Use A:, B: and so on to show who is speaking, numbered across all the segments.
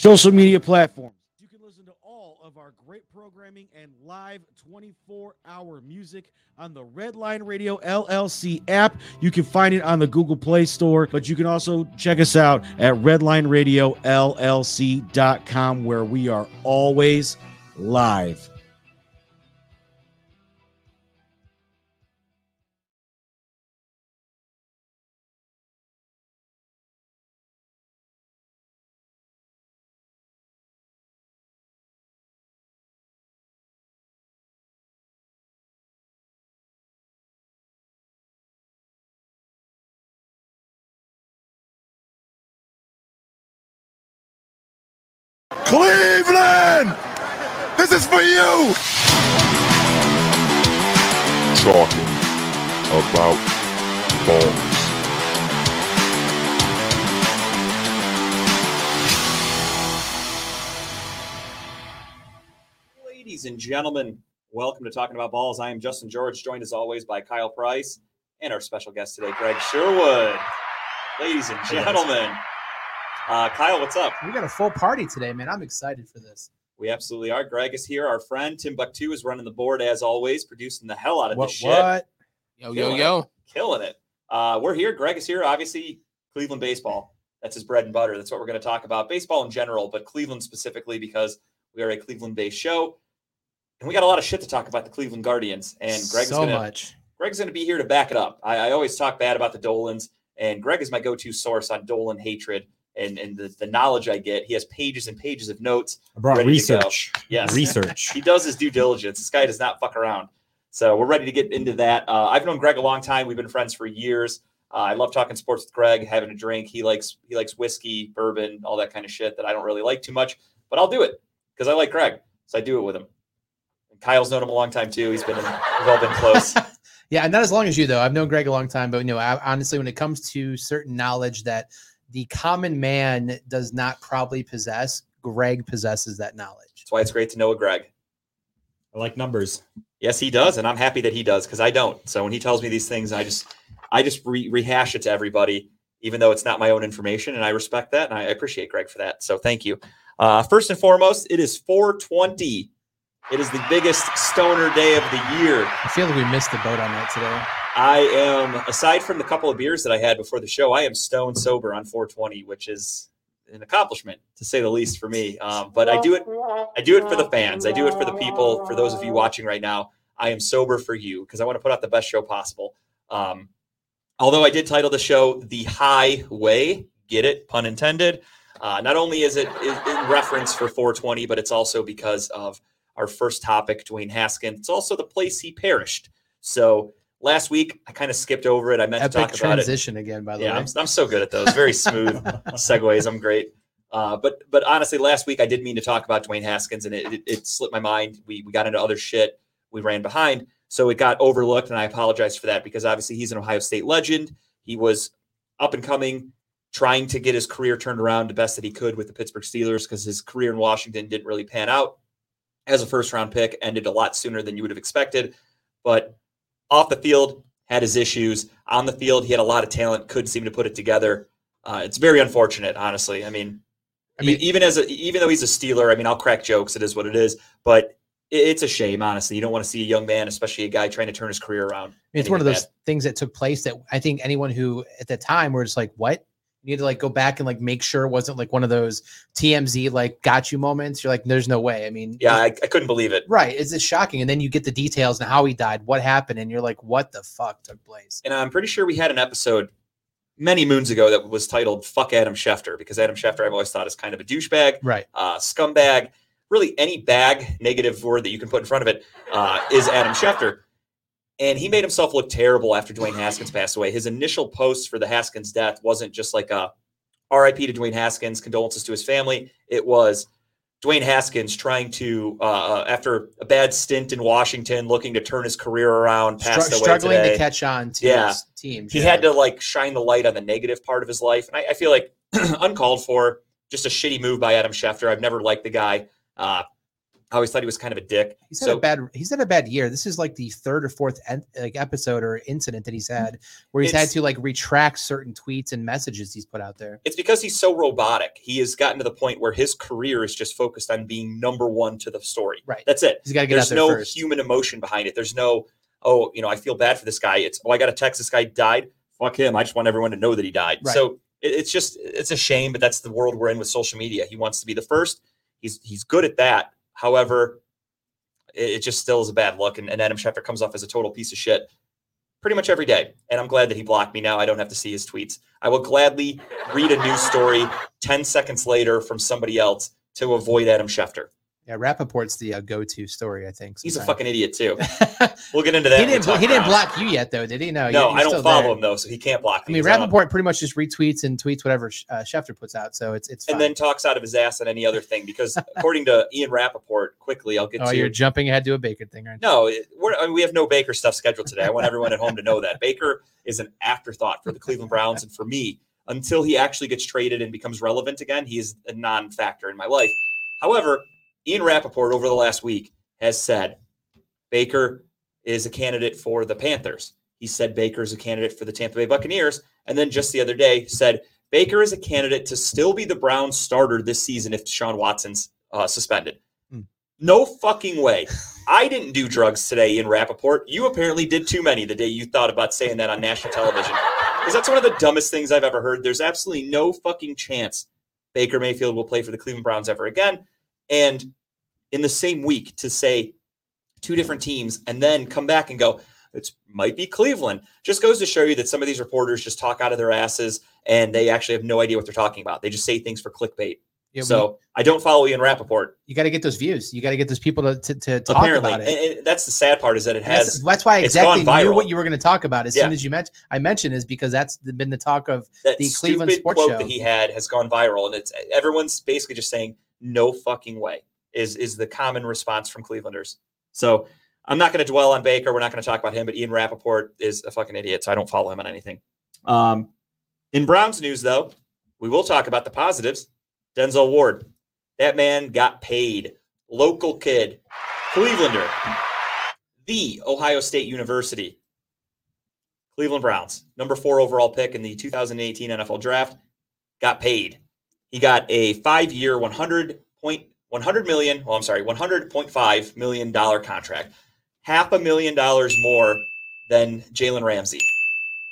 A: social media platforms. You can listen to all of our great programming and live 24 hour music on the Redline Radio LLC app. You can find it on the Google Play Store, but you can also check us out at redlineradiollc.com where we are always live.
B: Gentlemen, welcome to Talking About Balls. I am Justin George, joined as always by Kyle Price and our special guest today, Greg Sherwood. Ladies and gentlemen, uh, Kyle, what's up?
C: We got a full party today, man. I'm excited for this.
B: We absolutely are. Greg is here. Our friend Tim Timbuktu is running the board as always, producing the hell out of
C: What?
B: this shit.
C: What?
D: Yo,
B: Killing
D: yo,
B: it.
D: yo.
B: Killing it. Uh, we're here. Greg is here. Obviously, Cleveland baseball. That's his bread and butter. That's what we're going to talk about. Baseball in general, but Cleveland specifically because we are a Cleveland based show. And we got a lot of shit to talk about the Cleveland Guardians. And Greg's
C: so
B: going to
C: much.
B: Greg's going to be here to back it up. I, I always talk bad about the Dolans, and Greg is my go-to source on Dolan hatred and, and the, the knowledge I get. He has pages and pages of notes.
A: I brought
B: Ready to go.
A: research.
B: Yes.
A: Research.
B: He does his due diligence. This guy does not fuck around. So we're ready to get into that. Uh, I've known Greg a long time. We've been friends for years. Uh, I love talking sports with Greg, having a drink. He likes he likes whiskey, bourbon, all that kind of shit that I don't really like too much, but I'll do it because I like Greg. So I do it with him. And Kyle's known him a long time too. He's been in, we've all been close.
C: Yeah, and not as long as you though. I've known Greg a long time, but you know, I, honestly, when it comes to certain knowledge that the common man does not probably possess, Greg possesses that knowledge.
B: That's why it's great to know a Greg.
A: I like numbers.
B: Yes, he does, and I'm happy that he does because I don't. So when he tells me these things, I just I just re- rehash it to everybody, even though it's not my own information, and I respect that, and I appreciate Greg for that. So thank you. Uh, first and foremost, it is 420. It is the biggest stoner day of the year.
C: I feel like we missed the boat on that today.
B: I am, aside from the couple of beers that I had before the show, I am stone sober on 420, which is an accomplishment to say the least for me. Um, but I do it, I do it for the fans. I do it for the people. For those of you watching right now, I am sober for you because I want to put out the best show possible. Um, although I did title the show "The High Way," get it, pun intended. Uh, not only is it in reference for 420, but it's also because of our first topic, Dwayne Haskins. It's also the place he perished. So last week I kind of skipped over it. I meant to talk about it.
C: transition again, by the
B: Yeah,
C: way.
B: I'm, I'm so good at those. Very smooth segues. I'm great. Uh, but but honestly, last week I did mean to talk about Dwayne Haskins, and it, it, it slipped my mind. We we got into other shit. We ran behind, so it got overlooked, and I apologize for that because obviously he's an Ohio State legend. He was up and coming, trying to get his career turned around the best that he could with the Pittsburgh Steelers because his career in Washington didn't really pan out. As a first round pick, ended a lot sooner than you would have expected, but off the field had his issues. On the field, he had a lot of talent, couldn't seem to put it together. Uh, it's very unfortunate, honestly. I mean,
C: I mean-
B: even as a, even though he's a Steeler, I mean, I'll crack jokes. It is what it is, but it, it's a shame, honestly. You don't want to see a young man, especially a guy trying to turn his career around.
C: It's one of those
B: did
C: things that took place that I think anyone who at the time were just like, what? You need to like go back and like make sure it wasn't like one of those TMZ like got you moments. You're like, there's no way. I mean,
B: Yeah, I, I couldn't believe it.
C: right. It's just shocking. And then you get the details and how he died, what happened, and you're like, what the fuck took place?
B: And I'm pretty sure we had an episode many moons ago that was titled "Fuck Adam Schefter" because Adam Schefter I've always thought is kind of a douchebag.
C: Right.
B: uh, scumbag, really any bag, negative word that you can put in front of it, uh, is Adam Schefter. And he made himself look terrible after Dwayne Haskins passed away. His initial post for the Haskins death wasn't just like a RIP to Dwayne Haskins, condolences to his family. It was Dwayne Haskins trying to, uh, after a bad stint in Washington, looking to turn his career around,
C: Str-
B: passed away
C: struggling
B: today
C: to catch on to
B: Yeah.
C: his team.
B: he had to like shine the light on the negative part of his life. And I, I feel like uncalled for, just a shitty move by Adam Schefter. I've never liked the guy. Uh, I always thought he was kind of a dick.
C: He's had a bad. He's had a bad year. This is like the third or fourth en- like episode or incident that he's mm-hmm. had where he's had to like retract certain tweets and messages he's put out there.
B: it's because he's so robotic. He has gotten to the point where his career is just focused on being number one to the story.
C: Right.
B: That's it.
C: He's got to get
B: There's
C: out there
B: no
C: first.
B: human emotion behind it. There's no, oh, you know, I feel bad for this guy. It's, oh, I got a text. This guy died. Fuck him. I just want everyone to know that he died.
C: Right.
B: So it, it's just, it's a shame, but that's the world we're in with social media. He wants to be the first. He's he's good at that. However, it, it just still is a bad look. And, and Adam Schefter comes off as a total piece of shit pretty much every day. And I'm glad that he blocked me now. I don't have to see his tweets. I will gladly read a news story 10 seconds later from somebody else to avoid Adam Schefter.
C: Yeah, Rapoport's the uh, go-to story, I think.
B: He's a fucking idiot too. We'll get into that.
C: he didn't. He didn't block you yet, though, did he? No.
B: No, I don't follow
C: there.
B: him though, so he can't block
C: I
B: me.
C: mean,
B: 'cause I don't-
C: Rapoport pretty much just retweets and tweets whatever uh, Schefter puts out, so it's it's. Fine.
B: and then talks out of his ass on any other thing because according to Ian Rapoport, quickly I'll get to
C: oh,
B: to
C: you're jumping ahead to a Baker thing, aren't?
B: No, it- we're, I mean, we have no Baker stuff scheduled today. I want everyone at home to know that Baker is an afterthought for the Cleveland Browns and for me until he actually gets traded and becomes relevant again. He is a non-factor in my life. However, Ian Rapoport over the last week has said Baker is a candidate for the Panthers. He said Baker is a candidate for the Tampa Bay Buccaneers, and then just the other day said Baker is a candidate to still be the Browns starter this season if Deshaun Watson's uh, suspended.
C: Hmm.
B: No fucking way. I didn't do drugs today Ian Rapoport. You apparently did too many the day you thought about saying that on national television. Because that's one of the dumbest things I've ever heard. There's absolutely no fucking chance Baker Mayfield will play for the Cleveland Browns ever again. And in the same week to say two different teams and then come back and go, it might be Cleveland, just goes to show you that some of these reporters just talk out of their asses and they actually have no idea what they're talking about. They just say things for clickbait.
C: Yeah,
B: so I don't follow Ian Rapoport.
C: you got to get those views. You got to get those people to to, to talk
B: apparently.
C: about it.
B: And, and that's the sad part is that it
C: And That's,
B: has
C: that's why I exactly knew what you were going to talk about as
B: Yeah.
C: soon as you mentioned. I mentioned is because that's been the talk of
B: that
C: the Cleveland
B: stupid
C: sports
B: quote
C: show.
B: that he had has gone viral, and it's everyone's basically just saying no fucking way is is the common response from Clevelanders. So I'm not going to dwell on Baker. We're not going to talk about him, but Ian Rapoport is a fucking idiot, so I don't follow him on anything. Um, in Browns news, though, we will talk about the positives. Denzel Ward, that man got paid. Local kid, Clevelander, the Ohio State University Cleveland Browns, number four overall pick in the 2018 NFL draft, got paid. He got a five-year, 100 point, 100 million. Well, I'm sorry, 100.5 million dollar contract, half a million dollars more than Jalen Ramsey.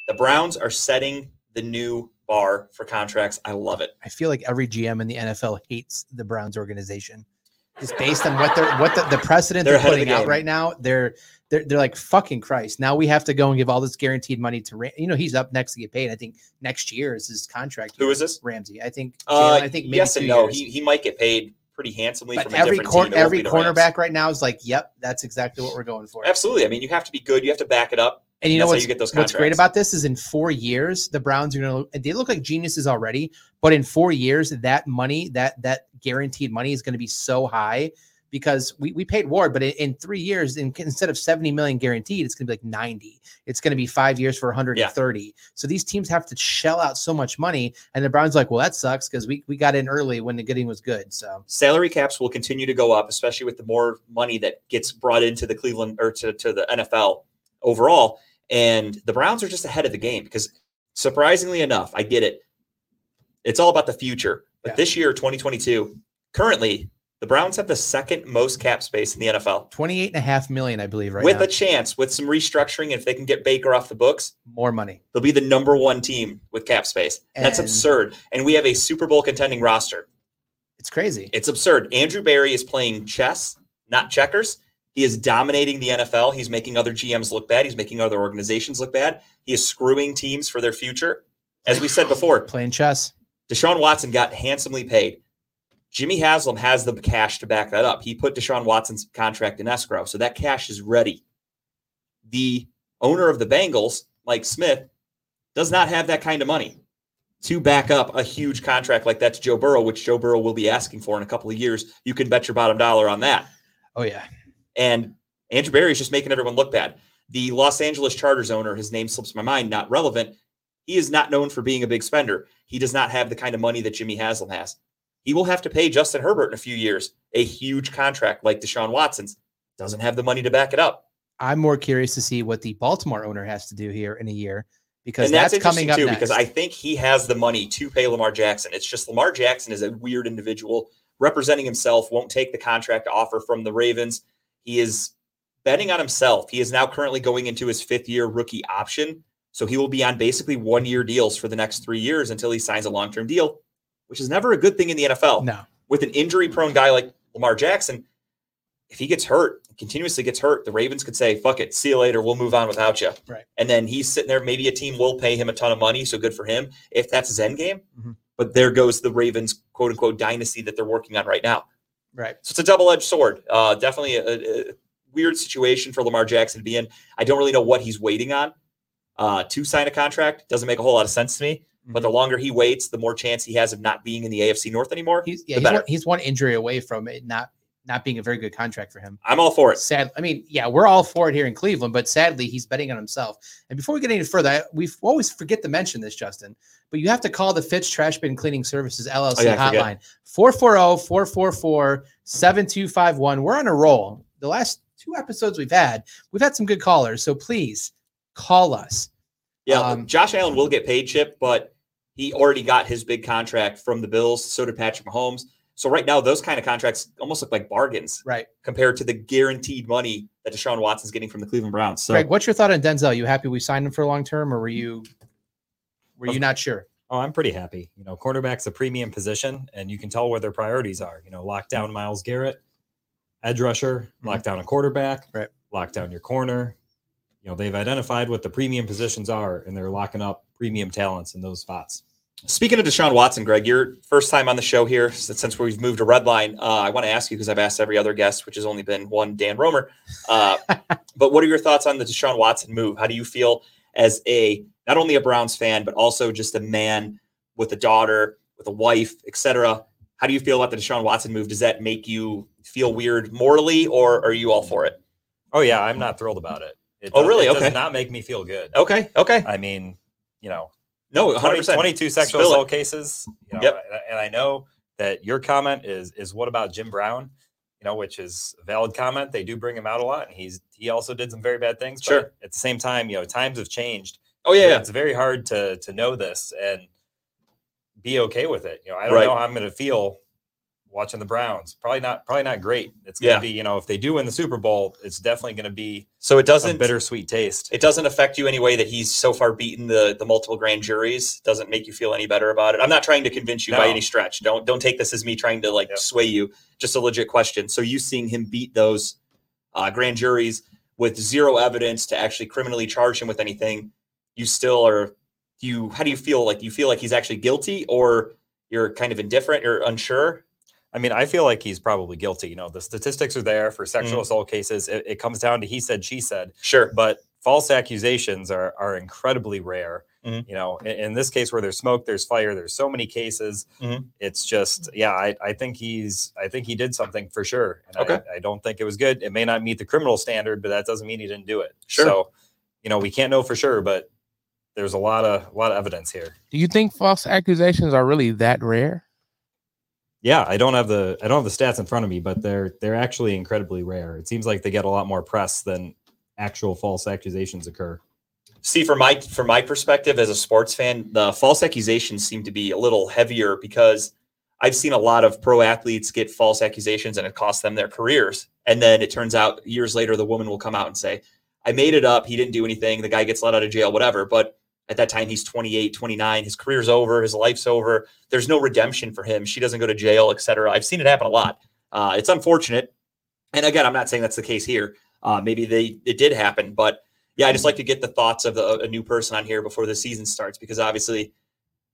B: The Browns are setting the new bar for contracts. I love it.
C: I feel like every GM in the NFL hates the Browns organization. Just based on what they're what the, the precedent
B: They're
C: they're, putting out right now, they're they're they're like fucking Christ. Now we have to go and give all this guaranteed money to Ram- you know he's up next to get paid. I think next year is his contract.
B: Who is this?
C: Ramsey. I think.
B: Uh,
C: I think maybe
B: yes and no.
C: years.
B: He, he might get paid pretty handsomely
C: but
B: from a
C: every
B: different
C: cor-
B: team.
C: Every
B: be the Rams.
C: cornerback right now is like, yep, that's exactly what we're going for.
B: Absolutely. I mean, you have to be good. You have to back it up.
C: And you know what's,
B: you get those
C: what's great about this is in four years, the Browns are going to, they look like geniuses already, but in four years, that money, that, that guaranteed money is going to be so high because we, we paid Ward, but in, in three years, in, instead of 70 million guaranteed, it's going to be like 90. It's going to be five years for 130. So these teams have to shell out so much money. And the Browns like, well, that sucks because we, we got in early when the getting was good. So
B: salary caps will continue to go up, especially with the more money that gets brought into the Cleveland or to, to the NFL overall. And the Browns are just ahead of the game because surprisingly enough, I get it. It's all about the future. But
C: Yeah.
B: this year, 2022, currently, the Browns have the second most cap space in the NFL.
C: 28 and a half million, I believe, right now.
B: with
C: now.
B: a chance, with some restructuring, if they can get Baker off the books,
C: more money.
B: they'll be the number one team with cap space. That's absurd. And we have a Super Bowl contending roster.
C: It's crazy.
B: It's absurd. Andrew Berry is playing chess, not checkers. He is dominating the NFL. He's making other GMs look bad. He's making other organizations look bad. He is screwing teams for their future. As we said before,
C: Playing chess.
B: Deshaun Watson got handsomely paid. Jimmy Haslam has the cash to back that up. He put Deshaun Watson's contract in escrow, so that cash is ready. The owner of the Bengals, Mike Smith, does not have that kind of money to back up a huge contract like that to Joe Burrow, which Joe Burrow will be asking for in a couple of years. You can bet your bottom dollar on that.
C: Oh, yeah.
B: And Andrew Berry is just making everyone look bad. The Los Angeles Chargers owner, his name slips my mind, not relevant. He is not known for being a big spender. He does not have the kind of money that Jimmy Haslam has. He will have to pay Justin Herbert in a few years a huge contract like Deshaun Watson's. Doesn't have the money to back it up.
C: I'm more curious to see what the Baltimore owner has to do here in a year because
B: and that's,
C: that's, coming up
B: too, because. I think he has the money to pay Lamar Jackson. It's just Lamar Jackson is a weird individual representing himself, won't take the contract offer from the Ravens. He is betting on himself. He is now currently going into his fifth year rookie option. So he will be on basically one year deals for the next three years until he signs a long term deal, which is never a good thing in the NFL.
C: no,
B: With an injury prone guy like Lamar Jackson, if he gets hurt, continuously gets hurt, the Ravens could say, fuck it, see you later. We'll move on without you.
C: Right.
B: And then he's sitting there. Maybe a team will pay him a ton of money. So good for him if that's his end game.
C: Mhm.
B: But there goes the Ravens, quote unquote, dynasty that they're working on right now.
C: right.
B: So it's a double edged sword. Uh, definitely a, a weird situation for Lamar Jackson to be in. I don't really know what he's waiting on uh, to sign a contract. Doesn't make a whole lot of sense to me. But the longer he waits, the more chance he has of not being in the AFC North anymore.
C: He's yeah, he's one, he's one injury away from it not not being a very good contract for him.
B: I'm all for it.
C: Sad. I mean, yeah, we're all for it here in Cleveland, but sadly, he's betting on himself. And before we get any further, I, we always forget to mention this, Justin, but you have to call the Fitch Trash Bin Cleaning Services LLC
B: Oh, yeah,
C: hotline 440 444 7251. We're on a roll. The last two episodes we've had, we've had some good callers. So please call us.
B: Yeah,
C: Um,
B: Josh Allen will get paid, Chip, but he already got his big contract from the Bills. So did Patrick Mahomes. So right now, those kind of contracts almost look like bargains
C: Right.
B: compared to the guaranteed money that Deshaun Watson's getting from the Cleveland Browns. So
C: Greg, what's your thought on Denzel? You happy we signed him for long term, or were you were you not sure?
D: Oh, I'm pretty happy. You know, cornerback's a premium position, and you can tell where their priorities are. You know, lock down Myles Garrett, edge rusher, mm-hmm. lock down a quarterback,
C: Right.
D: lock down your corner. You know, they've identified what the premium positions are, and they're locking up premium talents in those spots.
B: Speaking of Deshaun Watson, Greg, your first time on the show here since, we've moved to Redline. Uh, I want to ask you because I've asked every other guest, which has only been one, Dan Romer. Uh, but what are your thoughts on the Deshaun Watson move? How do you feel as a not only a Browns fan but also just a man with a daughter, with a wife, etc.? How do you feel about the Deshaun Watson move? Does that make you feel weird morally, or are you all for it?
D: Oh yeah, I'm not thrilled about it. it
B: Oh,
D: does-
B: really?
D: It
B: Okay.
D: does not make me feel good.
B: Okay, okay,
D: I mean, you know,
B: no,
D: 20,
B: 100.
D: 22 sexual
B: Spill it.
D: assault cases. You know,
B: Yep.
D: and- I know that your comment is is what about Jim Brown? You know, which is a valid comment. They do bring him out a lot, and he's he also did some very bad things.
B: Sure.
D: But at the same time, you know, times have changed.
B: Oh yeah, yeah.
D: It's very hard to to know this and be okay with it. You know, I don't
B: Right.
D: know how I'm going to feel watching the Browns. Probably not. Probably not great. It's going to
B: Yeah.
D: be. You know, if they do win the Super Bowl, it's definitely going to be
B: So it doesn't
D: bittersweet taste.
B: it doesn't affect you any way that he's so far beaten the the multiple grand juries doesn't make you feel any better about it i'm not trying to convince you by any stretch don't don't take this as me trying to like
D: Yep.
B: sway you just a legit question so you seeing him beat those uh, grand juries with zero evidence to actually criminally charge him with anything you still are you how do you feel like you feel like he's actually guilty or you're kind of indifferent or unsure
D: I mean, I feel like he's probably guilty. You know, the statistics are there for sexual
B: Mhm.
D: assault cases. It, it comes down to he said, she said.
B: sure
D: But false accusations are are incredibly rare.
B: Mhm.
D: You know, in, in this case where there's smoke, there's fire. There's so many cases.
B: Mhm.
D: It's just, yeah, I, I think he's, I think he did something for sure. And
B: Okay.
D: I, I don't think it was good. It may not meet the criminal standard, but that doesn't mean he didn't do it.
B: Sure.
D: So, you know, we can't know for sure, but there's a lot of a lot of evidence here.
E: Do you think false accusations are really that rare?
D: Yeah, I don't have the I don't have the stats in front of me, but they're they're actually incredibly rare. It seems like they get a lot more press than actual false accusations occur.
B: See, from my from my perspective as a sports fan, the false accusations seem to be a little heavier because I've seen a lot of pro athletes get false accusations and it costs them their careers. And then it turns out years later, the woman will come out and say, I made it up. He didn't do anything. The guy gets let out of jail, whatever. But at that time, he's 28, 29. His career's over. His life's over. There's no redemption for him. She doesn't go to jail, etc. I've seen it happen a lot. Uh, it's unfortunate. And again, I'm not saying that's the case here. Uh, maybe they it did happen, but yeah, I just like to get the thoughts of the, a new person on here before the season starts because obviously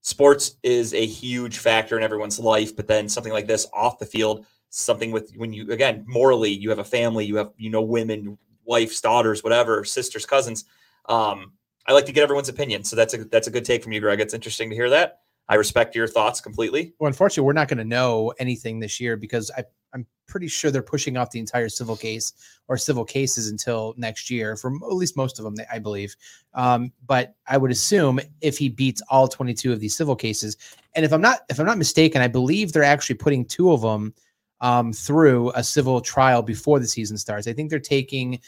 B: sports is a huge factor in everyone's life. But then something like this off the field, something with when you again morally, you have a family, you have you know women, wives, daughters, whatever, sisters, cousins. Um, I like to get everyone's opinion, so that's a that's a good take from you, Greg. It's interesting to hear that. I respect your thoughts completely.
C: Well, unfortunately, we're not going to know anything this year because I, I'm pretty sure they're pushing off the entire civil case or civil cases until next year for at least most of them, I believe. Um, but I would assume if he beats all 22 of these civil cases, and if I'm not if I'm not mistaken, I believe they're actually putting two of them um, through a civil trial before the season starts. I think they're taking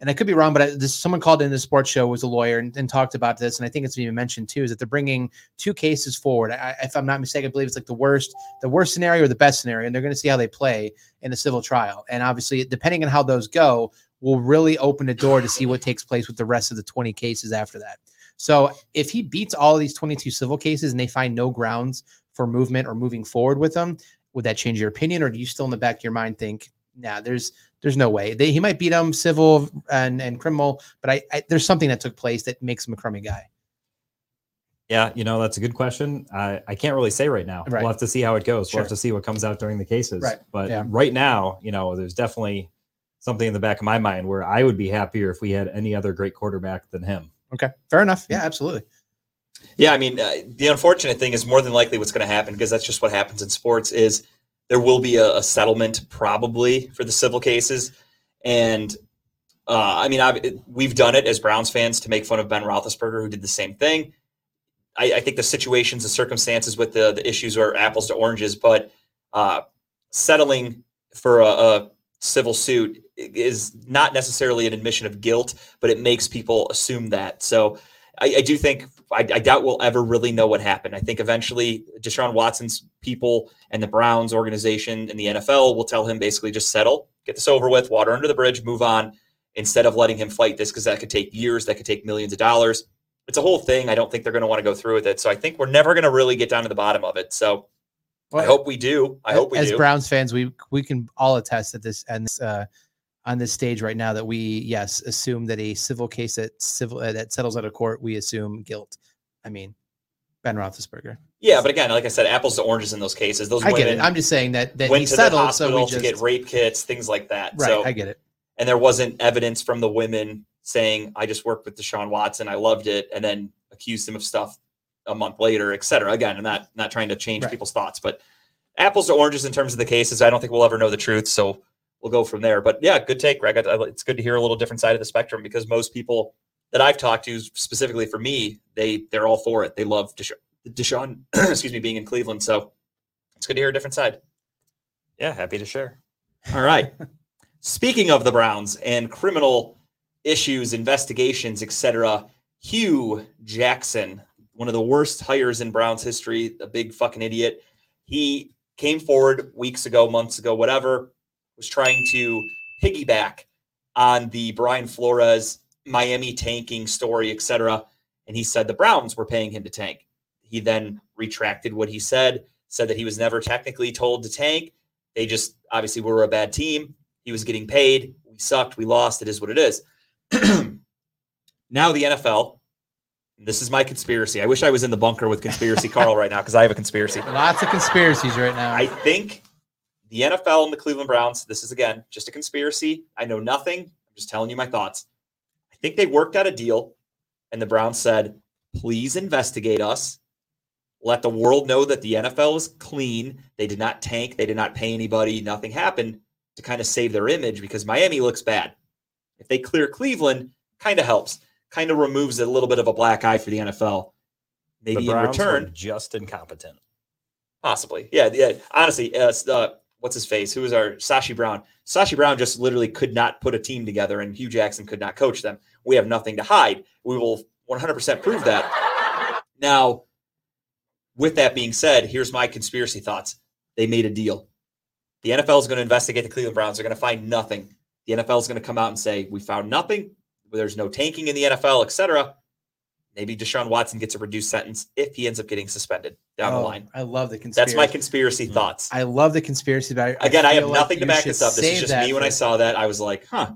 C: and I could be wrong, but I, this, someone called in the sports show was a lawyer and, and, talked about this, and I think it's even mentioned too, is that they're bringing two cases forward. I, if I'm not mistaken, I believe it's like the worst, the worst scenario or the best scenario, and they're going to see how they play in a civil trial. And obviously, depending on how those go, will really open the door to see what takes place with the rest of the 20 cases after that. So if he beats all of these 22 civil cases and they find no grounds for movement or moving forward with them, would that change your opinion, or do you still in the back of your mind think, nah, there's there's no way. They, he might beat him civil and, and criminal, but I, I, there's something that took place that makes him a crummy guy.
D: Yeah, you know that's a good question. I, I can't really say right now.
C: Right.
D: We'll have to see how it goes.
C: Sure.
D: We'll have to see what comes out during the cases.
C: Right.
D: But
C: Yeah.
D: right now, you know, there's definitely something in the back of my mind where I would be happier if we had any other great quarterback than him.
C: Okay, fair enough. Yeah, absolutely.
B: Yeah, I mean, uh, the unfortunate thing is more than likely what's going to happen because that's just what happens in sports. Is there will be a, a settlement probably for the civil cases, and uh, I mean, I've, we've done it as Browns fans to make fun of Ben Roethlisberger, who did the same thing. I, I think the situations, the circumstances with the the issues are apples to oranges, but uh, settling for a, a civil suit is not necessarily an admission of guilt, but it makes people assume that. So I, I do think I, I doubt we'll ever really know what happened. I think eventually Deshaun Watson's people and the Browns organization and the NFL will tell him basically just settle, get this over with, water under the bridge, move on, instead of letting him fight this because that could take years, that could take millions of dollars. It's a whole thing. I don't think they're going to want to go through with it. So I think we're never going to really get down to the bottom of it. So I hope we do. I hope we
C: as
B: do.
C: Browns fans, we we can all attest that this and this uh, on this stage right now that we yes assume that a civil case that civil uh, that settles out of court, we assume guilt. I mean, Ben Roethlisberger.
B: Yeah, but again, like I said, apples to oranges in those cases. Those
C: I get
B: women
C: it. I'm just saying that that
B: went
C: he
B: to the
C: settled, so
B: hospital
C: we
B: to get rape kits, things like that.
C: right.
B: So
C: I get it.
B: and there wasn't evidence from the women saying I just worked with Deshaun Watson, I loved it, and then accused him of stuff a month later, et cetera. Again, I'm not not trying to change
C: Right.
B: people's thoughts, but apples to oranges in terms of the cases. I don't think we'll ever know the truth, so we'll go from there. But yeah, good take, Greg. It's good to hear a little different side of the spectrum because most people that I've talked to, specifically for me, they they're all for it. They love Desha- Deshaun, excuse me, being in Cleveland. So it's good to hear a different side.
D: Yeah, happy to share.
B: All right. Speaking of the Browns and criminal issues, investigations, etc., Hue Jackson, one of the worst hires in Browns history, a big fucking idiot. He came forward weeks ago, months ago, whatever, was trying to piggyback on the Brian Flores Miami tanking story, etc. And he said the Browns were paying him to tank. He then retracted what he said, said that he was never technically told to tank. They just obviously were a bad team. He was getting paid. We sucked. We lost. It is what it is. now the NFL. This is my conspiracy. I wish I was in the bunker with conspiracy Carl right now because I have a conspiracy.
C: Lots of conspiracies right now.
B: I think the NFL and the Cleveland Browns, this is again just a conspiracy. I know nothing. I'm just telling you my thoughts. I think they worked out a deal and the Browns said, please investigate us. Let the world know that the NFL is clean. They did not tank. They did not pay anybody. Nothing happened to kind of save their image because Miami looks bad. If they clear Cleveland, kind of helps, kind of removes a little bit of a black eye for the NFL. Maybe
D: the
B: in return,
D: just incompetent.
B: Possibly. Yeah. Yeah. Honestly, uh, uh, what's his face? Who was our Sashi Brown? Sashi Brown just literally could not put a team together, and Hue Jackson could not coach them. We have nothing to hide. We will 100% prove that. Now, with that being said, here's my conspiracy thoughts. They made a deal. The NFL is going to investigate the Cleveland Browns. They're going to find nothing. The NFL is going to come out and say, We found nothing. There's no tanking in the NFL, etc. Maybe Deshaun Watson gets a reduced sentence if he ends up getting suspended down the
C: Oh,
B: line.
C: I love the conspiracy.
B: That's my conspiracy mm. thoughts.
C: I love the conspiracy. But I,
B: Again, I, have
C: feel like
B: nothing to back
C: should
B: this up. This is just me when I saw that. I was like, huh.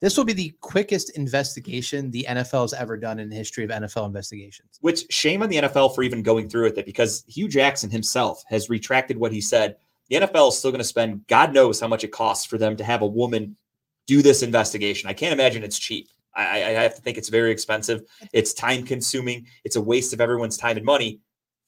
C: This will be the quickest investigation the NFL has ever done in the history of NFL investigations.
B: Which shame on the NFL for even going through with it because Hue Jackson himself has retracted what he said. The NFL is still going to spend God knows how much it costs for them to have a woman do this investigation. I can't imagine it's cheap. I, I I have to think it's very expensive. It's time consuming. It's a waste of everyone's time and money.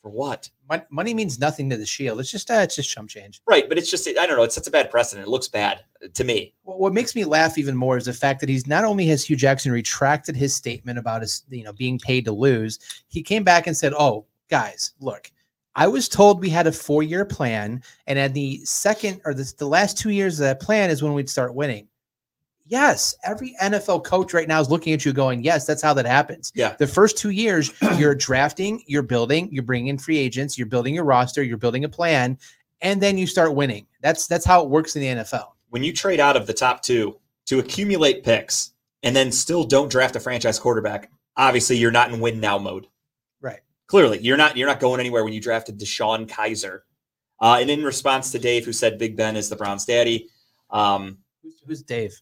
B: For what?
C: Money means nothing to the Shield. It's just uh, it's just chump change.
B: Right, but it's just I don't know. It sets a bad precedent. It looks bad to me.
C: What what makes me laugh even more is the fact that he's not only has Hue Jackson retracted his statement about his you know being paid to lose, he came back and said, "Oh, guys, look." I was told we had a four-year plan, and at the second or the, the last two years of that plan is when we'd start winning. Yes, every NFL coach right now is looking at you going, "Yes, that's how that happens."
B: Yeah.
C: The first two years, you're drafting, you're building, you're bringing in free agents, you're building your roster, you're building a plan, and then you start winning. That's that's how it works in the NFL.
B: When you trade out of the top two to accumulate picks and then still don't draft a franchise quarterback, obviously you're not in win now mode.
C: Right.
B: Clearly, you're not you're not going anywhere when you drafted DeShone Kizer. Uh, and in response to Dave, who said Big Ben is the Browns' daddy, um,
C: Who's, who's Dave?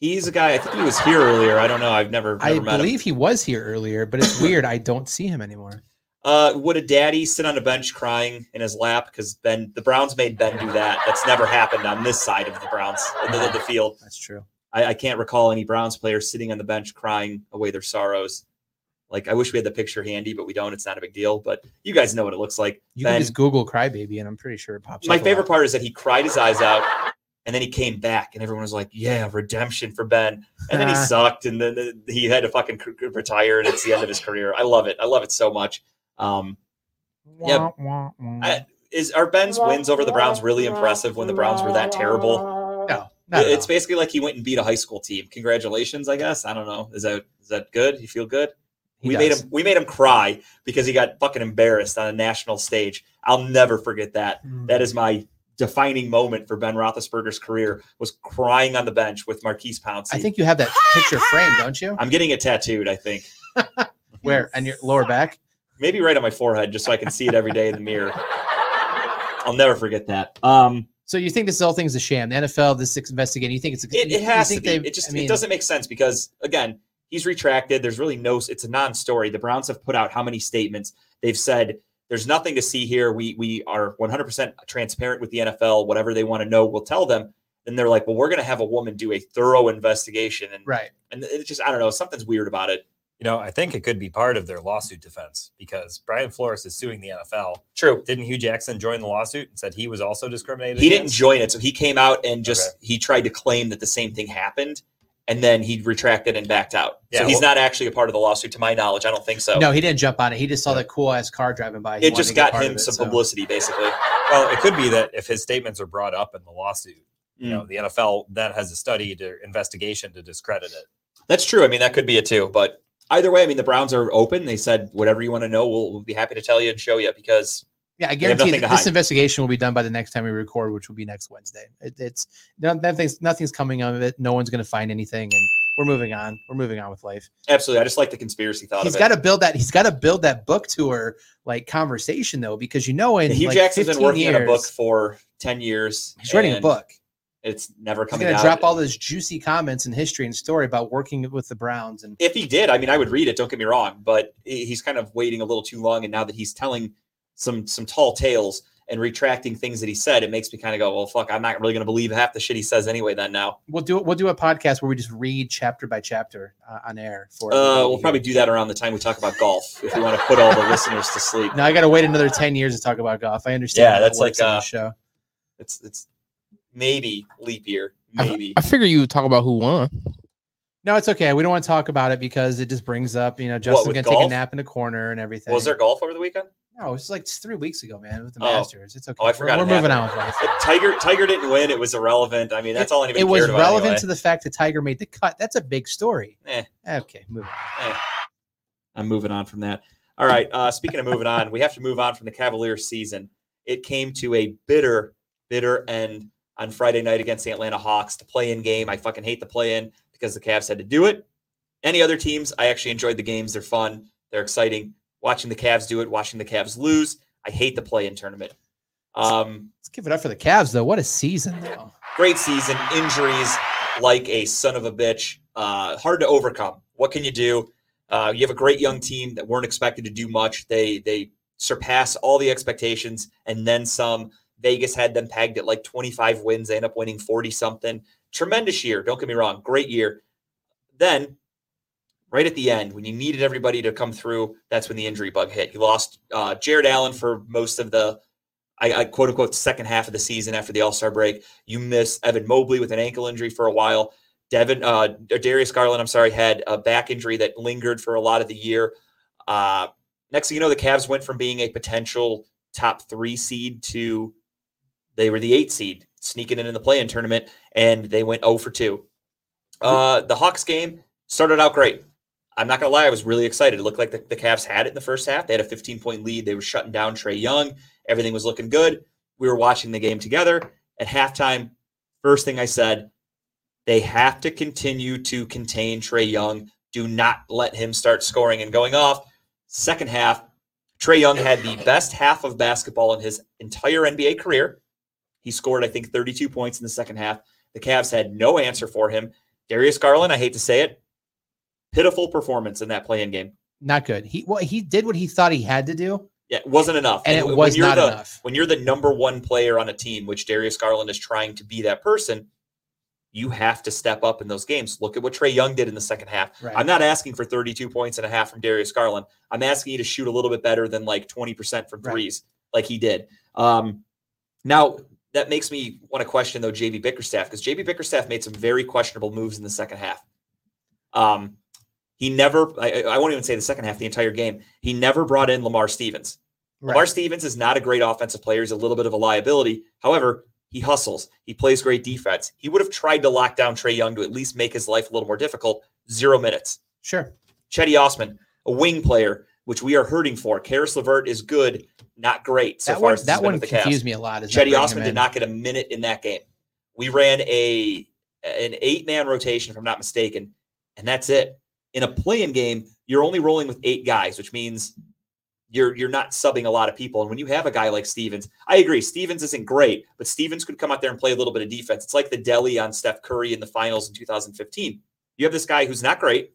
B: He's a guy. I think he was here earlier. I don't know. I've never, never
C: I
B: met him.
C: believe he was here earlier, but it's weird. I don't see him anymore.
B: Uh, would a daddy sit on a bench crying in his lap because Ben, the Browns made Ben do that? That's never happened on this side of the Browns, the, the, the field.
C: That's true.
B: I, I can't recall any Browns players sitting on the bench crying away their sorrows. Like I wish we had the picture handy, but we don't. It's not a big deal. But you guys know what it looks like.
C: You
B: Ben,
C: can just Google crybaby, and I'm pretty sure it pops.
B: my favorite part is that he cried his eyes out, and then he came back, and everyone was like, "Yeah, redemption for Ben." And then he sucked, and then he had to fucking c- c- retire, and it's the end of his career. I love it. I love it so much. Um, Yeah. I, is are Ben's wins over the Browns really impressive when the Browns were that terrible?
C: no,
B: it's basically like he went and beat a high school team. Congratulations, I guess. I don't know. Is that is that good? You feel good?
C: He
B: we made him we made him cry because he got fucking embarrassed on a national stage. I'll never forget that.
C: Mm.
B: That is my defining moment for Ben Roethlisberger's career was crying on the bench with Maurkice Pouncey.
C: I think you have that picture framed, don't you?
B: I'm getting it tattooed. I think
C: Where on your lower back?
B: maybe right on my forehead, just so I can see it every day in the mirror. I'll never forget that. Um,
C: So you think this whole thing's a sham? The NFL, this investigating. You think it's a,
B: It,
C: you-
B: it has to
C: think
B: be. It just
C: I mean,
B: it doesn't make sense because again, he's retracted. There's really no. It's a non-story. The Browns have put out how many statements? They've said there's nothing to see here. We we are 100% transparent with the NFL. Whatever they want to know, we'll tell them. And they're like, well, we're going to have a woman do a thorough investigation, and
C: right.
B: and it's just I don't know. Something's weird about it.
D: You know, I think it could be part of their lawsuit defense because Brian Flores is suing the NFL.
B: True.
D: Didn't Hue Jackson join the lawsuit and said he was also discriminated?
B: He didn't join it, so he came out and just he tried to claim that the same thing happened, and then he retracted and backed out.
D: Yeah,
B: so he's
D: well-
B: not actually a part of the lawsuit, to my knowledge. I don't think so.
C: No, he didn't jump on it. He just saw that cool ass car driving by. He
B: it just got him
C: it,
B: some
C: so-
B: publicity, basically.
D: Well, it could be that if his statements are brought up in the lawsuit, you
B: Mm.
D: know, the NFL then has a study to investigation to discredit it.
B: That's true. I mean, that could be it too. But either way, I mean, the Browns are open. They said whatever you want to know, we'll, we'll be happy to tell you and show you because
C: Yeah, I guarantee that this investigation will be done by the next time we record, which will be next Wednesday. It, it's nothing's nothing's coming of it. No one's going to find anything, and we're moving on. We're moving on with life.
B: absolutely, I just like the conspiracy thought
C: He's got to build that. He's got to build that book tour like conversation though, because you know, in
B: Hue
C: like
B: Jackson's been
C: 15
B: working on a book for ten years.
C: He's writing a book.
B: It's never
C: He's
B: coming
C: going to
B: out.
C: drop all those juicy comments and history and story about working with the Browns. And
B: if he did, I mean, I would read it. Don't get me wrong, but he's kind of waiting a little too long. And now that he's telling some some tall tales and retracting things that he said, it makes me kind of go, well, fuck, I'm not really going to believe half the shit he says anyway. Then now,
C: we'll do we'll do a podcast where we just read chapter by chapter uh, on air for.
B: uh, we'll
C: to
B: probably do that around the time we talk about golf if we want to put all the listeners to sleep.
C: Now I got to wait another ten years to talk about golf. I understand.
B: Yeah, that's
C: that
B: like,
C: a
B: uh,
C: show.
B: It's it's maybe leap year, maybe.
E: I figure you would talk about who won.
C: No, it's okay. We don't want to talk about it because it just brings up, you know, Justin's
B: with
C: gonna take a nap in the corner and everything.
B: Was there golf over the weekend?
C: No, was like three weeks ago, man, with the
B: Oh.
C: Masters. It's okay.
B: Oh, I
C: We're-
B: forgot
C: We're, moving on with life.
B: If Tiger Tiger didn't win. It was irrelevant. I mean, that's all anybody
C: It was relevant
B: anyway.
C: to the fact that Tiger made the cut. That's a big story.
B: Eh.
C: Okay, moving on.
B: Eh, I'm moving on from that. All right. Uh, speaking of moving on, we have to move on from the Cavaliers season. It came to a bitter, bitter end on Friday night against the Atlanta Hawks. The play-in game. I fucking hate the play-in because the Cavs had to do it. Any other teams, I actually enjoyed the games. They're fun. They're exciting. Watching the Cavs do it, watching the Cavs lose. I hate the play-in tournament. Um,
C: Let's give it up for the Cavs, though. What a season, though.
B: great season. Injuries like a son of a bitch. Uh, hard to overcome. What can you do? Uh, you have a great young team that weren't expected to do much. They they surpass all the expectations and then some. Vegas had them pegged at like 25 wins. They end up winning 40 something. Tremendous year. Don't get me wrong. Great year. Then right at the end when you needed everybody to come through, that's when the injury bug hit. You lost uh, Jarrett Allen for most of the, I, I quote unquote, second half of the season after the All Star break. You miss Evan Mobley with an ankle injury for a while. Devin, uh, Darius Garland, I'm sorry, had a back injury that lingered for a lot of the year. Uh, next thing you know, the Cavs went from being a potential top three seed to they were the eight seed, sneaking in in the play-in tournament, and they went 0 for 2. Uh, the Hawks game started out great. I'm not gonna lie, I was really excited. It looked like the, the Cavs had it in the first half. They had a 15 point lead. They were shutting down Trae Young. Everything was looking good. We were watching the game together. At halftime, first thing I said, they have to continue to contain Trae Young. Do not let him start scoring and going off. Second half, Trae Young had the best half of basketball in his entire NBA career. He scored, I think, 32 points in the second half. The Cavs had no answer for him. Darius Garland, I hate to say it, pitiful performance in that play-in game.
C: Not good. He well, he did what he thought he had to do.
B: Yeah, it wasn't enough.
C: And it
B: when
C: was
B: you're
C: not
B: the,
C: enough.
B: When you're the number one player on a team, which Darius Garland is trying to be that person, you have to step up in those games. Look at what Trae Young did in the second half.
C: Right.
B: I'm not asking for 32 points and a half from Darius Garland. I'm asking you to shoot a little bit better than like 20% from
C: Right.
B: threes, like he did. Um, now that makes me want to question though JB Bickerstaff because JB Bickerstaff made some very questionable moves in the second half. Um, he never, I, I won't even say the second half, the entire game. He never brought in Lamar Stevens. Lamar Stevens is not a great offensive player. He's a little bit of a liability. However, he hustles. He plays great defense. He would have tried to lock down Trae Young to at least make his life a little more difficult. Zero minutes.
C: Sure.
B: Cedi Osman, a wing player, which we are hurting for. Caris LeVert is good, not great so
C: that
B: far.
C: one that one
B: with the Cavs.
C: confused me a lot. Cedi
B: Osman did not get a minute in that game. We ran a an eight man rotation, if I'm not mistaken, and that's it. In a play-in game, you're only rolling with eight guys, which means you're you're not subbing a lot of people. And when you have a guy like Stevens, I agree, Stevens isn't great, but Stevens could come out there and play a little bit of defense. It's like the Delly on Steph Curry in the finals in 2015. You have this guy who's not great,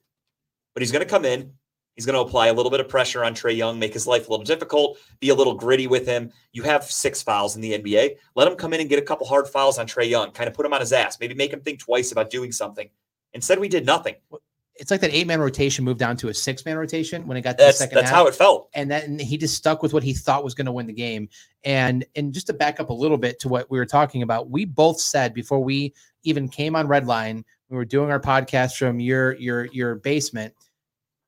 B: but he's going to come in. He's going to apply a little bit of pressure on Trae Young, make his life a little difficult, be a little gritty with him. You have six fouls in the NBA. Let him come in and get a couple hard fouls on Trae Young, kind of put him on his ass, maybe make him think twice about doing something. Instead, we did nothing.
C: It's like that eight man rotation moved down to a six man rotation when it got to
B: That's
C: the second
B: that's
C: half.
B: how it felt.
C: and then he just stuck with what he thought was going to win the game. And and just to back up a little bit to what we were talking about, we both said before we even came on Redline, we were doing our podcast from your your your basement.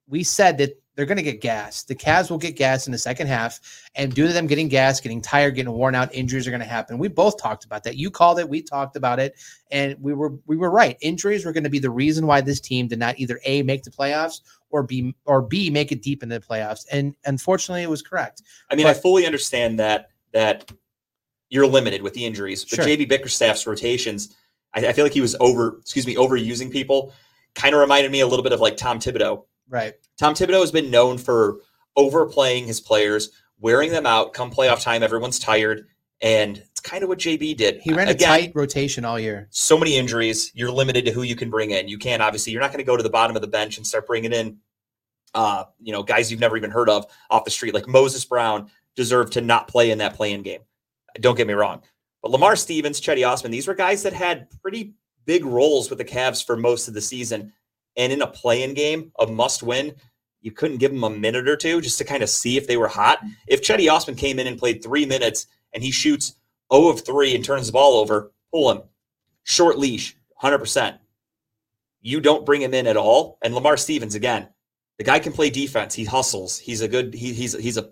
C: We said that they're going to get gas. The Cavs will get gas in the second half, and due to them getting gas, getting tired, getting worn out, injuries are going to happen. We both talked about that. You called it, we talked about it, and we were we were right. Injuries were going to be the reason why this team did not either a make the playoffs or b or b make it deep in the playoffs. And unfortunately, it was correct.
B: I mean, I fully understand that that you're limited with the injuries, but
C: Sure.
B: JB Bickerstaff's rotations, I, I feel like he was over, excuse me, overusing people. Kind of reminded me a little bit of like Tom Thibodeau.
C: Right.
B: Tom Thibodeau has been known for overplaying his players, wearing them out. Come playoff time, everyone's tired, and it's kind of what JB did.
C: He ran a
B: Again,
C: tight rotation all year.
B: so many injuries. You're limited to who you can bring in. You can't obviously. You're not going to go to the bottom of the bench and start bringing in, uh, you know, guys you've never even heard of off the street. Like Moses Brown deserved to not play in that play-in game. Don't get me wrong, but Lamar Stevens, Cedi Osman, these were guys that had pretty big roles with the Cavs for most of the season. And in a play-in game, a must-win, you couldn't give them a minute or two just to kind of see if they were hot. If Cedi Osman came in and played three minutes and he shoots 0 of 3 and turns the ball over, pull him. Short leash, 100%. You don't bring him in at all. And Lamar Stevens, again, the guy can play defense. He hustles. He's a good, he, he's, he's a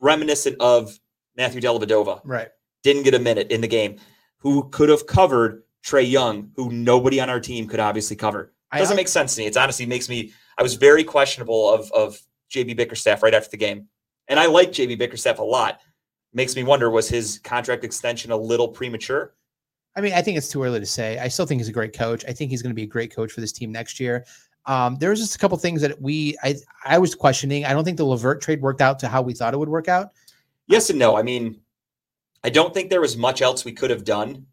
B: reminiscent of Matthew Dellavedova.
C: Right.
B: Didn't get a minute in the game. Who could have covered Trae Young, who nobody on our team could obviously cover.
C: I-
B: Doesn't make sense to me. It's honestly makes me, I was very questionable of, of JB Bickerstaff right after the game. And I like JB Bickerstaff a lot. Makes me wonder, was his contract extension a little premature?
C: I mean, I think it's too early to say. I still think he's a great coach. I think he's going to be a great coach for this team next year. Um, there was just a couple things that we I I was questioning. I don't think the Levert trade worked out to how we thought it would work out.
B: Yes and no. I mean, I don't think there was much else we could have done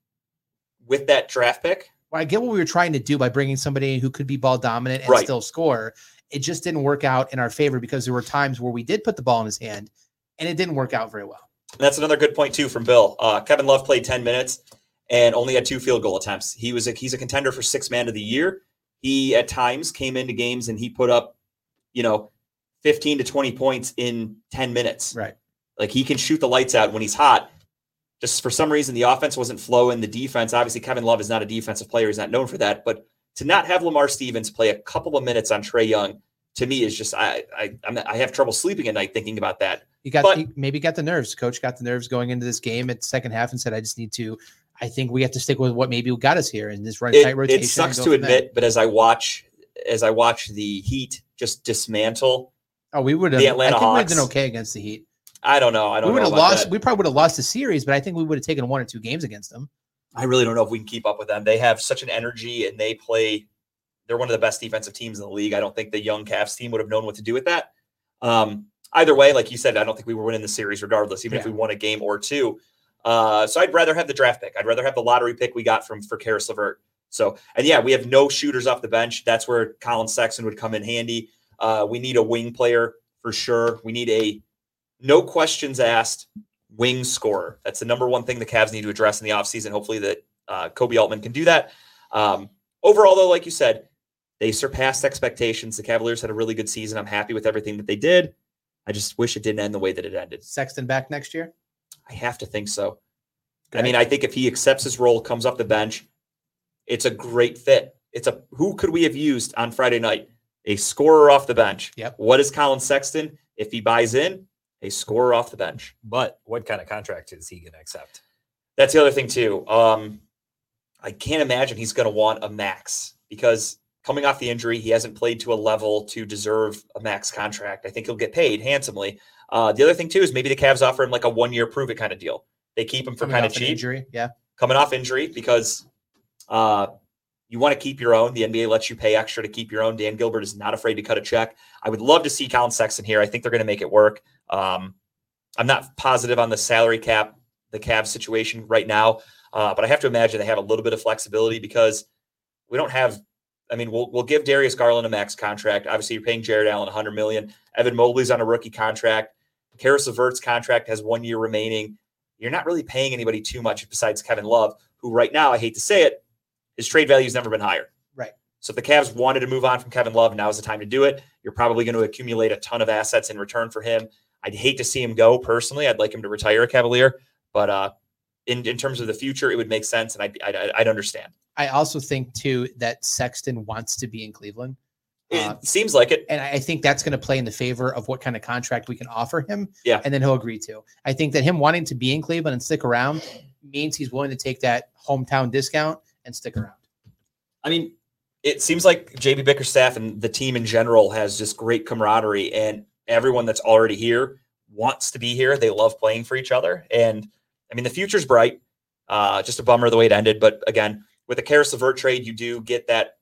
B: with that draft pick.
C: Well, I get what we were trying to do by bringing somebody who could be ball dominant and
B: Right.
C: still score. It just didn't work out in our favor because there were times where we did put the ball in his hand and it didn't work out very well.
B: And that's another good point too from Bill. Uh, Kevin Love played 10 minutes and only had two field goal attempts. He was a, he's a contender for six man of the year. he at times came into games and he put up, you know, 15 to 20 points in 10 minutes.
C: Right.
B: Like he can shoot the lights out when he's hot. Just for some reason, the offense wasn't flowing. The defense, obviously, Kevin Love is not a defensive player. He's not known for that. But to not have Lamar Stevens play a couple of minutes on Trae Young, to me, is just I I not, I have trouble sleeping at night thinking about that.
C: You got
B: But-
C: he maybe got the nerves. Coach got the nerves going into this game at second half and said, "I just need to. I think we have to stick with what maybe got us here and this run
B: It,
C: tight rotation."
B: it sucks to
C: go from there."
B: admit, but as I watch as I watch the Heat just dismantle,
C: Oh, we would have.
B: the
C: I
B: Atlanta
C: think we would have done
B: Hawks.
C: okay against the Heat.
B: I don't know. I don't We
C: would
B: know
C: have lost.
B: that.
C: We probably would have lost the series, but I think we would have taken one or two games against them.
B: I really don't know if we can keep up with them. They have such an energy and they play. They're one of the best defensive teams in the league. I don't think the young Cavs team would have known what to do with that. Um, either way, like you said, I don't think we were winning the series regardless, even if we won a game or two. Uh, so I'd rather have the draft pick. I'd rather have the lottery pick we got from for Caris LeVert. So and yeah, we have no shooters off the bench. That's where Collin Sexton would come in handy. Uh, we need a wing player for sure. We need a no questions asked wing scorer. That's the number one thing the Cavs need to address in the offseason. Hopefully that uh, Koby Altman can do that. Um, overall, though, like you said, they surpassed expectations. The Cavaliers had a really good season. I'm happy with everything that they did. I just wish it didn't end the way that it ended.
C: Sexton back next year.
B: I have to think so. I mean, I think if he accepts his role, comes off the bench, it's a great fit. It's a who could we have used on Friday night? A scorer off the bench.
C: Yep.
B: What is Collin Sexton? If he buys in, a scorer off the bench.
D: But what kind of contract is he going to accept?
B: That's the other thing too. Um, I can't imagine he's going to want a max because coming off the injury, he hasn't played to a level to deserve a max contract. I think he'll get paid handsomely. Uh, the other thing too is maybe the Cavs offer him like a one year prove it kind of deal. They keep him for
C: Coming
B: kind of cheap,
C: injury. Yeah.
B: coming off injury because uh, you want to keep your own. The NBA lets you pay extra to keep your own. Dan Gilbert is not afraid to cut a check. I would love to see Collin Sexton here. I think they're going to make it work. Um, I'm not positive on the salary cap, the Cavs situation right now, uh, but I have to imagine they have a little bit of flexibility because we don't have. I mean, we'll we'll give Darius Garland a max contract. Obviously, you're paying Jarrett Allen 100 million. Evan Mobley's on a rookie contract. Caris LeVert's contract has one year remaining. You're not really paying anybody too much besides Kevin Love, who right now, I hate to say it, his trade value's never been higher.
C: Right.
B: So if the Cavs wanted to move on from Kevin Love, now's the time to do it. You're probably going to accumulate a ton of assets in return for him. I'd hate to see him go personally. I'd like him to retire a Cavalier, but uh, in in terms of the future, it would make sense, and I'd I'd, I'd understand.
C: I also think too that Sexton wants to be in Cleveland.
B: It
C: Uh,
B: seems like it.
C: and I I think that's going to play in the favor of what kind of contract we can offer him.
B: Yeah.
C: And then he'll agree to. I think that him wanting to be in Cleveland and stick around means he's willing to take that hometown discount and stick around.
B: I mean, it seems like JB Bickerstaff and the team in general has just great camaraderie, and everyone that's already here wants to be here. They love playing for each other, and I mean, the future's bright. Uh, just a bummer the way it ended, but again, with the Caris LeVert trade, you do get that.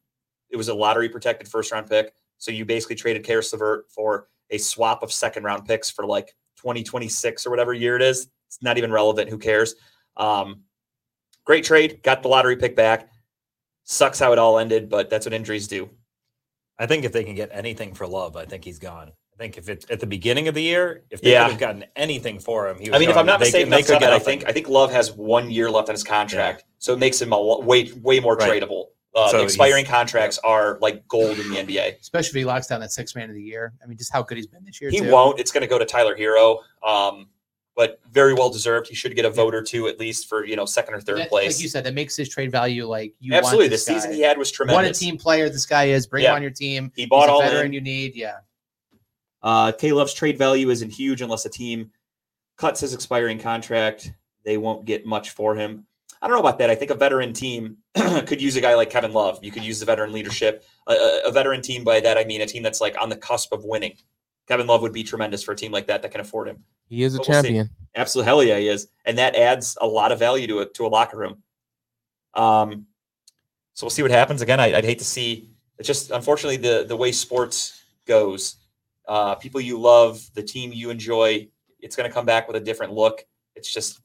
B: It was a lottery protected first round pick, so you basically traded Caris LeVert for a swap of second round picks for like 2026 or whatever year it is. It's not even relevant. Who cares? Um, great trade. Got the lottery pick back. Sucks how it all ended, but that's what injuries do.
D: I think if they can get anything for Love, I think he's gone. I think if it's at the beginning of the year, if they
B: Yeah.
D: could have gotten anything for him, he was
B: I mean, if. I'm not
D: They
B: mistaken,
D: could- they
B: off
D: could get
B: I think I think Love has one year left on his contract, so it makes him a lo- way way more
D: Right.
B: tradable. Uh,
D: So
B: expiring
D: he's-
B: contracts are like gold in the NBA.
C: Especially if he locks down that six man of the year. I mean, just how good he's been this year.
B: He
C: too.
B: won't. It's going to go to Tyler Herro, um, but very well deserved. He should get a vote or two at least for you know second or third
C: That-
B: place.
C: Like you said, that makes his trade value like you
B: Absolutely,
C: want
B: the
C: this
B: season he had was tremendous.
C: What a team player this guy is. Bring
B: Yeah.
C: him on your team.
B: He bought
C: He's a
B: all
C: veteran
B: in.
C: you need. Yeah.
B: Uh, K Love's trade value isn't huge unless a team cuts his expiring contract. They won't get much for him. I don't know about that. I think a veteran team could use a guy like Kevin Love. You could use the veteran leadership. A, a- veteran team, by that I mean a team that's like on the cusp of winning. Kevin Love would be tremendous for a team like that that can afford him.
E: He is a
B: we'll see.
E: champion.
B: Absolutely, hell yeah, he is, and that adds a lot of value to it to a locker room. Um, so we'll see what happens. Again, I, I'd hate to see. It's just unfortunately the the way sports goes. Uh, people you love, the team you enjoy, it's going to come back with a different look. It's just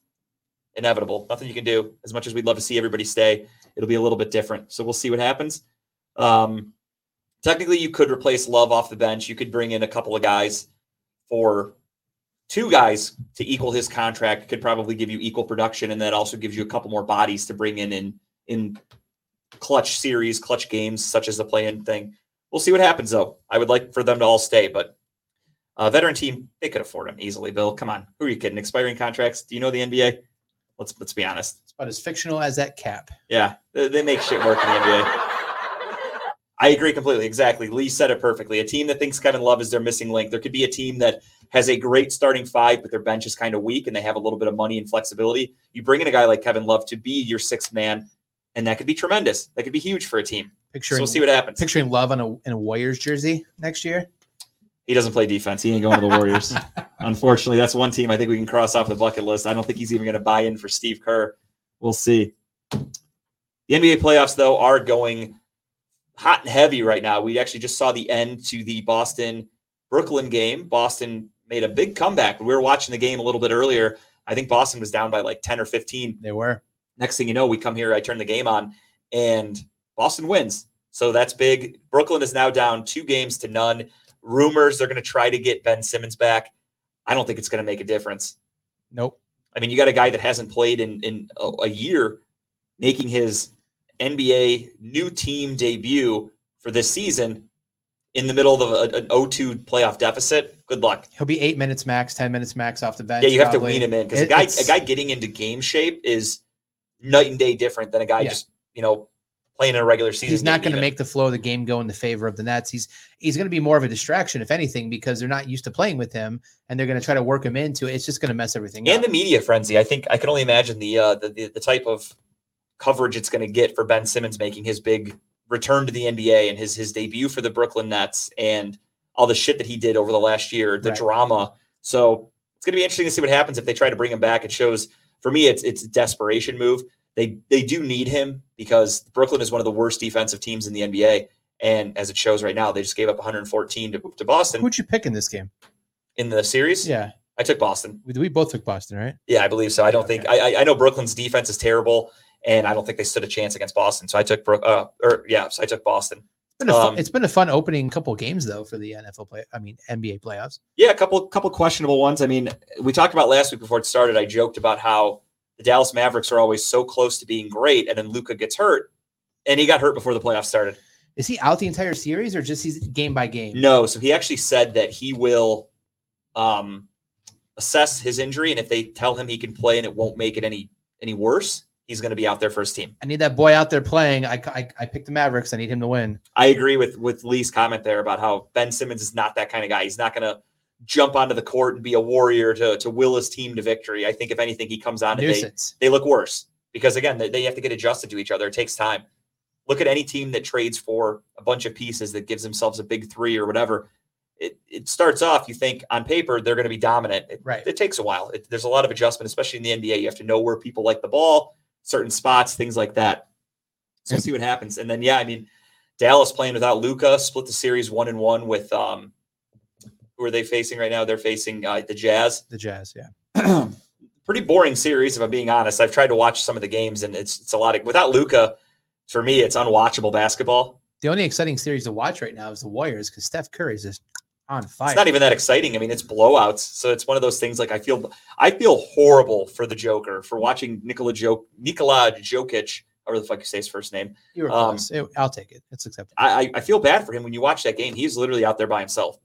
B: inevitable. Nothing you can do. As much as we'd love to see everybody stay, it'll be a little bit different. So we'll see what happens. Um, technically, you could replace Love off the bench. You could bring in a couple of guys for two guys to equal his contract. Could probably give you equal production, and that also gives you a couple more bodies to bring in in in clutch series, clutch games, such as the play-in thing. We'll see what happens though. I would like for them to all stay, but uh, veteran team they could afford them easily. Bill, come on, who are you kidding? Expiring contracts? Do you know the NBA? Let's let's be honest.
C: It's about as fictional as that cap.
B: Yeah, they, they make shit work in the NBA. I agree completely. Exactly. Lee said it perfectly. A team that thinks Kevin Love is their missing link. There could be a team that has a great starting five, but their bench is kind of weak and they have a little bit of money and flexibility. You bring in a guy like Kevin Love to be your sixth man, and that could be tremendous. That could be huge for a team. So we'll see what happens.
C: picturing love on a in a Warriors jersey next year.
B: He doesn't play defense. He ain't going to the Warriors. Unfortunately, that's one team I think we can cross off the bucket list. I don't think he's even going to buy in for Steve Kerr. We'll see. The NBA playoffs, though, are going hot and heavy right now. We actually just saw the end to the Boston Brooklyn game. Boston made a big comeback. We were watching the game a little bit earlier. I think Boston was down by like 10 or 15
C: They were.
B: next thing you know, we come here, I turn the game on, and Boston wins. So that's big. Brooklyn is now down two games to none. Rumors they're going to try to get Ben Simmons back. I don't think it's going to make a difference.
C: Nope.
B: I mean, you got a guy that hasn't played in, in a, a year making his NBA new team debut for this season in the middle of a, an 0-2 playoff deficit. Good luck.
C: He'll be eight minutes max, ten minutes max off the bench.
B: Yeah, you have to wean him in because a guy
C: it's-
B: a guy getting into game shape is night and day different than a guy
C: Yeah.
B: just you know playing in a regular season.
C: He's not going to make the flow of the game go in the favor of the Nets. He's he's going to be more of a distraction, if anything, because they're not used to playing with him, and they're going to try to work him into it. It's just going to mess everything up.
B: and
C: up.
B: the media frenzy. I think I can only imagine the uh, the, the the type of coverage it's going to get for Ben Simmons making his big return to the NBA and his his debut for the Brooklyn Nets and all the shit that he did over the last year, the
C: Right.
B: drama. So it's going to be interesting to see what happens if they try to bring him back. It shows for me it's it's a desperation move. They they do need him because Brooklyn is one of the worst defensive teams in the NBA. And as it shows right now, they just gave up 114 to, to Boston
C: Who'd you pick in this game?
B: in the series.
C: Yeah,
B: I took Boston.
C: we, we both took Boston, right?
B: Yeah, I believe so. I don't
C: Okay.
B: think I, I- I know Brooklyn's defense is terrible, and I don't think they stood a chance against Boston. So I took Brook. Uh, or yeah, so I took Boston.
C: It's been a fun,
B: Um,
C: it's been a fun opening couple of games though for the NFL play. I mean NBA playoffs.
B: Yeah, a couple couple questionable ones. I mean, we talked about last week before it started. I joked about how the Dallas Mavericks are always so close to being great, and then Luka gets hurt, and he got hurt before the playoffs started.
C: Is he out the entire series or just he's game by game?
B: No, so he actually said that he will um, assess his injury, and if they tell him he can play and it won't make it any any worse, he's going to be out there for his team.
C: I need that boy out there playing. I, I I picked the Mavericks. I need him to win.
B: I agree with with Lee's comment there about how Ben Simmons is not that kind of guy. He's not going to jump onto the court and be a warrior to to will his team to victory. I think if anything, he comes on and they, they look worse because again, they, they have to get adjusted to each other. It takes time. Look at any team that trades for a bunch of pieces that gives themselves a big three or whatever. It, it starts off, you think on paper they're going to be dominant. It,
C: Right.
B: it takes a while. It, there's a lot of adjustment, especially in the NBA. You have to know where people like the ball, certain spots, things like that. So we'll see what happens. And then, yeah, I mean, Dallas playing without Luka split the series one and one with um, who are they facing right now? They're facing uh, the Jazz
C: The Jazz, yeah.
B: pretty boring series, if I'm being honest. I've tried to watch some of the games, and it's it's a lot of without Luka. For me, it's unwatchable basketball.
C: The only exciting series to watch right now is the Warriors because Steph Curry is just on fire.
B: It's not even that exciting. I mean, it's blowouts. So it's one of those things. Like I feel, I feel horrible for the Joker for watching Nikola Jok, Nikola Jokic, or the fuck you say his first name.
C: You were
B: um,
C: close. It- I'll take it. It's acceptable.
B: I, I I feel bad for him when you watch that game. He's literally out there by himself.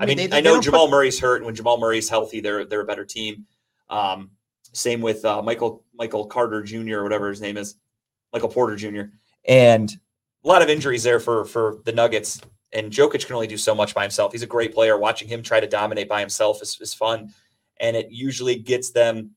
B: I mean,
C: they-
B: I know Jamal
C: put-
B: Murray's hurt, and when Jamal Murray's healthy, they're they're a better team. Um, same with uh, Michael Michael Carter Jr. or whatever his name is, Michael Porter Jr. And a lot of injuries there for for the Nuggets. And Jokic can only do so much by himself. He's a great player. Watching him try to dominate by himself is, is fun, and it usually gets them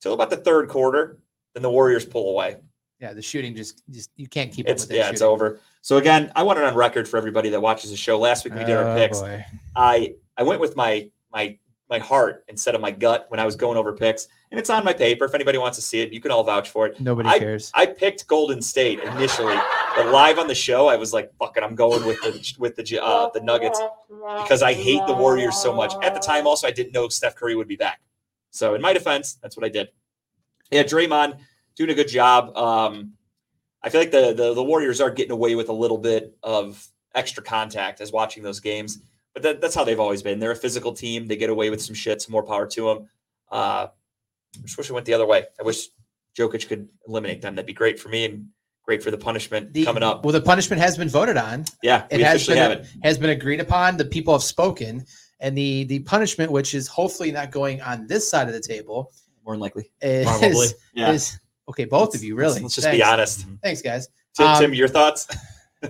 B: till about the third quarter. Then the Warriors pull away.
C: Yeah, the shooting just just you can't keep
B: It's
C: up with that
B: yeah, it's over. So again, I want it on record for everybody that watches the show. Last week we did our
C: Oh,
B: picks.
C: boy.
B: I I went with my my my heart instead of my gut when I was going over picks, and it's on my paper. If anybody wants to see it, you can all vouch for it.
C: Nobody cares.
B: I picked Golden State initially, but live on the show, I was like, "Fuck it, I'm going with the with the uh, the Nuggets because I hate the Warriors so much." At the time, also, I didn't know Steph Curry would be back. So, in my defense, that's what I did. Yeah, Draymond doing a good job. Um, I feel like the, the the Warriors are getting away with a little bit of extra contact as watching those games, but that, that's how they've always been. They're a physical team. They get away with some shit. Some more power to them. Uh, I just wish it went the other way. I wish Jokic could eliminate them. That'd be great for me and great for the punishment
C: The-
B: coming up.
C: Well, the punishment has been voted on.
B: Yeah,
C: It
B: we
C: has
B: officially
C: been
B: have it.
C: has been agreed upon. The people have spoken, and the the punishment, which is hopefully not going on this side of the table,
B: More than likely.
C: is,
D: Probably.
B: Yeah.
C: is okay. Both of you, really.
B: Let's just
C: Thanks.
B: be honest.
C: Thanks, guys.
B: Tim,
C: Um,
B: Tim, your thoughts?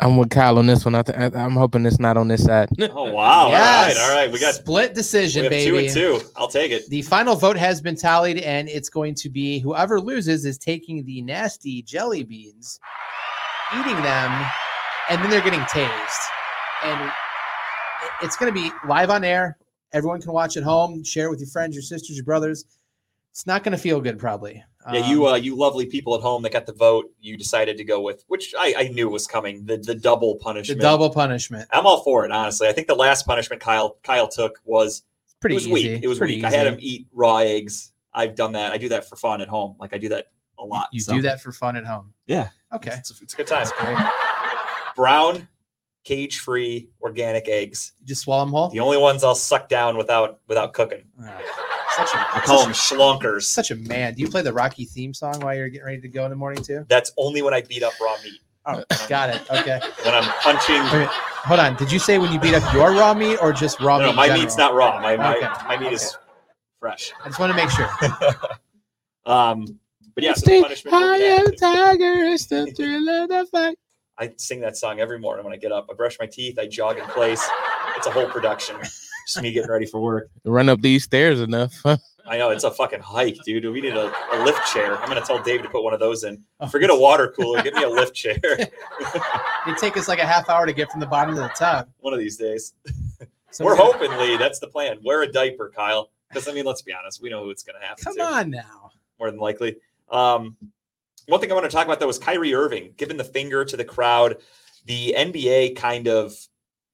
E: I'm with Kyle on this one. I th- I- I'm hoping it's not on this side.
B: Oh wow!
C: Yes.
B: All right, all right. We got
C: split
B: we
C: decision,
B: have Two and two. I'll take it.
C: The final vote has been tallied, and it's going to be whoever loses is taking the nasty jelly beans, eating them, and then they're getting tased. And it's going to be live on air. Everyone can watch at home, share it with your friends, your sisters, your brothers. It's not going to feel good, probably.
B: Yeah, you
C: Um,
B: uh, you lovely people at home that got the vote. You decided to go with which I, I knew was coming. The the double punishment.
C: the double punishment.
B: I'm all for it, honestly. I think the last punishment Kyle Kyle took was
C: pretty
B: it was
C: easy.
B: weak. It was
C: pretty
B: weak. I had
C: easy.
B: him eat raw eggs. I've done that. I do that for fun at home. Like I do that a lot.
C: You
B: so
C: do that for fun at home.
B: Yeah.
C: Okay.
B: It's, it's a good time.
C: Great.
B: Brown, cage free, organic eggs.
C: You just swallow them whole.
B: The only ones I'll suck down without without cooking.
C: Such a,
B: I call them schlunkers.
C: such a man. Do you play the Rocky theme song while you're getting ready to go in the morning too?
B: That's only when I beat up raw meat.
C: Oh, got it. Okay.
B: When I'm punching.
C: Wait, hold on. Did you say when you beat up your raw meat or just raw
B: No,
C: meat?
B: no, my
C: general?
B: meat's not raw. My my,
C: Okay,
B: my meat
C: okay.
B: is fresh.
C: I just want to make sure.
B: Um, but yeah, so the punishment. will be
E: high
B: that.
E: tiger, it's the thrill of the fight.
B: I sing that song every morning when I get up. I brush my teeth. I jog in place. It's a whole production. Just me getting ready for work.
E: Run up these stairs enough. huh?
B: I know it's a fucking hike, dude. We need a, a lift chair. I'm gonna tell Dave to put one of those in.
C: Oh,
B: Forget a water cooler. Get me a lift chair
C: It'd take us like a half hour to get from the bottom to the top.
B: one of these days.
C: So
B: We're hoping, Lee. That's the plan. Wear a diaper, Kyle. Because I mean, let's be honest. We know who it's gonna happen
C: Come
B: to.
C: on now.
B: more than likely. Um, one thing I want to talk about though is Kyrie Irving giving the finger to the crowd. The NBA kind of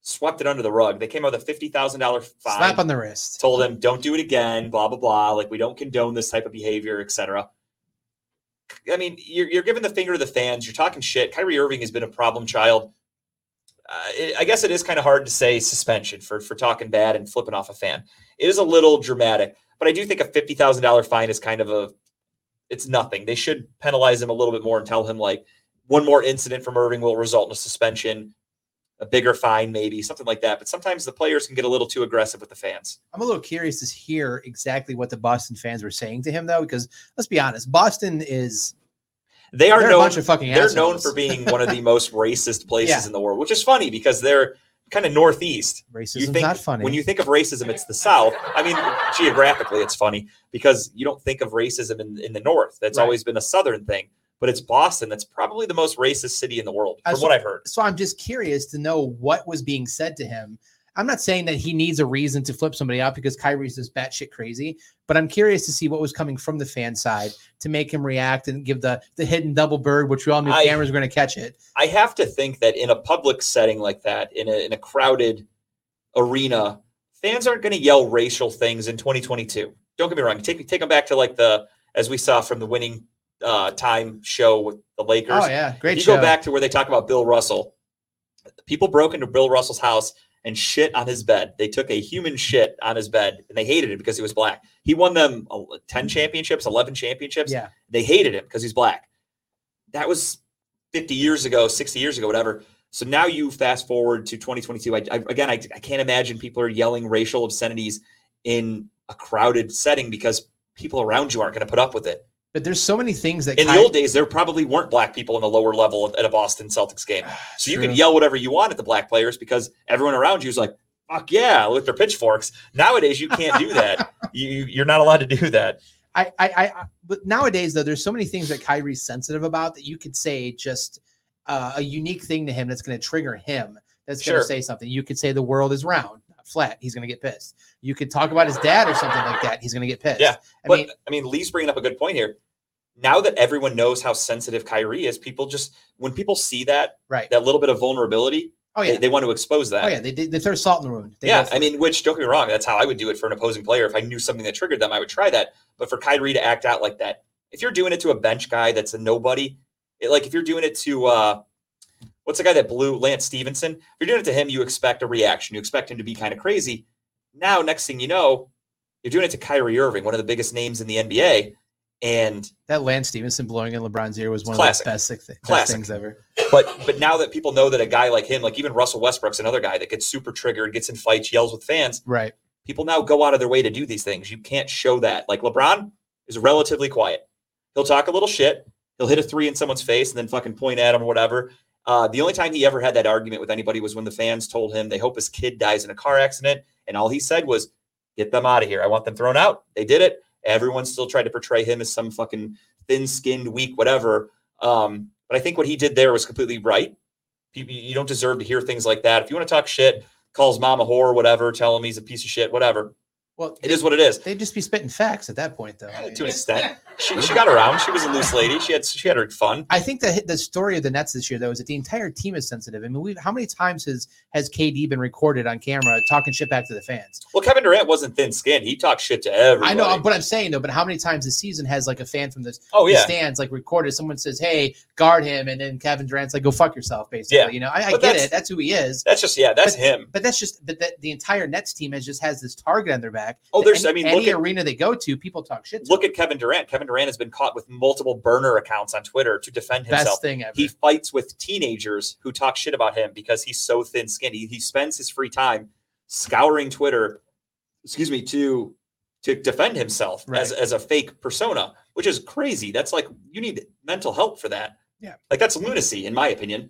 B: swept it under the rug. They came out with a fifty thousand dollar fine.
C: Slap on the wrist.
B: told him don't do it again. Blah blah blah. Like we don't condone this type of behavior, etc. I mean, you're, you're giving the finger to the fans. You're talking shit. Kyrie Irving has been a problem child. Uh, it, I guess it is kind of hard to say suspension for for talking bad and flipping off a fan. It is a little dramatic, but I do think a fifty thousand dollar fine is kind of a it's nothing. They should penalize him a little bit more and tell him like one more incident from Irving will result in a suspension, a bigger fine, maybe something like that. But sometimes the players can get a little too aggressive with the fans.
C: I'm a little curious to hear exactly what the Boston fans were saying to him, though, because let's be honest, Boston is
B: They are known.
C: bunch of fucking
B: They're
C: assholes.
B: known for being one of the most racist places
C: Yeah.
B: in the world, which is funny because they're kind of northeast. You
C: racism's
B: think
C: not funny.
B: when you think of racism, it's the South. I mean, geographically, it's funny because you don't think of racism in, in the North. That's
C: Right.
B: always been a Southern thing. But it's Boston. That's probably the most racist city in the world, from
C: saw-
B: what I've heard.
C: so I'm just curious to know what was being said to him. I'm not saying that he needs a reason to flip somebody out because Kyrie's just batshit crazy, but I'm curious to see what was coming from the fan side to make him react and give the the hidden double bird, which we all knew
B: I-
C: cameras were going to catch it.
B: I have to think that in a public setting like that, in a, in a crowded arena, fans aren't going to yell racial things in 2022. Don't get me wrong. Take take them back to like the as we saw from the winning uh, time show with the Lakers.
C: Oh yeah, great
B: if you
C: show.
B: go back to where they talk about Bill Russell, people broke into Bill Russell's house and shit on his bed. They took a human shit on his bed and they hated it because he was black. He won them uh, 10 championships, 11 championships.
C: yeah,
B: They hated him because he's black. That was 50 years ago, 60 years ago, whatever. So now you fast forward to 2022. I, I, again, I, I can't imagine people are yelling racial obscenities in a crowded setting because people around you aren't going to put up with it.
C: But there's so many things that
B: In the old days, there probably weren't black people in the lower level at a Boston Celtics game. So you can yell whatever you want at the black players because everyone around you is like, fuck yeah, with their pitchforks. Nowadays, you can't do that. you, you're not allowed to do that.
C: I, I, I, but nowadays though, there's so many things that Kyrie's sensitive about that you could say just uh, a unique thing to him that's going to trigger him. That's going
B: Sure.
C: to say something. You could say the world is round, not flat. He's going to get pissed. You could talk about his dad or something like that. He's going to get pissed.
B: Yeah,
C: I
B: but
C: mean,
B: I mean, Lee's bringing up a good point here. Now that everyone knows how sensitive Kyrie is, people just when people see that
C: right.
B: that little bit of vulnerability,
C: Oh yeah.
B: they, they want to expose that.
C: oh yeah. They, they, they throw salt in the wound. They
B: yeah, I mean, which don't get me wrong, that's how I would do it for an opposing player. If I knew something that triggered them, I would try that. But for Kyrie to act out like that, if you're doing it to a bench guy that's a nobody, it, like if you're doing it to uh, what's the guy that blew Lance Stephenson? If you're doing it to him, you expect a reaction. You expect him to be kind of crazy. Now, next thing you know, you're doing it to Kyrie Irving, one of the biggest names in the NBA. And
C: That Lance Stephenson blowing in LeBron's ear was one
B: Classic.
C: of the best, best
B: Classic.
C: things ever.
B: but but now that people know that a guy like him, like even Russell Westbrook's another guy that gets super triggered, gets in fights, yells with fans.
C: Right.
B: People now go out of their way to do these things. You can't show that. Like LeBron is relatively quiet. He'll talk a little shit. He'll hit a three in someone's face and then fucking point at him or whatever. Uh, the only time he ever had that argument with anybody was when the fans told him they hope his kid dies in a car accident, and all he said was, "Get them out of here. I want them thrown out." They did it. Everyone still tried to portray him as some fucking thin-skinned, weak, whatever. Um, but I think what he did there was completely right. You, you don't deserve to hear things like that. If you want to talk shit, calls mom a whore, whatever, tell him he's a piece of shit, whatever.
C: Well,
B: It is what it is.
C: They'd just be spitting facts at that point, though. Mean,
B: To an extent, she, she got around. She was a loose lady. She had she had her fun.
C: I think that the story of the Nets this year, though, is that the entire team is sensitive. I mean, we how many times has has KD been recorded on camera talking shit back to the fans?
B: Well, Kevin Durant wasn't thin-skinned. He talked shit to everyone.
C: I know, but I'm saying though, but how many times this season has like a fan from the,
B: oh
C: the stands like recorded? Someone says, "Hey, guard him," and then Kevin Durant's like, "Go fuck yourself," basically.
B: Yeah.
C: You know, I, I get
B: that's-
C: it. That's who he is.
B: that's just yeah, that's him.
C: But that's just but that the entire Nets team has just has this target on their back.
B: Oh, there's-
C: any,
B: I mean,
C: any
B: look at-
C: arena they go to, people talk shit. To
B: Look at Kevin Durant. Kevin Durant has been caught with multiple burner accounts on Twitter to defend himself.
C: best
B: himself.
C: thing ever.
B: He fights with teenagers who talk shit about him because he's so thin-skinned. He, he spends his free time scouring Twitter, excuse me, to to defend himself as, as a fake persona, which is crazy. That's like you need mental help for that.
C: Yeah.
B: Like that's lunacy, in my opinion.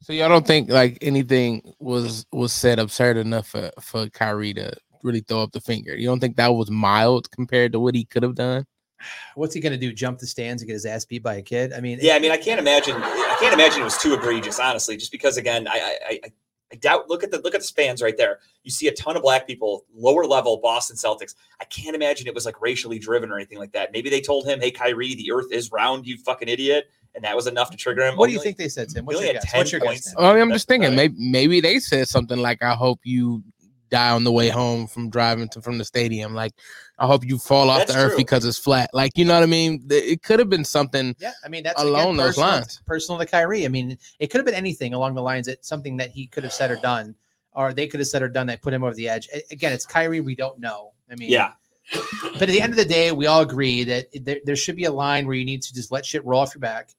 E: So y'all don't think like anything was was said absurd enough for for Kyrie to really throw up the finger? You don't think that was mild compared to what he could have done?
C: What's he gonna do? Jump the stands and get his ass beat by a kid? I mean,
B: Yeah, I mean, I can't imagine. I can't imagine it was too egregious, honestly. Just because, again, I, I, I, I doubt. Look at the look at the fans right there. You see a ton of black people, lower level Boston Celtics. I can't imagine it was like racially driven or anything like that. Maybe they told him, "Hey, Kyrie, the Earth is round, you fucking idiot," and that was enough to trigger him.
C: What do you
B: Only-
C: think they said, Tim? What's your guess? What's your guess?
B: points.
C: Tim?
E: Well, I'm
B: That's
E: just thinking maybe maybe they said something like, "I hope you die on the way home from driving to from the stadium." Like, I hope you fall off
B: That's
E: the earth
B: true.
E: because it's flat. Like, you know what I mean? It could have been something.
C: Yeah, I mean that's
E: Along
C: again,
E: those
C: personal,
E: lines.
C: Personal to Kyrie. I mean, it could have been anything along the lines that something that he could have said or done, or they could have said or done that put him over the edge. Again, it's Kyrie. We don't know. I mean,
B: Yeah,
C: But at the end of the day, we all agree that there, there should be a line where you need to just let shit roll off your back.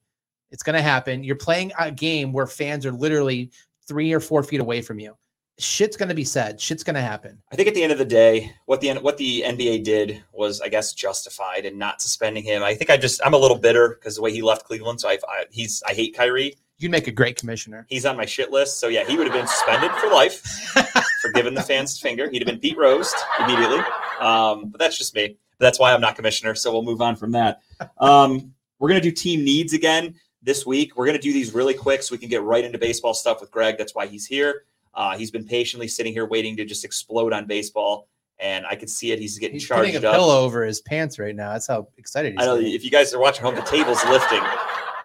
C: It's going to happen. You're playing a game where fans are literally three or four feet away from you. Shit's going to be said. Shit's going to happen.
B: I think at the end of the day, what the what the NBA did was, I guess, justified in not suspending him. I think I just I'm a little bitter because the way he left Cleveland. So I, I he's I hate Kyrie.
C: You'd make a great commissioner.
B: He's on my shit list. So yeah, he would have been suspended for life for giving the fans finger. He'd have been Pete Rose immediately. Um, but that's just me. That's why I'm not commissioner. So we'll move on from that. Um, we're gonna do team needs again this week. We're gonna do these really quick so we can get right into baseball stuff with Greg. That's why he's here. Uh, he's been patiently sitting here waiting to just explode on baseball, and I can see it. He's getting
C: He's putting a
B: up.
C: pillow over his pants right now. That's how excited he's
B: I know
C: getting.
B: if you guys are watching home, the table's lifting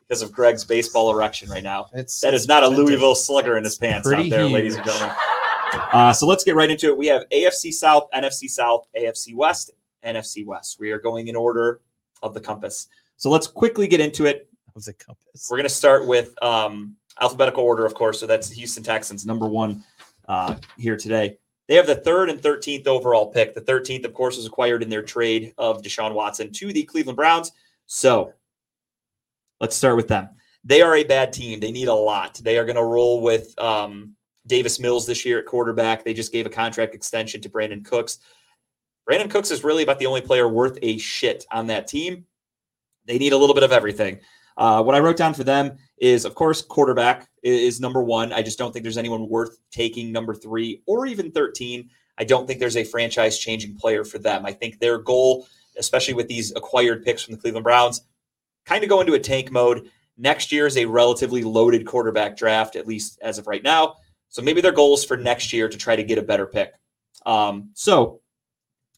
B: because of Greg's baseball erection right now.
C: It's,
B: That is not a Louisville slugger in his pants out there, ladies and gentlemen. Uh, so let's get right into it. We have AFC South, NFC South, AFC West, NFC West. We are going in order of the compass. So let's quickly get into it.
C: was the compass.
B: We're going to start with um, alphabetical order, of course. So that's Houston Texans, number one uh, here today. They have the third and 13th overall pick. The 13th, of course, was acquired in their trade of Deshaun Watson to the Cleveland Browns. So let's start with them. They are a bad team. They need a lot. They are going to roll with um, Davis Mills this year at quarterback. They just gave a contract extension to Brandin Cooks. Brandin Cooks is really about the only player worth a shit on that team. They need a little bit of everything. Uh, what I wrote down for them is, of course, quarterback is number one. I just don't think there's anyone worth taking number three or even 13. I don't think there's a franchise changing player for them. I think their goal, especially with these acquired picks from the Cleveland Browns, kind of go into a tank mode. Next year is a relatively loaded quarterback draft, at least as of right now. So maybe their goal is for next year to try to get a better pick. Um, so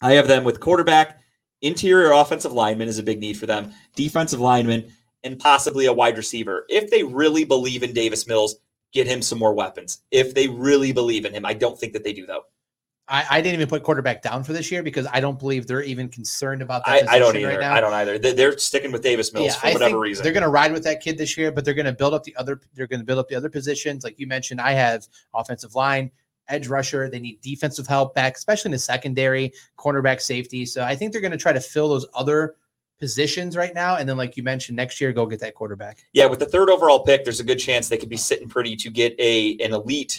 B: I have them with quarterback, interior offensive lineman is a big need for them, defensive lineman, and possibly a wide receiver. If they really believe in Davis Mills, get him some more weapons. If they really believe in him, I don't think that they do though.
C: I, I didn't even put quarterback down for this year because I don't believe they're even concerned about that.
B: I, I don't either.
C: Right now.
B: I don't either. They- They're sticking with Davis Mills for
C: I
B: whatever
C: think
B: reason.
C: They're going to ride with that kid this year, but they're going to build up the other. They're going to build up the other positions, like you mentioned. I have offensive line, edge rusher. They need defensive help back, especially in the secondary, cornerback, safety. So I think they're going to try to fill those other positions right now, and then like you mentioned, next year go get that quarterback.
B: Yeah, with the third overall pick, there's a good chance they could be sitting pretty to get a an elite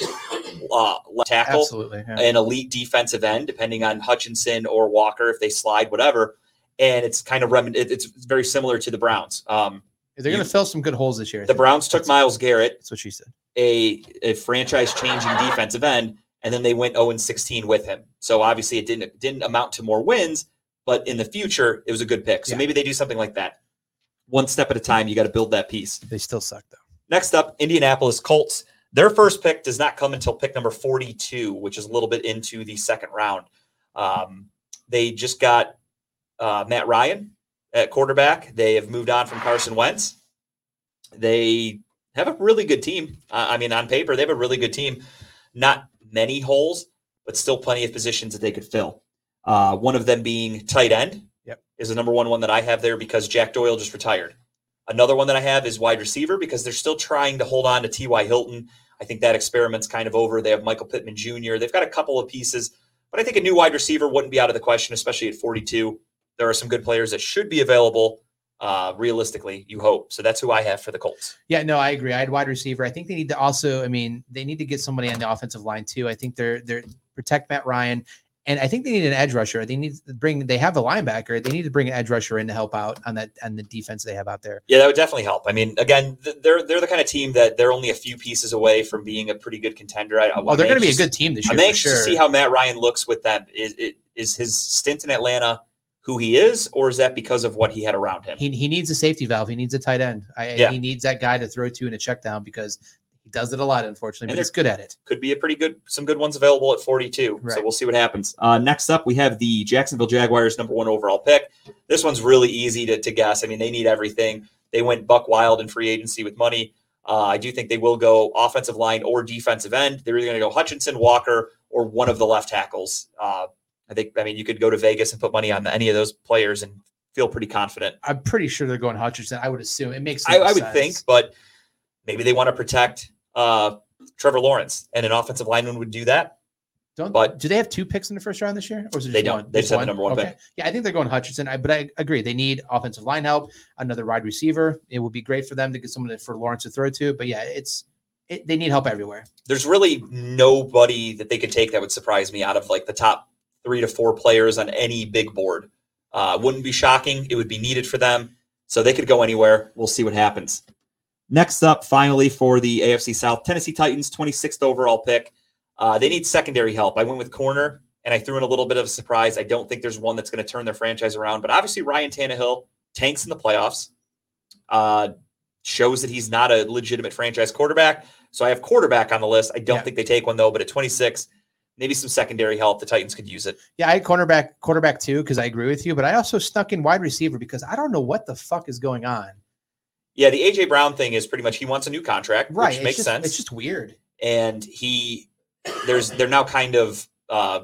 B: uh, left tackle,
C: Absolutely. yeah.
B: an elite defensive end, depending on Hutchinson or Walker if they slide, whatever. And it's kind of remin- it's very similar to the Browns. Um,
C: They're going to fill some good holes this year. I
B: the
C: think.
B: Browns took
C: That's-
B: Myles Garrett,
C: That's what she said.
B: a, a franchise changing defensive end, and then they went 0 16 with him. So obviously it didn't didn't amount to more wins, but in the future it was a good pick. So
C: Yeah.
B: maybe they do something like that. One step at a time, you got to build that piece.
C: They still suck though.
B: Next up, Indianapolis Colts. Their first pick does not come until pick number 42, which is a little bit into the second round. Um, they just got uh, Matt Ryan at quarterback. They have moved on from Carson Wentz. They have a really good team. Uh, I mean, on paper, they have a really good team. Not many holes, but still plenty of positions that they could fill. Uh, one of them being tight end.
C: Yep.
B: Is the number one one that I have there because Jack Doyle just retired. Another one that I have is wide receiver because they're still trying to hold on to T.Y. Hilton. I think that experiment's kind of over. They have Michael Pittman Jr. They've got a couple of pieces, but I think a new wide receiver wouldn't be out of the question, especially at 42. There are some good players that should be available. Uh, realistically, you hope. So that's who I have for the Colts.
C: Yeah, no, I agree. I had wide receiver. I think they need to also. I mean, they need to get somebody on the offensive line too. I think they're they're protect Matt Ryan, and I think they need an edge rusher. They need to bring. They have a linebacker. They need to bring an edge rusher in to help out on that on the defense they have out there.
B: Yeah, that would definitely help. I mean, again, they're they're the kind of team that they're only a few pieces away from being a pretty good contender. I,
C: Oh, they're going to be a good team this year.
B: I'm anxious
C: sure.
B: to see how Matt Ryan looks with them. Is is- is his stint in Atlanta who he is, or is that because of what he had around him?
C: he he needs a safety valve. He needs a tight end. I,
B: Yeah.
C: He needs that guy to throw to in a check down because he does it a lot, unfortunately,
B: And
C: but he's good at it.
B: Could be a pretty good, some good ones available at 42. So we'll see what happens. Uh, next up, we have the Jacksonville Jaguars number one overall pick. This one's really easy to, to guess. I mean, they need everything. They went buck wild in free agency with money. Uh, I do think they will go offensive line or defensive end. They're either going to go Hutchinson, Walker, or one of the left tackles. Uh, I think. I mean, you could go to Vegas and put money on any of those players and feel pretty confident.
C: I'm pretty sure they're going Hutchinson. I would assume it makes.
B: I,
C: no
B: I would
C: sense.
B: think, but maybe they want to protect uh, Trevor Lawrence, and an offensive lineman would do that.
C: Don't
B: but-
C: do they have two picks in the first round this year, or is it just
B: They don't.
C: one?
B: They just have the number one pick.
C: Yeah, I think they're going Hutchinson. I, but I agree, they need offensive line help, another wide receiver. It would be great for them to get someone for Lawrence to throw to. But yeah, it's it, they need help everywhere.
B: There's really nobody that they could take that would surprise me out of like the top three to four players on any big board. Uh, wouldn't be shocking. It would be needed for them. So they could go anywhere. We'll see what happens. Next up, finally, for the AFC South, Tennessee Titans, 26th overall pick. Uh, they need secondary help. I went with corner and I threw in a little bit of a surprise. I don't think there's one that's going to turn their franchise around, but obviously Ryan Tannehill tanks in the playoffs, uh, shows that he's not a legitimate franchise quarterback. So I have quarterback on the list. I don't
C: Yeah.
B: think they take one though, but at 26, maybe some secondary help. The Titans could use it.
C: Yeah, I had cornerback quarterback too because I agree with you, but I also snuck in wide receiver because I don't know what the fuck is going on.
B: Yeah, the AJ Brown thing is pretty much he wants a new contract,
C: Right,
B: which makes
C: just,
B: sense.
C: It's just weird.
B: and he there's they're now kind of uh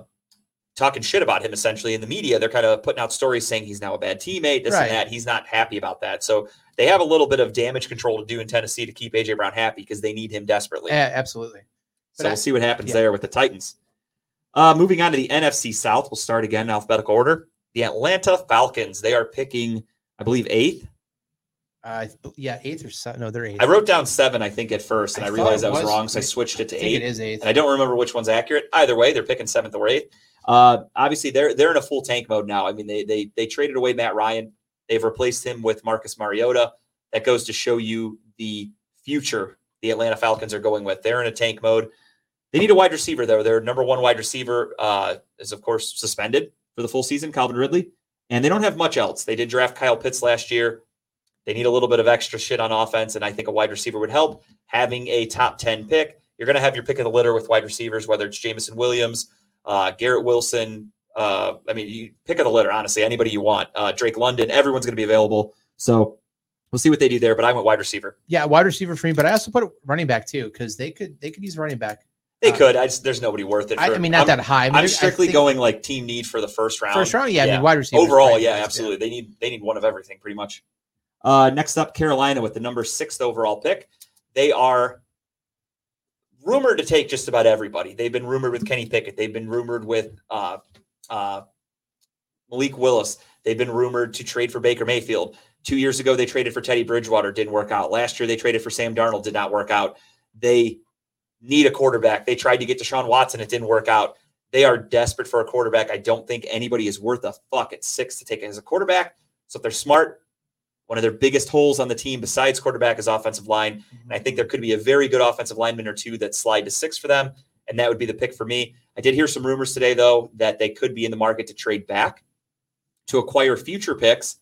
B: talking shit about him essentially in the media they're kind of putting out stories saying he's now a bad teammate this
C: Right.
B: and that he's not happy about that so they have a little bit of damage control to do in tennessee to keep aj brown happy because they need him desperately
C: Yeah, absolutely.
B: so
C: I-
B: we'll see what happens
C: yeah.
B: there with the titans uh moving on to the nfc south we'll start again in alphabetical order the atlanta falcons they are picking i believe eighth
C: Uh, yeah, eighth or seven? No, they're eighth.
B: i wrote down seven i think at first and
C: I
B: i, realized that was,
C: was-
B: wrong so i switched it to
C: I
B: eight
C: it is eighth.
B: and I don't remember which one's accurate. Either way, they're picking seventh or eighth. Uh, obviously, they're they're in a full tank mode now. I mean, they they they traded away Matt Ryan. They've replaced him with Marcus Mariota. That goes to show you the future the Atlanta Falcons are going with. They're in a tank mode. They need a wide receiver though. Their number one wide receiver uh, is of course suspended for the full season, Calvin Ridley, and they don't have much else. They did draft Kyle Pitts last year. They need a little bit of extra shit on offense, and I think a wide receiver would help. Having a top 10 pick, you're going to have your pick of the litter with wide receivers, whether it's Jameson Williams, uh, Garrett Wilson. Uh, I mean, you pick of the litter, honestly, anybody you want. Uh, Drake London, everyone's going to be available. So we'll see what they do there, but I went wide receiver.
C: Yeah, wide receiver for me, but I also put running back too because they could they could use a running back.
B: They
C: Uh,
B: could. I just, there's nobody worth it.
C: I,
B: for-
C: I mean, not
B: I'm,
C: that high. I mean, I
B: strictly going like team need for the first round.
C: first round. Yeah, I mean, wide receiver
B: Overall, yeah, absolutely. They need they need one of everything pretty much. Uh, next up, Carolina with the number sixth overall pick. They are rumored to take just about everybody. They've been rumored with Kenny Pickett. They've been rumored with uh, uh, Malik Willis. They've been rumored to trade for Baker Mayfield. Two years ago, they traded for Teddy Bridgewater, didn't work out. Last year, they traded for Sam Darnold, did not work out. They need a quarterback. They tried to get Deshaun Watson, it didn't work out. They are desperate for a quarterback. I don't think anybody is worth a fuck at six to take as a quarterback. So if they're smart, one of their biggest holes on the team besides quarterback is offensive line. And I think there could be a very good offensive lineman or two that slide to six for them. And that would be the pick for me. I did hear some rumors today, though, that they could be in the market to trade back to acquire future picks,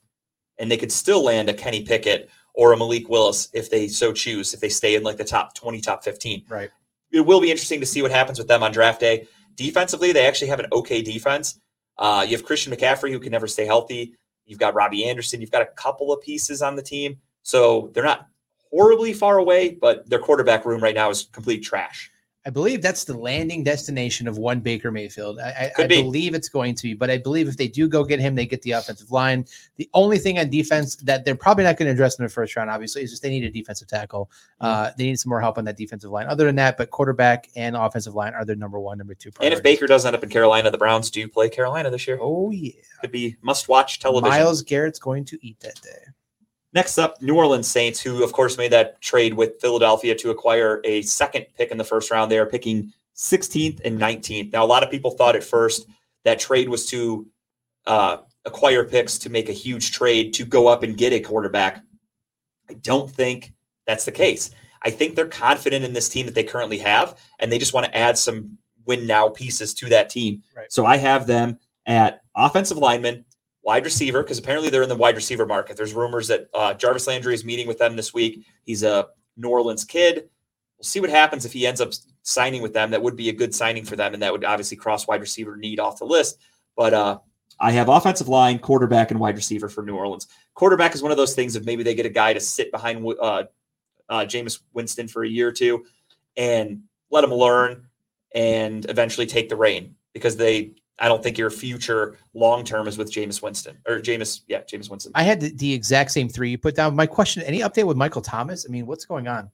B: and they could still land a Kenny Pickett or a Malik Willis if they so choose, if they stay in like the top 20, top 15.
C: Right.
B: It will be interesting to see what happens with them on draft day. Defensively, they actually have an okay defense. Uh, you have Christian McCaffrey, who can never stay healthy. You've got Robbie Anderson. You've got a couple of pieces on the team. So they're not horribly far away, but their quarterback room right now is complete trash.
C: I believe that's the landing destination of one Baker Mayfield. I, I, I
B: be.
C: believe it's going to be, but I believe if they do go get him, they get the offensive line. The only thing on defense that they're probably not going to address in the first round, obviously, is just they need a defensive tackle.
B: Mm-hmm.
C: Uh, they need some more help on that defensive line. Other than that, but quarterback and offensive line are their number one, number two.
B: And if. Baker does end up in Carolina, the Browns do play Carolina this year.
C: oh yeah,
B: Could be must watch television.
C: Myles Garrett's going to eat that day.
B: Next up, New Orleans Saints, who of course made that trade with Philadelphia to acquire a second pick in the first round. They are picking 16th and 19th. Now, a lot of people thought at first that trade was to uh, acquire picks to make a huge trade to go up and get a quarterback. I don't think that's the case. I think they're confident in this team that they currently have, and they just want to add some win now pieces to that team.
C: Right.
B: So I have them at offensive lineman, wide receiver, because apparently they're in the wide receiver market. There's rumors that uh, Jarvis Landry is meeting with them this week. He's a New Orleans kid. We'll see what happens if he ends up signing with them. That would be a good signing for them, and that would obviously cross wide receiver need off the list. But uh, I have offensive line, quarterback, and wide receiver for New Orleans. Quarterback is one of those things. If maybe they get a guy to sit behind uh, uh, Jameis Winston for a year or two and let him learn and eventually take the reign because they. I don't think your future long term is with Jameis Winston or Jameis. Yeah, Jameis Winston.
C: I had the, the exact same three you put down. My question: Any update with Michael Thomas? I mean, what's going on?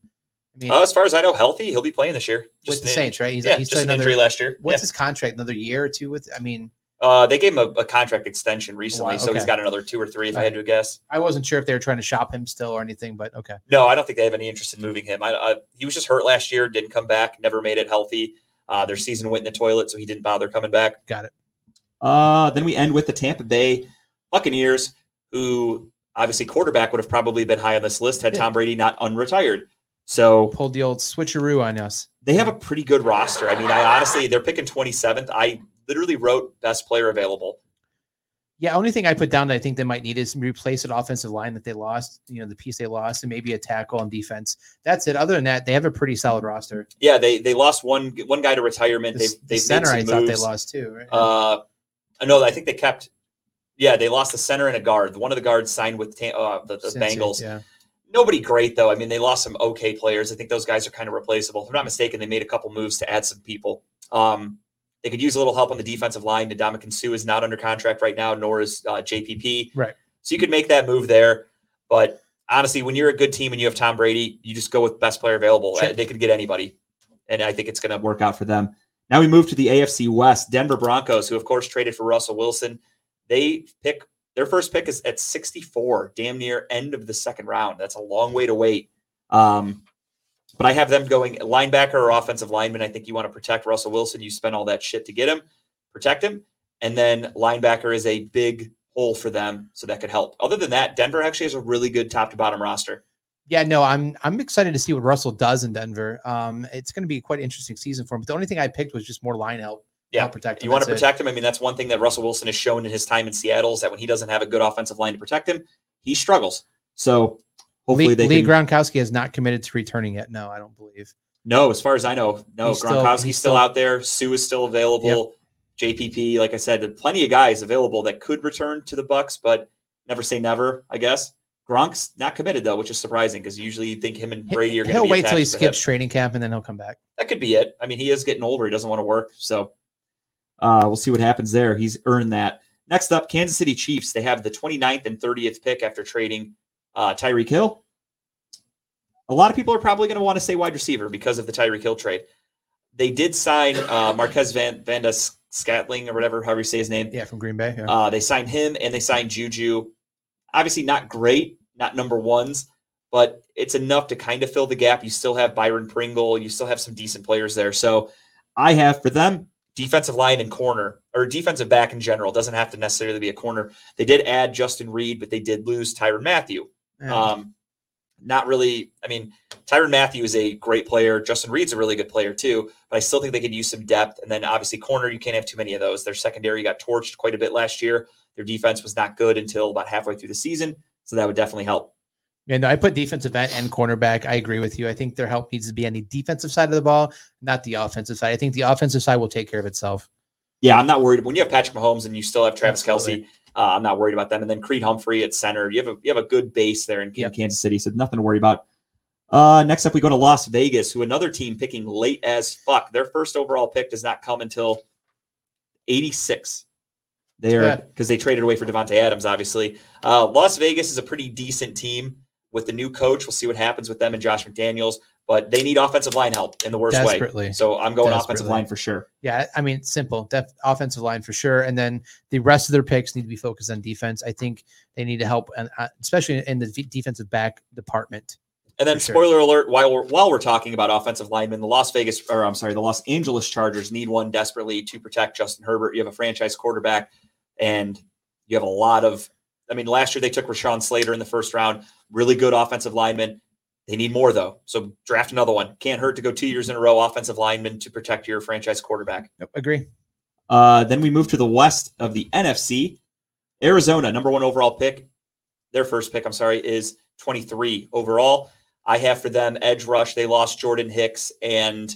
C: I mean,
B: Uh, as far as I know, healthy. He'll be playing this year.
C: with the Saints, right? He's,
B: yeah,
C: he's
B: just
C: still
B: an injury last year.
C: What's
B: Yeah.
C: his contract? Another year or two? With I mean,
B: Uh, they gave him a, a contract extension recently,
C: Wow,
B: so he's got another two or three, if I had to guess.
C: I wasn't sure if they were trying to shop him still or anything, but okay.
B: No, I don't think they have any interest in moving him. I, I, he was just hurt last year, didn't come back, never made it healthy. Uh, their season went in the toilet, so he didn't bother coming back.
C: Got it.
B: Uh, then we end with the Tampa Bay Buccaneers, who obviously quarterback would have probably been high on this list had
C: Yeah.
B: Tom Brady not unretired. So
C: Pulled the old switcheroo on us.
B: they have a pretty good roster. I mean, I honestly, they're picking 27th. I literally wrote best player available.
C: Yeah, only thing I put down that I think they might need is replace an offensive line that they lost, you know, the piece they lost, and maybe a tackle on defense. That's it. Other than that, they have a pretty solid roster.
B: Yeah, they they lost one one guy to retirement.
C: The,
B: They've
C: the center I thought they lost too. Right?
B: Uh, no, I think they kept. Yeah, they lost the center and a guard. One of the guards signed with uh, the, the
C: Cincy,
B: Bengals.
C: Yeah.
B: Nobody great though. I mean, they lost some okay players. I think those guys are kind of replaceable. If I'm not mistaken, they made a couple moves to add some people. Um, they could use a little help on the defensive line. Ndamukong Suh is not under contract right now, nor is uh, JPP.
C: Right.
B: So you could make that move there. But honestly, when you're a good team and you have Tom Brady, you just go with best player available.
C: Sure.
B: Uh, They could get anybody, and I think it's going to work out for them. Now we move to the AFC West. Denver Broncos, who of course traded for Russell Wilson, they pick their first pick is at 64, damn near end of the second round. That's a long way to wait. Um, but I have them going linebacker or offensive lineman. I think you want to protect Russell Wilson. You spend all that shit to get him, protect him, and then linebacker is a big hole for them, so that could help. Other than that, Denver actually has a really good top to bottom roster.
C: Yeah, no, I'm I'm excited to see what Russell does in Denver. Um, it's going to be quite an interesting season for him. But the only thing I picked was just more line help.
B: Yeah,
C: protect him.
B: You want to
C: That's it.
B: protect him. I mean, that's one thing that Russell Wilson has shown in his time in Seattle is that when he doesn't have a good offensive line to protect him, he struggles. So hopefully
C: Lee,
B: they
C: Lee
B: can.
C: Gronkowski has not committed to returning yet. No, I don't believe.
B: No, as far as I know, no.
C: He's
B: Gronkowski's still,
C: still-
B: out there. Suh is still available. JPP, like I said, there plenty of guys available that could return to the Bucks, but never say never. I guess Gronk's not committed though, which is surprising because usually you think him and Brady are going to
C: He'll
B: be
C: wait till he
B: attached to hip.
C: skips training camp and then he'll come back.
B: That could be it. I mean, he is getting older. He doesn't want to work, so uh, we'll see what happens there. He's earned that. Next up, Kansas City Chiefs. They have the 29th and 30th pick after trading uh, Tyreek Hill. A lot of people are probably going to want to say wide receiver because of the Tyreek Hill trade. They did sign uh, Marquez Van Vandas Scatling or whatever, however you say his name.
C: Yeah, from Green Bay. Yeah.
B: Uh, they signed him and they signed Juju. Obviously, not great, not number ones, but it's enough to kind of fill the gap. You still have Byron Pringle. You still have some decent players there. So I have for them defensive line and corner or defensive back in general. Doesn't have to necessarily be a corner. They did add Justin Reid, but they did lose Tyrann Mathieu.
C: Yeah.
B: Um, not really. I mean, Tyrann Mathieu is a great player. Justin Reid's a really good player too, but I still think they could use some depth. And then obviously corner, you can't have too many of those. Their secondary got torched quite a bit last year. Their defense was not good until about halfway through the season, so that would definitely help.
C: Yeah, no, I put defensive end and cornerback. I agree with you. I think their help needs to be on the defensive side of the ball, not the offensive side. I think the offensive side will take care of itself.
B: Yeah, I'm not worried. When you have Patrick Mahomes and you still have Travis
C: Absolutely.
B: Kelce, uh, I'm not worried about them. And then Creed Humphrey at center. You have a you have a good base there in,
C: Yep.
B: Kansas City, so nothing to worry about. Uh, next up, we go to Las Vegas, who another team picking late as fuck. Their first overall pick does not come until 86. They're because they traded away for Davante Adams, obviously. Uh, Las Vegas is a pretty decent team with the new coach. We'll see what happens with them and Josh McDaniels, but they need offensive line help in the worst way. So I'm going offensive line for sure.
C: Yeah, I mean, simple. Def- offensive line for sure, and then the rest of their picks need to be focused on defense. I think they need to help, and uh, especially in the defensive back department.
B: And then,
C: sure.
B: spoiler alert: while we're while we're talking about offensive linemen, the Las Vegas, or I'm sorry, the Los Angeles Chargers need one desperately to protect Justin Herbert. You have a franchise quarterback, and you have a lot of. I mean, last year they took Rashawn Slater in the first round, really good offensive lineman. They need more though, so draft another one. Can't hurt to go two years in a row offensive lineman to protect your franchise quarterback.
C: Yep, agree.
B: Uh, then we move to the west of the NFC. Arizona, number one overall pick. Their first pick, I'm sorry, is 23 overall. I have for them edge rush. They lost Jordan Hicks and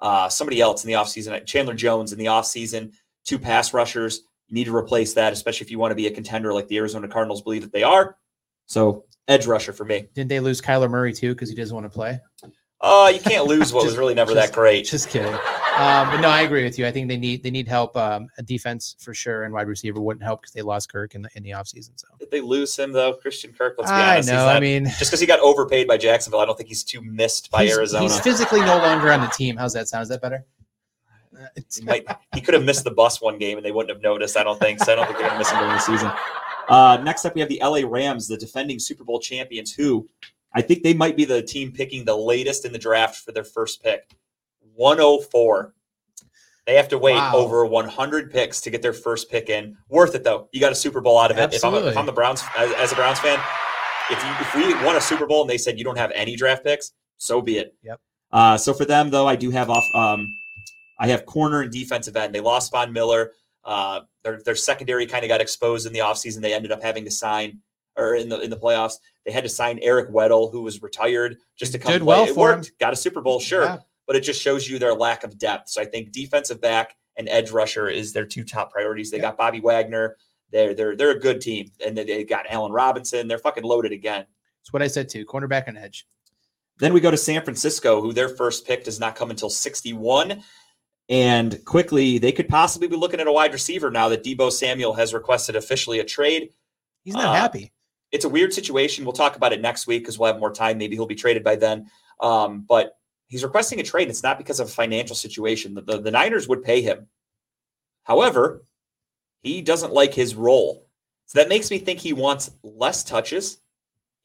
B: uh, somebody else in the offseason, Chandler Jones in the offseason, two pass rushers. You need to replace that, especially if you want to be a contender like the Arizona Cardinals believe that they are. So, edge rusher for me.
C: Didn't they lose Kyler Murray too because he doesn't want to play?
B: Uh, you can't lose what was really never
C: just-
B: that great.
C: Just kidding. Um, but no, I agree with you. I think they need they need help. Um, a defense for sure, and wide receiver wouldn't help because they lost Kirk in the in the offseason. So
B: Did they lose him though? Christian Kirk, let's be
C: I
B: honest.
C: know. I mean,
B: just because he got overpaid by Jacksonville, I don't think he's too missed by
C: he's,
B: Arizona.
C: he's physically no longer on the team. How's that sound? Is that better?
B: He might he could have missed the bus one game and they wouldn't have noticed. I don't think so. I don't think they're gonna miss him during the season. Uh, next up, we have the LA Rams, the defending Super Bowl champions, who I think they might be the team picking the latest in the draft for their first pick. 104. They have to wait
C: Wow.
B: over 100 picks to get their first pick in. Worth it though. You got a Super Bowl out of it. If I'm, a, if I'm the Browns as, as a Browns fan, if you if we won a Super Bowl and they said you don't have any draft picks, so be it.
C: Yep.
B: Uh, so for them though, I do have off. Um, I have corner and defensive end. They lost Von Miller. Uh, their their secondary kind of got exposed in the offseason. They ended up having to sign or in the in the playoffs. They had to sign Eric Weddle, who was retired, just to come
C: Did
B: play.
C: well
B: it
C: for him.
B: worked. Got a Super Bowl, sure,
C: Yeah.
B: but it just shows you their lack of depth. So I think defensive back and edge rusher is their two top priorities. They
C: Yeah.
B: got Bobby Wagner. They're they're they're a good team, and they- they got Allen Robinson. They're fucking loaded again.
C: That's what I said too. Cornerback and edge.
B: Then we go to San Francisco, who their first pick does not come until 61. And quickly, they could possibly be looking at a wide receiver now that Deebo Samuel has requested officially a trade.
C: He's not
B: Uh,
C: happy.
B: It's a weird situation. We'll talk about it next week because we'll have more time. Maybe he'll be traded by then. Um, but he's requesting a trade. It's not because of a financial situation. The, the, the Niners would pay him. However, he doesn't like his role. So that makes me think he wants less touches.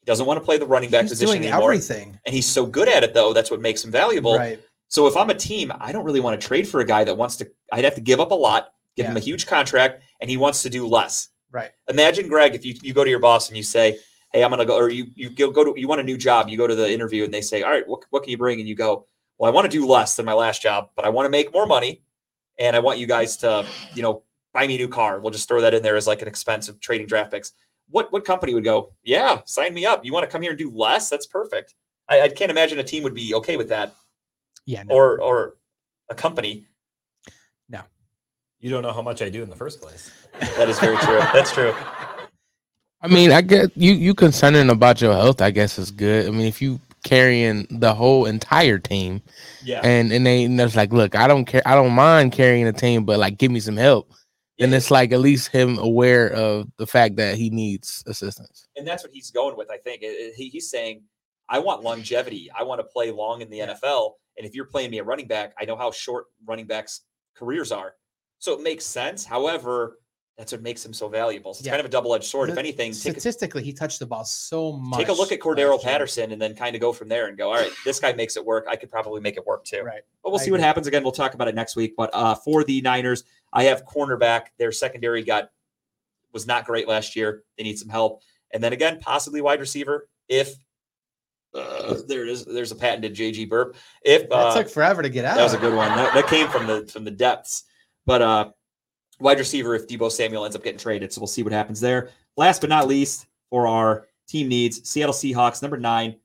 B: He doesn't want to play the running back
C: He's
B: position
C: doing
B: anymore.
C: everything.
B: And he's so good at it, though. That's what makes him valuable.
C: right.
B: So if I'm a team, I don't really want to trade for a guy that wants to. I'd have to give up a lot, give him a huge contract, and he wants to do less.
C: Right.
B: Imagine, Greg, if you, you go to your boss and you say, "Hey, I'm gonna go," or you you go, go to you want a new job, you go to the interview and they say, "All right, what what can you bring?" And you go, "Well, I want to do less than my last job, but I want to make more money, and I want you guys to, you know, buy me a new car. We'll just throw that in there as like an expense of trading draft picks." What what company would go? Yeah, sign me up. You want to come here and do less? That's perfect. I, I can't imagine a team would be okay with that,
C: Yeah. No.
B: or or a company. No.
D: You don't know how much I do in the first place.
B: That is very true. That's true.
E: I mean, I get you. You concerning about your health, I guess, is good. I mean, if you carrying the whole entire team,
B: Yeah.
E: and and they and it's like, look, I don't care. I don't mind carrying a team, but like, give me some help. And it's like at least him aware of the fact that he needs assistance.
B: and that's what he's going with. I think It- it- he, he's saying, "I want longevity. I want to play long in the NFL. And if you're playing me a running back, I know how short running backs' careers are. So it makes sense. However, that's what makes him so valuable. So it's
C: Yeah.
B: kind of a double-edged sword. If anything, take a,
C: Statistically, he touched the ball so much.
B: take a look at
C: Cordarrelle.
B: Patterson and then kind of go from there and go, all right, this guy makes it work. I could probably make it work too.
C: Right.
B: But we'll
C: I
B: see what happens again. We'll talk about it next week. But uh, for the Niners, I have cornerback. Their secondary got was not great last year. They need some help. And then again, possibly wide receiver if uh, there it is. There's a patented JG burp. If
C: That
B: uh,
C: took forever to get out.
B: that was a good one. That, that came from the from the depths. But uh wide receiver if Deebo Samuel ends up getting traded. So we'll see what happens there. Last but not least, for our team needs, Seattle Seahawks, number nine.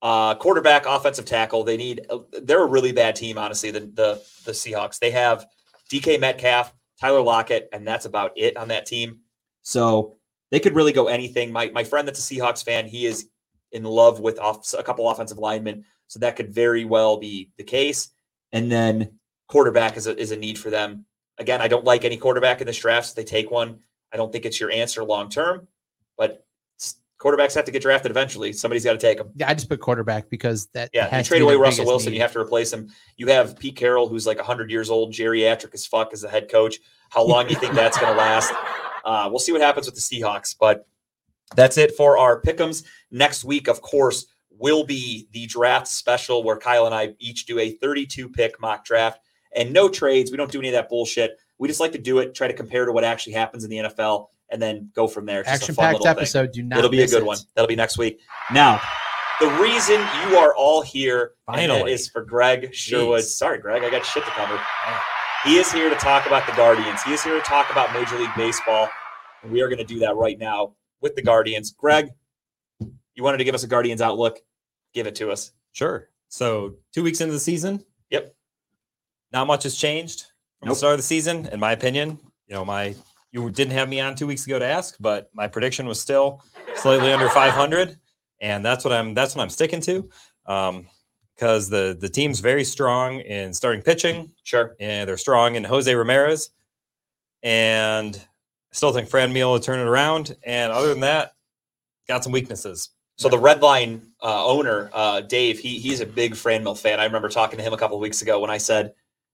B: Uh quarterback, offensive tackle. They need they're a really bad team, honestly, the the the Seahawks. They have DK Metcalf, Tyler Lockett, and that's about it on that team. So they could really go anything. My my friend that's a Seahawks fan, he is in love with off, a couple offensive linemen. So that could very well be the case. And then quarterback is a, is a need for them. Again, I don't like any quarterback in this draft. So they take one. I don't think it's your answer long term, but quarterbacks have to get drafted eventually. Somebody's got to take them.
C: Yeah, I just put quarterback because that
B: Yeah, you trade away Russell Wilson,
C: need.
B: you have to replace him. You have Pete Carroll, who's like 100 years old, geriatric as fuck as a head coach. How long do you think that's going to last? Uh, we'll see what happens with the Seahawks, but that's it for our pickums. Next week, of course, will be the draft special where Kyle and I each do a 32 pick mock draft and no trades. We don't do any of that bullshit. We just like to do it, try to compare to what actually happens in the NFL, and then go from there. It's just a
C: Action
B: fun
C: packed
B: little thing.
C: episode. Do not.
B: It'll be a good
C: it.
B: one. That'll be next week. Now, the reason you are all here
D: Finally.
B: is for Greg Sherwood.
D: Jeez.
B: Sorry, Greg, I got shit to cover. He is here to talk about the Guardians. He is here to talk about Major League Baseball. And we are going to do that right now with the Guardians. Greg, you wanted to give us a Guardians outlook? Give it to us.
D: Sure. So two weeks into the season.
B: Yep.
D: Not much has changed from
B: Nope.
D: the start of the season, in my opinion. You know, my you didn't have me on two weeks ago to ask, but my prediction was still slightly under 500, and that's what I'm that's what I'm sticking to. Um, because the the team's very strong in starting pitching,
B: Sure.
D: and they're strong in Jose Ramirez, and I still think Franmil will turn it around. And other than that, got some weaknesses.
B: So the Red Line uh, owner, uh, Dave, he he's a big Franmil fan. I remember talking to him a couple of weeks ago when I said,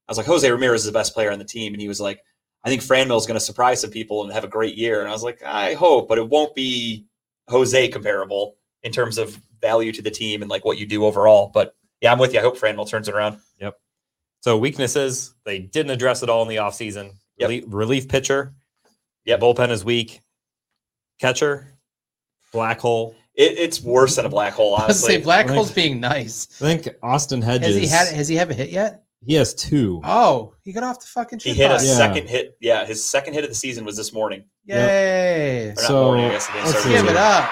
B: I was like, Jose Ramirez is the best player on the team, and he was like, I think Franmil is going to surprise some people and have a great year. And I was like, I hope, but it won't be Jose comparable in terms of value to the team and like what you do overall. But yeah, I'm with you. I hope Franmil turns it around. Yep.
D: So weaknesses, they didn't address it all in the offseason.
B: Yep.
D: Relief, relief pitcher.
B: Yep.
D: Bullpen is weak. Catcher, black hole.
B: It, it's worse than a black hole,
C: I was say
B: honestly.
C: Black
D: Like-
C: Hole's being nice.
D: I think Austin Hedges.
C: Has he had? Has he have a hit yet?
D: He has two.
C: Oh, he got off the fucking.
B: He
C: shit
B: hit a.
D: Yeah.
B: second hit. Yeah, his second hit of the season was this morning.
C: Yay!
B: Or not
D: So,
B: morning, I guess it is.
D: let's
C: Give it up.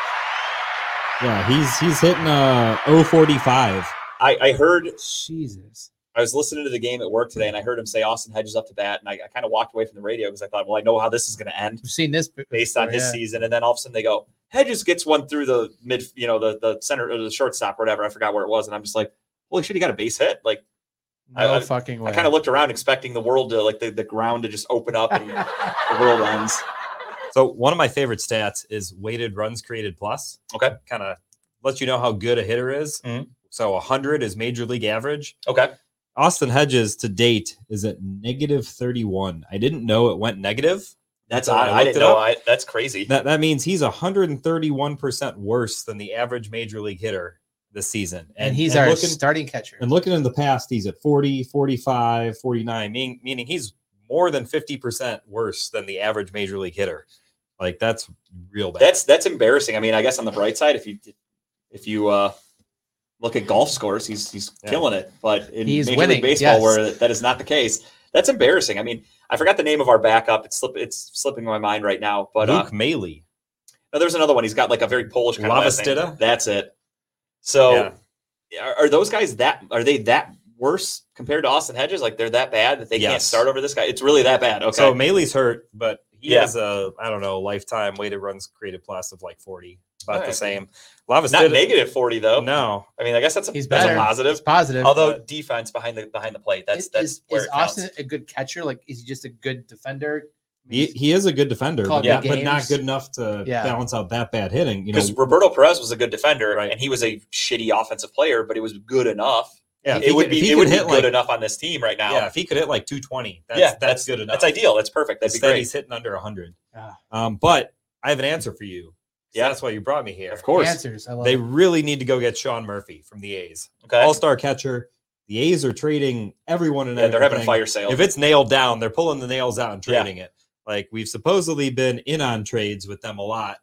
D: Yeah, he's he's hitting uh 045.
B: I, I heard
C: Jesus.
B: I was listening to the game at work today, and I heard him say Austin Hedges up to bat, and I, I kind of walked away from the radio because I thought, well, I know how this is going to end
C: We've seen this b-
B: based on his
C: yeah.
B: season, and then all of a sudden they go Hedges gets one through the mid, you know, the the center or the shortstop, or whatever. I forgot where it was, and I'm just like, holy shit, he got a base hit. Like
C: No
B: I-
C: fucking way.
B: I kind of looked around expecting the world to like the, the ground to just open up and the world ends.
D: So one of my favorite stats is weighted runs created plus.
B: Okay.
D: Kind of lets you know how good a hitter is.
B: Mhm.
D: So 100 is major league average.
B: Okay,
D: Austin Hedges to date is at negative 31. I didn't know it went negative.
B: that's
D: So
B: odd.
D: I
B: I, didn't know. I, that's crazy.
D: That that means he's 131% worse than the average major league hitter this season.
C: and, he's our
D: looking,
C: starting catcher.
D: and looking in the past, he's at 40, 45, 49, meaning, meaning he's more than 50% worse than the average major league hitter. Like that's real bad.
B: That's that's embarrassing. I mean, I guess on the bright side, if you if you uh, look at golf scores, he's he's
D: Yeah.
B: killing it. But in
C: He's
B: Major
C: winning,
B: League Baseball,
C: yes.
B: where that is not the case, that's embarrassing. I mean, I forgot the name of our backup. It's slip, it's slipping my mind right now. But uh,
D: Luke Maile.
B: no, there's another one. He's got like a very Polish kind of last name. That's it. So
D: Yeah.
B: are, are those guys that are they that worse compared to Austin Hedges? Like they're that bad that they can't start over this guy? It's really that bad. Okay.
D: So Maile's hurt, but he
B: Yeah.
D: has a I don't know lifetime weighted runs created plus of like 40, about the
B: Alright.
D: same.
B: not
D: Lavastida,
B: negative forty though.
D: no,
B: I mean, I guess that's a,
C: He's
B: that's a
C: better.
B: positive.
C: It's positive.
B: Although defense behind the behind the plate, that's
C: is,
B: that's
C: is,
B: where
C: is
B: it counts.
C: Austin a good catcher? Like, is he just a good defender?
D: He, he is a good defender,
C: Called
D: but,
B: big
D: but not good enough to
C: Yeah.
D: balance out that bad hitting. You know,
B: Because Roberto Perez was a good defender,
D: Right.
B: and he was a shitty offensive player, but he was good enough.
D: Yeah,
B: it would
D: could-
B: be
D: he
B: it
D: could
B: would be
D: hit,
B: good
D: like-
B: enough on this team right now.
D: Yeah, if he could hit like 220, that's,
B: yeah,
D: that's, good enough.
B: That's ideal. That's perfect. That'd be great.
D: he's hitting under 100.
C: Ah.
D: Um, but I have an answer for you.
B: Yeah.
D: that's why you brought me here.
B: Of course.
C: Answers. I love
D: They
C: it.
D: really need to go get Sean Murphy from the A's,
B: Okay.
D: All Star catcher. The A's are trading everyone and
B: yeah, they're having a fire sale.
D: If it's nailed down, they're pulling the nails out and
B: Yeah.
D: trading it. Like we've supposedly been in on trades with them a lot.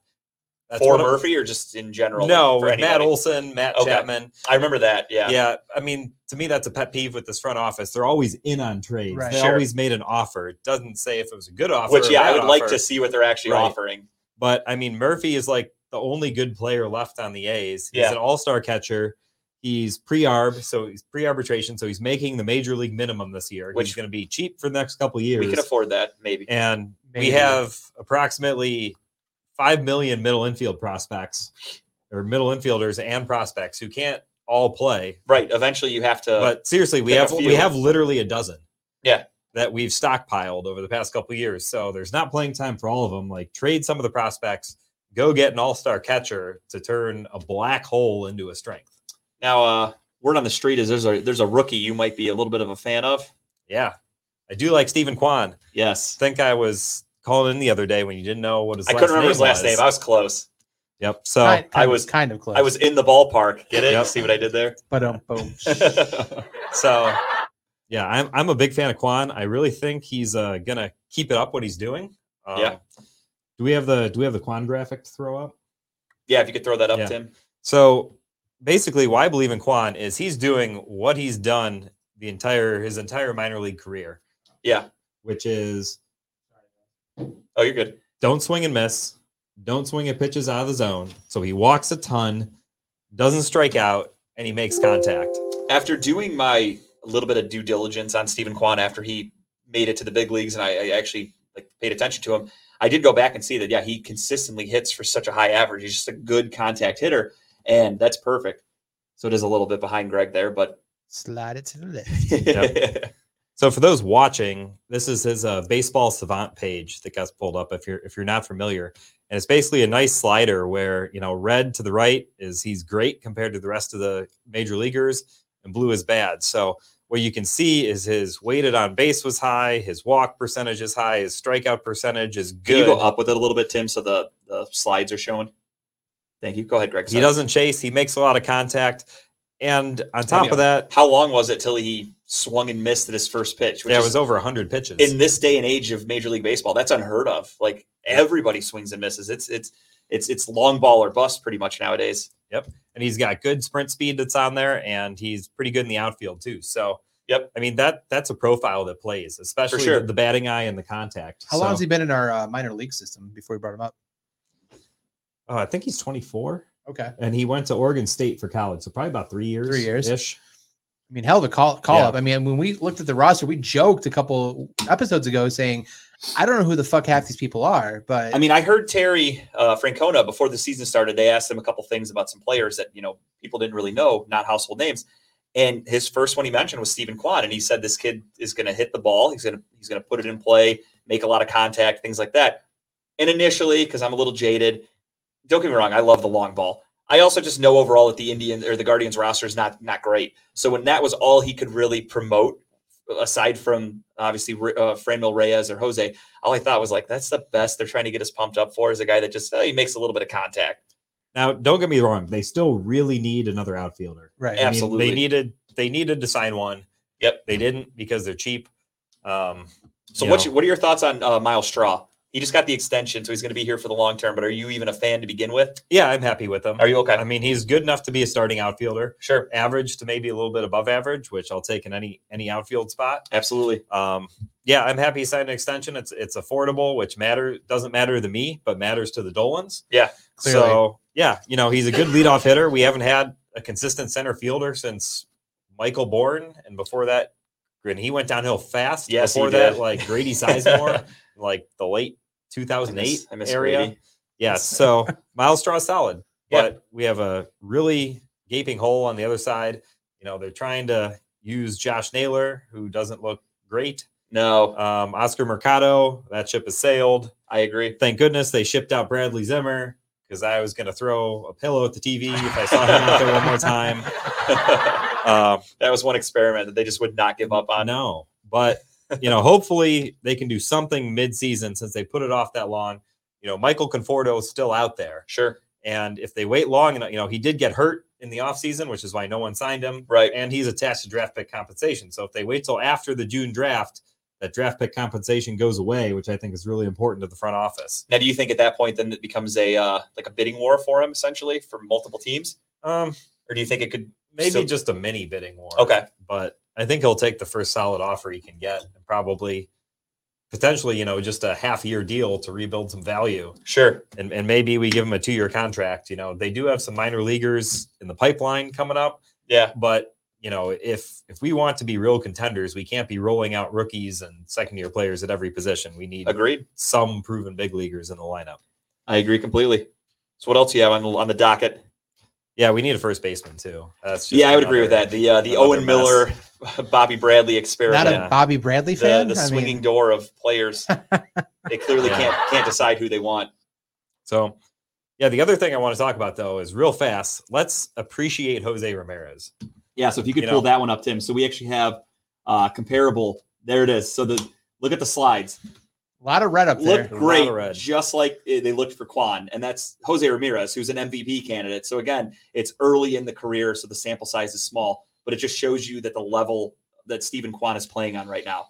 D: That's
B: for Murphy or just in general?
D: No, Matt? Olson, Matt
B: Okay.
D: Chapman.
B: I remember that. Yeah.
D: Yeah. I mean, to me, that's a pet peeve with this front office. They're always in on trades.
C: Right.
D: They
B: Sure.
D: always made an offer. It doesn't say if it was a good offer.
B: Which
D: or a
B: yeah, I
D: bad
B: would like to see what they're actually
D: Right.
B: offering.
D: But I mean, Murphy is like the only good player left on the A's. He's
B: Yeah.
D: an all-star catcher. He's pre-arb, so he's pre-arbitration, so he's making the major league minimum this year.
B: Which-
D: is going to be cheap for the next couple years.
B: We can afford that, maybe.
D: and we have approximately five million middle infield prospects or middle infielders and prospects who can't all play.
B: Right. Eventually, you have to.
D: but seriously, we have we have literally a dozen.
B: Yeah.
D: That we've stockpiled over the past couple of years. So there's not playing time for all of them. Like trade some of the prospects, go get an all-star catcher to turn a black hole into a strength.
B: now, uh, word on the street is there's a there's a rookie you might be a little bit of a fan of.
D: Yeah. I do like Steven Kwan.
B: Yes.
D: I think I was calling in the other day when you didn't know what his
B: I
D: last
B: couldn't remember
D: name
B: his last
D: was.
B: name. I was close.
D: Yep. So
C: Kind-
B: I
C: kind-
B: was-
C: kind of close.
B: I was in the ballpark. Get it?
D: Yep.
B: See what I did there?
C: but um, boom.
D: So, yeah, I'm I'm a big fan of Kwan. I really think he's uh, gonna keep it up what he's doing. Um,
B: Yeah.
D: Do we have the Do we have the Kwan graphic to throw up?
B: yeah, if you could throw that up,
D: Yeah.
B: Tim.
D: So basically, why I believe in Kwan is he's doing what he's done the entire his entire minor league career,
B: Yeah.
D: which is
B: Oh, you're good.
D: don't swing and miss, don't swing at pitches out of the zone. So he walks a ton, doesn't strike out, and he makes contact.
B: After doing my little bit of due diligence on Steven Kwan after he made it to the big leagues, and I, I actually like paid attention to him, I did go back and see that. Yeah, he consistently hits for such a high average. He's just a good contact hitter, and that's perfect. So it is a little bit behind Greg there, but
C: Slide it to the left.
D: So for those watching, this is his uh, baseball savant page that gets pulled up. If you're if you're not familiar, and it's basically a nice slider where you know red to the right is he's great compared to the rest of the major leaguers, and blue is bad. So what you can see is his weighted on base was high, his walk percentage is high, his strikeout percentage is
B: Can
D: good.
B: you go up with it a little bit, Tim, so the, the slides are showing? Thank you. Go ahead, Greg.
D: He
B: Sorry.
D: doesn't chase. He makes a lot of contact, and on top
B: Maybe
D: of that,
B: How long was it till he swung and missed at his first pitch? Which
D: yeah, it was over hundred pitches.
B: in this day and age of Major League Baseball, that's unheard of. Like everybody swings and misses. It's it's it's it's long ball or bust pretty much nowadays.
D: And he's got good sprint speed that's on there, and he's pretty good in the outfield too. So,
B: Yep.
D: I mean that that's a profile that plays, especially
B: sure.
D: the, the batting eye and the contact.
C: How long has he been in our uh, minor league system before we brought him up?
D: Oh, I think he's 24,
C: Okay.
D: and he went to Oregon State for college, so probably about three years.
C: Three years.
D: ish.
C: I mean, hell of a call call
D: Yeah.
C: up. I mean, when we looked at the roster, we joked a couple episodes ago saying, I don't know who the fuck half these people are, but
B: I mean, I heard Terry uh, Francona before the season started. They asked him a couple things about some players that you know people didn't really know, not household names. And his first one he mentioned was Steven Kwan, and he said this kid is going to hit the ball. He's going to he's going to put it in play, make a lot of contact, things like that. And initially, because I'm a little jaded, don't get me wrong, I love the long ball. I also just know overall that the Indian or the Guardians roster is not not great. So when that was all he could really promote, aside from obviously uh, Franmil Reyes or Jose, all I thought was like, that's the best they're trying to get us pumped up for is a guy that just uh, he makes a little bit of contact.
D: Now, don't get me wrong; they still really need another outfielder.
C: right.
D: I mean,
B: Absolutely.
D: they needed they needed to sign one.
B: Yep.
D: They didn't because they're cheap. Um,
B: So
D: you
B: what's your, what are your thoughts on uh, Myles Straw? He just got the extension, so he's going to be here for the long term. But are you even a fan to begin with?
D: yeah, I'm happy with him.
B: Are you okay?
D: I mean, he's good enough to be a starting outfielder.
B: sure,
D: average to maybe a little bit above average, which I'll take in any any outfield spot.
B: absolutely.
D: Um, yeah, I'm happy he signed an extension. It's it's affordable, which matter doesn't matter to me, but matters to the Dolans.
B: Yeah,
C: clearly.
D: So yeah, you know he's a good leadoff hitter. We haven't had a consistent center fielder since Michael Bourn, and before that, and he went downhill fast.
B: Yes, he
D: before that, like Grady Sizemore, like the late 2008
B: I miss- I
D: area. Yeah, so Myles Straw solid,
B: Yeah.
D: but we have a really gaping hole on the other side. You know, they're trying to use Josh Naylor, who doesn't look great.
B: No,
D: Um, Oscar Mercado, that ship has sailed.
B: I agree.
D: Thank goodness they shipped out Bradley Zimmer because I was going to throw a pillow at the TV if I saw him out there one more time. Uh,
B: That was one experiment that they just would not give up on.
D: no, but you know, hopefully they can do something mid-season since they put it off that long. You know, Michael Conforto is still out there,
B: Sure.
D: and if they wait long enough, you know, he did get hurt in the offseason, which is why no one signed him.
B: Right.
D: and he's attached to draft pick compensation. So if they wait till after the June draft, that draft pick compensation goes away, which I think is really important to the front office.
B: Now, do you think at that point then it becomes a uh, like a bidding war for him essentially for multiple teams,
D: Um,
B: or do you think it could?
D: maybe
B: So-
D: just a mini bidding war.
B: Okay.
D: but I think he'll take the first solid offer he can get, and probably potentially, you know, just a half year deal to rebuild some value.
B: Sure.
D: And, and maybe we give him a two year contract. You know, they do have some minor leaguers in the pipeline coming up,
B: Yeah.
D: but you know, if if we want to be real contenders, we can't be rolling out rookies and second year players at every position. We need
B: Agreed.
D: some proven big leaguers in the lineup.
B: I agree completely. So what else do you have on the on the docket?
D: Yeah, we need a first baseman too. That's just
B: Yeah, I would agree with that. The uh, the Owen Miller,
D: mess.
B: Bobby Bradley experiment.
C: Not a Bobby Bradley
B: the,
C: fan.
B: the
C: I mean,
B: swinging door of players. they clearly
D: Yeah.
B: can't can't decide who they want.
D: So, yeah, the other thing I want to talk about though is real fast. Let's appreciate Jose Ramirez.
F: Yeah, so if you could
D: You
F: pull
D: know.
F: that one up, Tim. So we actually have uh comparable. There it is. So the look at the slides.
C: a lot of red up there.
B: Look great, just like uh, they looked for Kwan, and that's Jose Ramirez, who's an MVP candidate. So again, it's early in the career, so the sample size is small, but it just shows you that the level that Steven Kwan is playing on right now.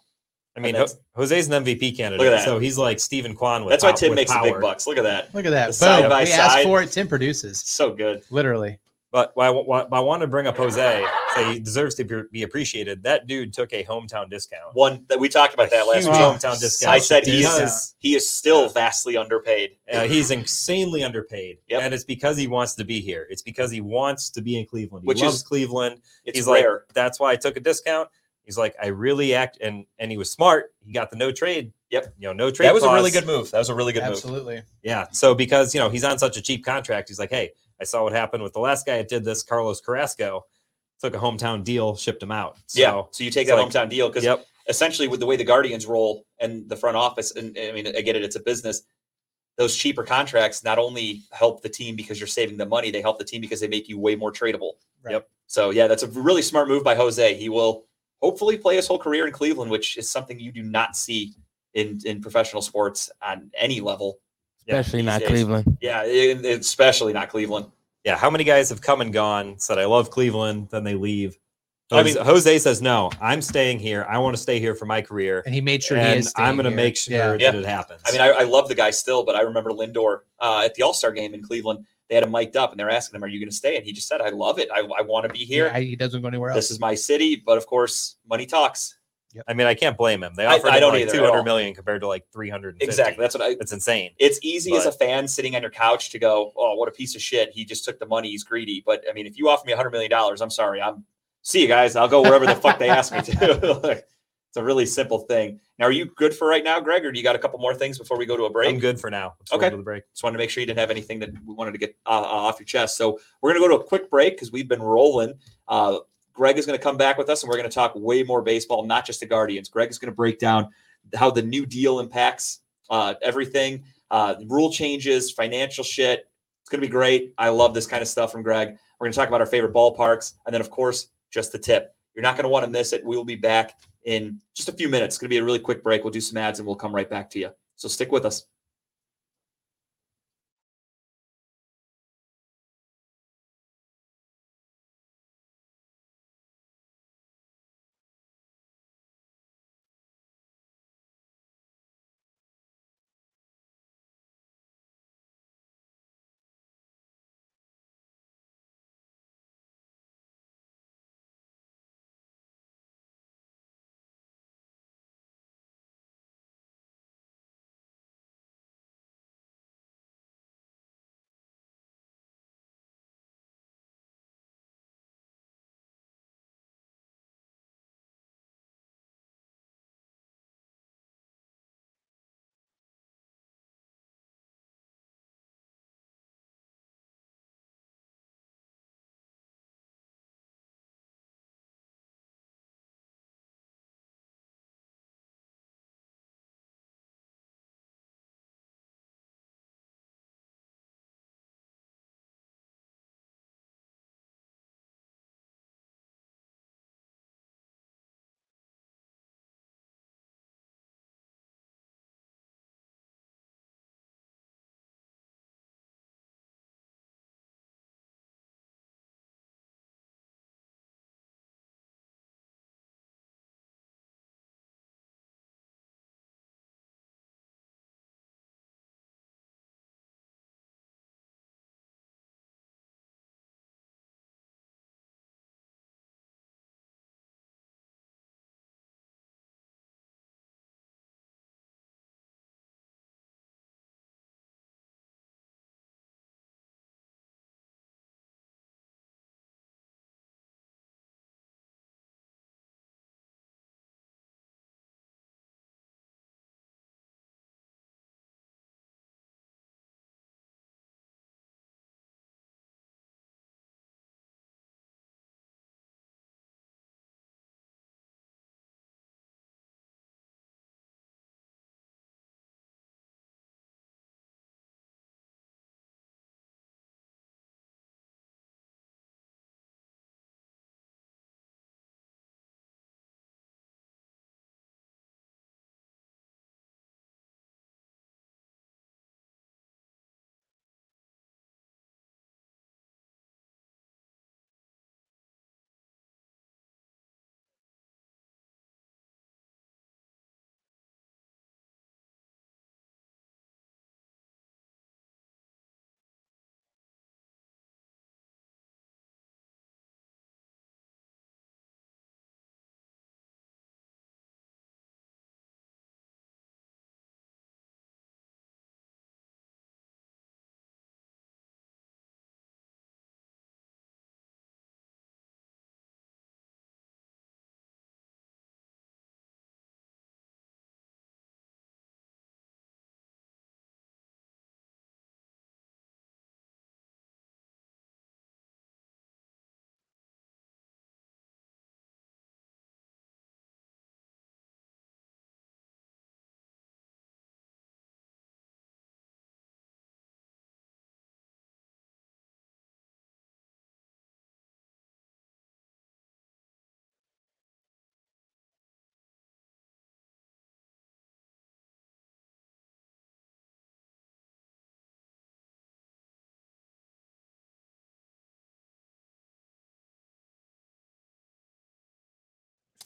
D: I mean,
B: that's-
D: Ho- Jose's an MVP candidate,
B: Look at that.
D: so he's like Steven Kwan with
B: That's why Tim
D: with
B: makes the
D: power.
B: big bucks. Look at that,
C: Look at that.
B: The side by
C: we asked
B: side.
C: for it. Tim produces.
B: so good.
C: Literally.
D: But why, why, why I want to bring up Jose, say he deserves to be- be appreciated. That dude took a hometown discount.
B: One that we talked about that last
D: Huge
B: week.
D: hometown discount.
B: I said he
D: Because-
B: is he is still vastly underpaid.
D: Uh, he's insanely underpaid,
B: Yep.
D: and it's because he wants to be here. It's because he wants to be in Cleveland. He
B: Which
D: loves
B: is-
D: Cleveland.
B: It's
D: he's
B: rare.
D: like, that's why I took a discount. He's like, I really act, and and he was smart. He got the no trade.
B: Yep.
D: You know, no trade.
B: that was a really good move. That was a really good move.
C: Absolutely.
D: Yeah. So because you know he's on such a cheap contract, he's like, hey, I saw what happened with the last guy that did this, Carlos Carrasco. Took a hometown deal, shipped him out. So,
B: yeah. So you take that
D: like-
B: hometown deal because
D: Yep.
B: essentially with the way the Guardians roll and the front office, and I mean, I get it, it's a business. Those cheaper contracts not only help the team because you're saving the money, they help the team because they make you way more tradable.
C: Right.
D: Yep.
B: So yeah, that's a really smart move by Jose. He will hopefully play his whole career in Cleveland, which is something you do not see in in professional sports on any level.
E: Especially
B: these
E: not
B: days.
E: Cleveland.
B: Yeah, especially not Cleveland.
D: Yeah. How many guys have come and gone, said I love Cleveland, then they leave.
B: I
D: I
B: mean-
D: mean, Jose says no. I'm staying here. I want to stay here for my career,
C: And he made sure he
D: and
C: is.
D: I'm going to make sure
C: Yeah.
D: that
B: Yeah.
D: it happens.
B: I mean, I, I love the guy still, but I remember Lindor uh, at the All Star game in Cleveland. They had him mic'd up, and they're asking him, "Are you going to stay?" And he just said, "I love it. I, I want to be here.
C: Yeah, he doesn't go anywhere else.
B: this is my city." But of course, money talks.
D: I mean, I can't blame him. They
B: I-
D: offered
B: I
D: him
B: don't
D: like
B: either at
D: 200
B: all.
D: million compared to like 300.
B: Exactly. That's what I.
D: It's insane.
B: It's easy as a fan sitting on your couch to go, "Oh, what a piece of shit! He just took the money. He's greedy." But I mean, if you offer me a hundred million dollars, I'm sorry. I'm see you guys. I'll go wherever the fuck they ask me to. Like, it's a really simple thing. Now, are you good for right now, Greg, or do you got a couple more things before we go to a break?
D: I'm good for now. Let's
B: Okay.
D: to the break.
B: Just wanted to make sure you didn't have anything that we wanted to get uh, uh, off your chest. So we're going to go to a quick break because we've been rolling. Uh, Greg is going to come back with us and we're going to talk way more baseball, not just the Guardians. Greg is going to break down how the new deal impacts uh, everything, uh, rule changes, financial shit. It's going to be great. I love this kind of stuff from Greg. We're going to talk about our favorite ballparks. And then, of course, just the tip. You're not going to want to miss it. We will be back in just a few minutes. It's going to be a really quick break. We'll do some ads and we'll come right back to you. So stick with us.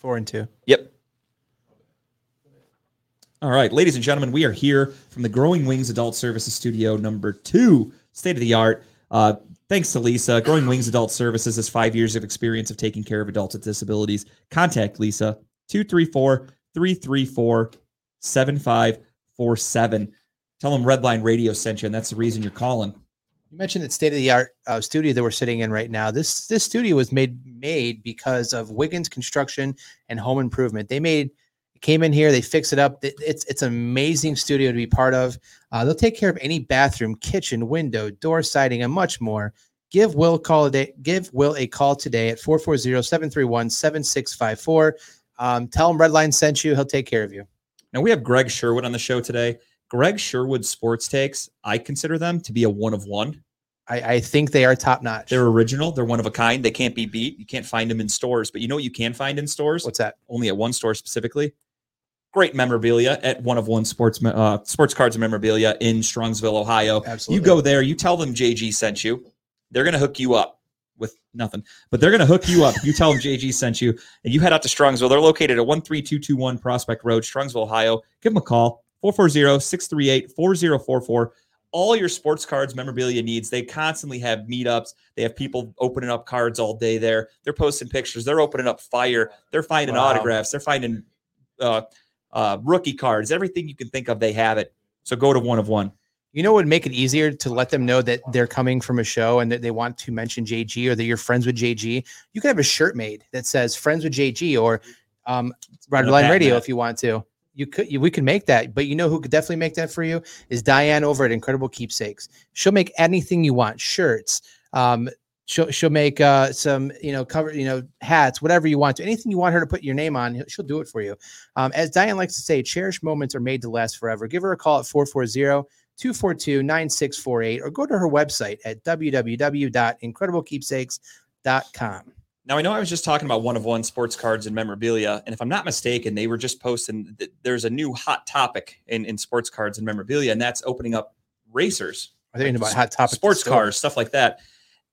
C: Four and two.
B: Yep. All right, ladies and gentlemen, we are here from the Growing Wings Adult Services Studio number two, state of the art. Uh, thanks to Lisa. Growing Wings Adult Services has five years of experience of taking care of adults with disabilities. Contact Lisa 234 334 7547. Tell them Redline Radio sent you, and that's the reason you're calling.
C: You mentioned that state of the art uh, studio that we're sitting in right now. This this studio was made made because of Wiggins Construction and Home Improvement. They made came in here, they fix it up. It- It's it's an amazing studio to be part of. Uh, they'll take care of any bathroom, kitchen, window, door siding, and much more. Give Will call a today. Give Will a call today at 440-731-7654. Um, tell him Redline sent you. He'll take care of you.
B: Now we have Greg Sherwood on the show today. Greg Sherwood's sports takes, I consider them to be a one of one.
C: I, I think they are top notch.
B: They're original. They're one of a kind. They can't be beat. You can't find them in stores, but you know what you can find in stores?
C: What's that?
B: Only at one store specifically. Great memorabilia at one of one sports uh, sports cards and memorabilia in Strongsville, Ohio.
C: Absolutely.
B: You go there, you tell them JG sent you. They're going to hook you up with nothing, but they're going to hook you up. You tell them JG sent you, and you head out to Strongsville. They're located at 13221 Prospect Road, Strongsville, Ohio. Give them a call 440 638 4044. All your sports cards, memorabilia needs. They constantly have meetups. They have people opening up cards all day there. They're posting pictures. They're opening up fire. They're finding
C: Wow.
B: autographs. They're finding uh, uh, rookie cards. Everything you can think of, they have it. So go to one of one.
C: You know what would make it easier to let them know that they're coming from a show and that they want to mention JG or that you're friends with JG? You could have a shirt made that says "Friends with JG" or um,
B: And a
C: Redline Radio if you want to. You could, you, we could make that, but you know who could definitely make that for you is Diane over at Incredible Keepsakes. She'll make anything you want, shirts. Um, she'll she'll make uh, some you know cover you know hats, whatever you want to, anything you want her to put your name on, she'll do it for you. Um, as Diane likes to say, cherished moments are made to last forever. Give her a call at 440 242 9648 or go to her website at www.incrediblekeepsakes.com.
B: Now I know I was just talking about one of one sports cards and memorabilia, and if I'm not mistaken, they were just posting that there's a new hot topic in, in sports cards and memorabilia, and that's opening up racers,
C: Are they about hot topics?
B: sports cars, stuff like that.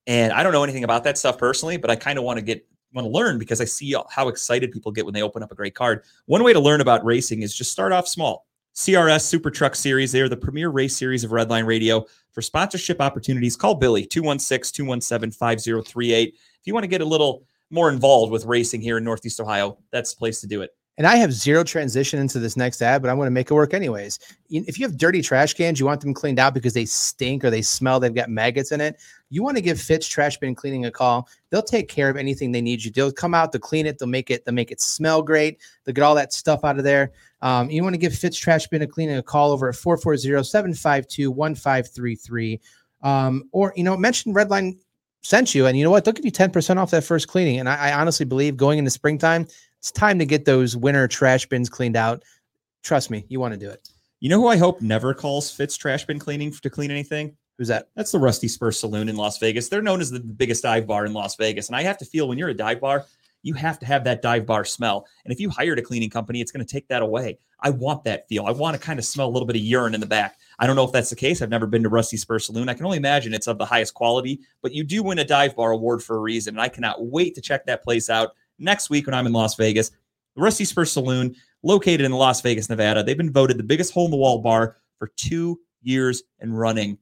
B: And I don't know anything about that stuff personally, but I kind of want to get want to learn because I see how excited people get when they open up a great card. One way to learn about racing is just start off small. CRS Super Truck Series, they are the premier race series of Redline Radio. For sponsorship opportunities, call Billy 216 217 5038. If you want to get a little more involved with racing here in Northeast Ohio, that's the place to do it.
C: And I have zero transition into this next ad, but I want to make it work anyways. If you have dirty trash cans, you want them cleaned out because they stink or they smell, they've got maggots in it. You want to give Fitz Trash Bin Cleaning a call. They'll take care of anything they need you. They'll come out, they'll clean it, they'll make it, they'll make it smell great. They'll get all that stuff out of there. Um, you want to give Fitz Trash Bin a Cleaning a call over at 440-752-1533. Um, or you know, mention Redline sent you, and you know what? They'll give you 10% off that first cleaning. And I, I honestly believe going into springtime, it's time to get those winter trash bins cleaned out. Trust me, you want to do it.
B: You know who I hope never calls Fitz Trash Bin Cleaning to clean anything?
C: Who's that?
B: That's the Rusty Spur Saloon in Las Vegas. They're known as the biggest dive bar in Las Vegas. And I have to feel when you're a dive bar, you have to have that dive bar smell. And if you hired a cleaning company, it's going to take that away. I want that feel. I want to kind of smell a little bit of urine in the back. I don't know if that's the case. I've never been to Rusty Spur Saloon. I can only imagine it's of the highest quality, but you do win a dive bar award for a reason. And I cannot wait to check that place out next week when I'm in Las Vegas. The Rusty Spur Saloon, located in Las Vegas, Nevada. They've been voted the biggest hole in the wall bar for two years and running.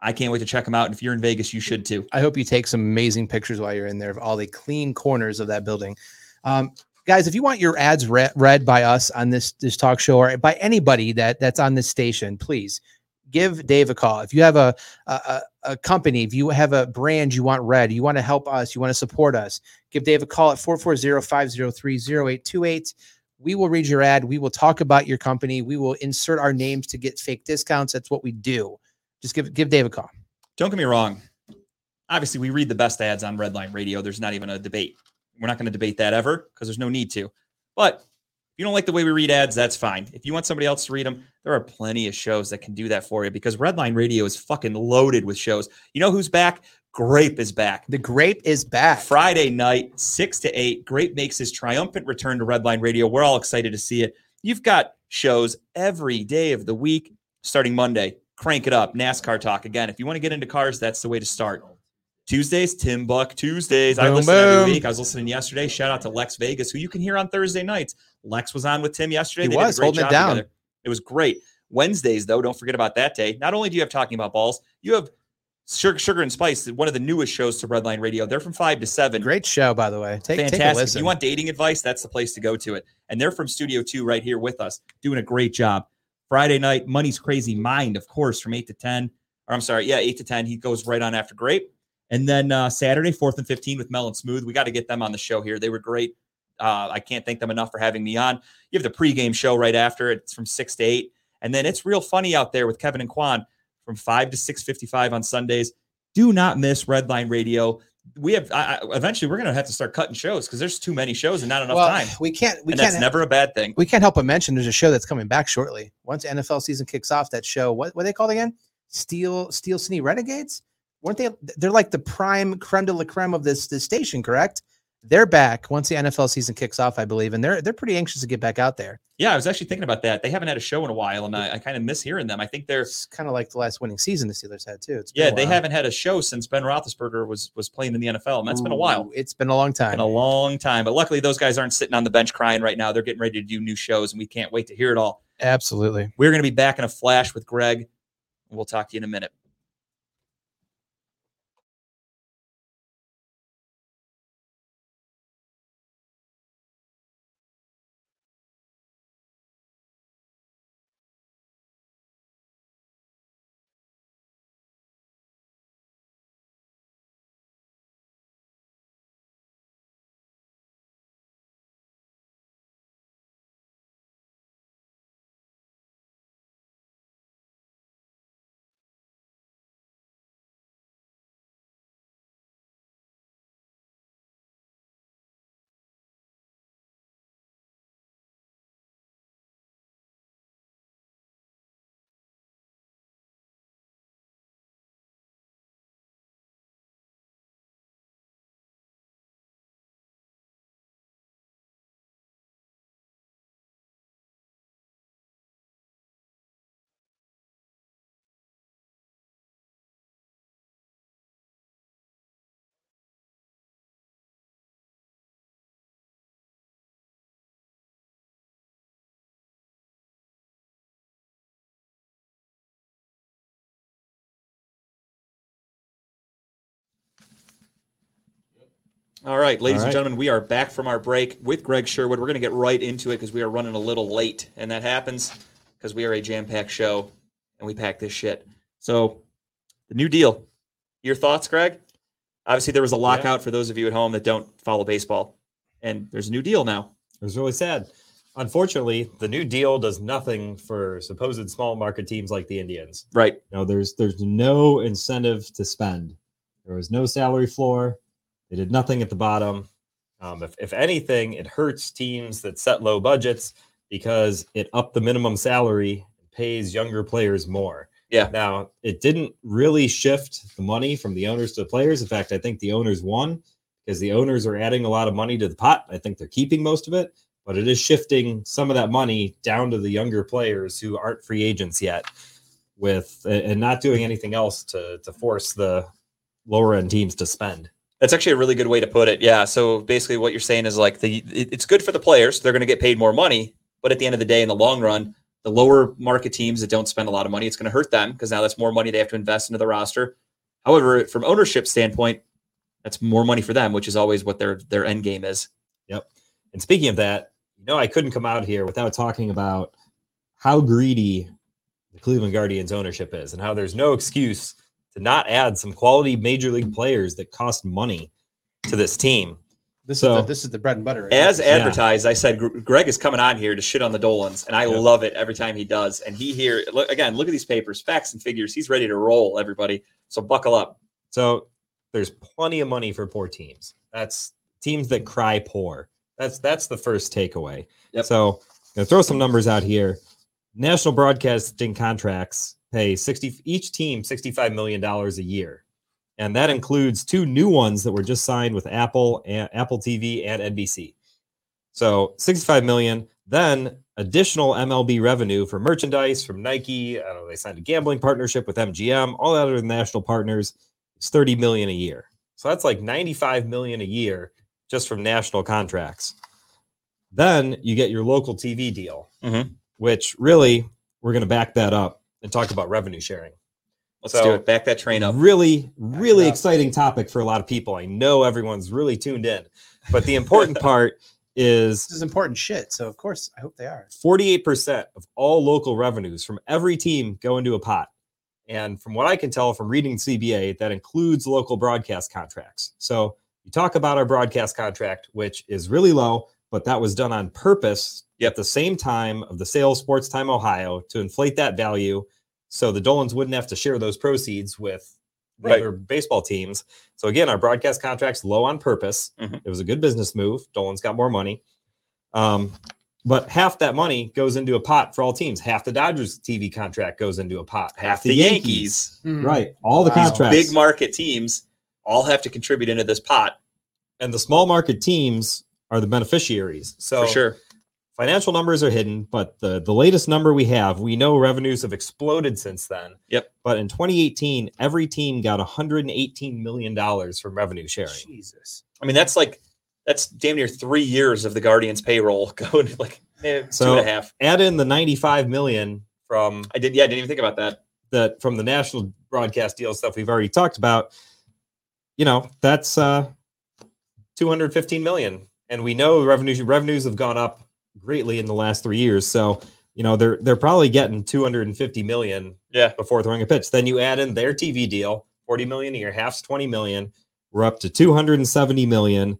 B: I can't wait to check them out. And if you're in Vegas, you should too.
C: I hope you take some amazing pictures while you're in there of all the clean corners of that building. Um, guys, if you want your ads re- read by us on this this talk show or by anybody that that's on this station, please give Dave a call. If you have a a, a company, if you have a brand you want read, you want to help us, you want to support us, give Dave a call at 440-503-0828. We will read your ad. We will talk about your company. We will insert our names to get fake discounts. That's what we do. Just give give Dave a call.
B: Don't get me wrong. Obviously, we read the best ads on Redline Radio. There's not even a debate. We're not going to debate that ever because there's no need to. But if you don't like the way we read ads, that's fine. If you want somebody else to read them, there are plenty of shows that can do that for you because Redline Radio is fucking loaded with shows. You know who's back? Grape is back.
C: The grape is back.
B: Friday night, 6 to 8. Grape makes his triumphant return to Redline Radio. We're all excited to see it. You've got shows every day of the week starting Monday. Crank it up. NASCAR talk. Again, if you want to get into cars, that's the way to start. Tuesdays, Tim Buck Tuesdays. I
C: Boom,
B: listen every week. I was listening yesterday. Shout out to Lex Vegas, who you can hear on Thursday nights. Lex was on with Tim yesterday.
C: He
B: They did a
C: was,
B: great
C: holding it down.
B: together. It was great. Wednesdays, though, don't forget about that day. Not only do you have Talking About Balls, you have Sugar, Sugar and Spice, one of the newest shows to Redline Radio. They're from 5 to 7.
C: Great show, by the way. Take, take a
B: Fantastic. If you want dating advice, that's the place to go to it. And they're from Studio 2 right here with us, doing a great job. Friday night, Money's Crazy Mind, of course, from 8 to 10. Or I'm sorry, yeah, 8 to 10. He goes right on after Grape. And then uh, Saturday, 4th and 15 with Mel and Smooth. We got to get them on the show here. They were great. Uh, I can't thank them enough for having me on. You have the pregame show right after. It's from 6 to 8. And then it's real funny out there with Kevin and Quan from 5 to 6.55 on Sundays. Do not miss Redline Radio. We have I, I, eventually we're going to have to start cutting shows because there's too many shows and not enough
C: well,
B: time.
C: we can't. We
B: and
C: can't.
B: that's never a bad thing.
C: we can't help but mention there's a show that's coming back shortly. Once NFL season kicks off, that show, what what are they called again? Steel Steel City Renegades? Weren't they? They're like the prime creme de la creme of this this station, correct? They're back once the NFL season kicks off, I believe, and they're they're pretty anxious to get back out there.
B: Yeah, I was actually thinking about that. They haven't had a show in a while, and I, I kind of miss hearing them. I think they're
C: It's kind of like the last winning season the Steelers had too. It's
B: yeah they haven't had a show since Ben Roethlisberger was was playing in the NFL, and that's been a while.
C: It's been a long time.
B: Been a long time, but luckily those guys aren't sitting on the bench crying right now. They're getting ready to do new shows, and we can't wait to hear it all.
C: Absolutely.
B: We're going to be back in a flash with Greg. We'll talk to you in a minute. All right, ladies
D: All
B: and gentlemen, we are back from our break with Greg Sherwood. We're going to get right into it because we are running a little late, and that happens because we are a jam-packed show and we pack this shit. So, the new deal. Your thoughts, Greg? Obviously, there was a lockout for those of you at home that don't follow baseball, and there's a new deal now.
D: It was really sad. Unfortunately, the new deal does nothing for supposed small market teams like the Indians.
B: Right.
F: You know, there's there's no incentive to spend. There was no salary floor.
D: They did nothing at the bottom. Um, if, if anything, it hurts teams that set low budgets because it upped the minimum salary and pays younger players more.
B: Yeah.
D: Now, it didn't really shift the money from the owners to the players. In fact, I think the owners won because the owners are adding a lot of money to the pot. I think they're keeping most of it, but it is shifting some of that money down to the younger players who aren't free agents yet with and not doing anything else to to force the lower end teams to spend.
B: That's actually a really good way to put it. Yeah. So basically, what you're saying is like the it's good for the players; they're going to get paid more money. But at the end of the day, in the long run, the lower market teams that don't spend a lot of money, it's going to hurt them because now that's more money they have to invest into the roster. However, from ownership standpoint, that's more money for them, which is always what their their end game is.
D: Yep. And speaking of that, you know, I couldn't come out here without talking about how greedy the Cleveland Guardians ownership is and how there's no excuse to not add some quality major league players that cost money to this team.
C: This
D: So-
C: is the, this is the bread and butter. right?
B: As
D: Yeah.
B: advertised, I said Greg is coming on here to shit on the Dolans, and I love it every time he does. And he here look again, look at these papers, facts and figures. He's ready to roll, everybody. So buckle up.
D: So there's plenty of money for poor teams. That's teams that cry poor. That's that's the first takeaway.
B: Yep.
D: So I'm gonna throw some numbers out here. National broadcasting contracts pay 60 each team 65 million dollars a year. And that includes two new ones that were just signed with Apple and Apple TV and NBC. So 65 million, then additional MLB revenue for merchandise from Nike. I don't know, they signed a gambling partnership with MGM, all that other national partners. It's 30 million a year. So that's like 95 million a year just from national contracts. Then you get your local TV deal,
B: Mhm.
D: which really we're going to back that up and talk about revenue sharing.
B: Let's
D: So-
B: do it. Back that train up.
D: Really, really
C: up.
D: exciting topic for a lot of people. I know everyone's really tuned in, but the important part is
C: This is important shit. So of course, I hope they are.
D: 48% of all local revenues from every team go into a pot. And from what I can tell from reading CBA, that includes local broadcast contracts. So you talk about our broadcast contract, which is really low, but that was done on purpose at the same time of the sale of Sports Time Ohio to inflate that value so the Dolans wouldn't have to share those proceeds with the
B: Right.
D: other baseball teams. So again, our broadcast contract's low on purpose.
B: Mhm.
D: It was a good business move. Dolan's got more money. Um, but half that money goes into a pot for all teams. Half the Dodgers TV contract goes into a pot.
B: Half the Yankees,
D: Right. All the
C: Wow.
D: contracts.
B: big market teams, all have to contribute into this pot
D: and the small market teams are the beneficiaries. So
B: for sure.
D: Financial numbers are hidden, but the, the latest number we have, we know revenues have exploded since then.
B: Yep.
D: But in 2018, every team got $118 million from revenue sharing.
C: Jesus.
B: I mean, that's like that's damn near three years of the Guardians' payroll going like eh, two
D: So-
B: and a half.
D: Add in the 95 million from
B: I did, yeah, I didn't even think about that.
D: that from the national broadcast deal stuff we've already talked about, you know, that's uh 215 million. And we know revenues revenues have gone up greatly in the last three years. So, you know, they're they're probably getting 250 million
B: Yeah.
D: before throwing a pitch. Then you add in their TV deal, 40 million a year, half's 20 million. We're up to 270 million.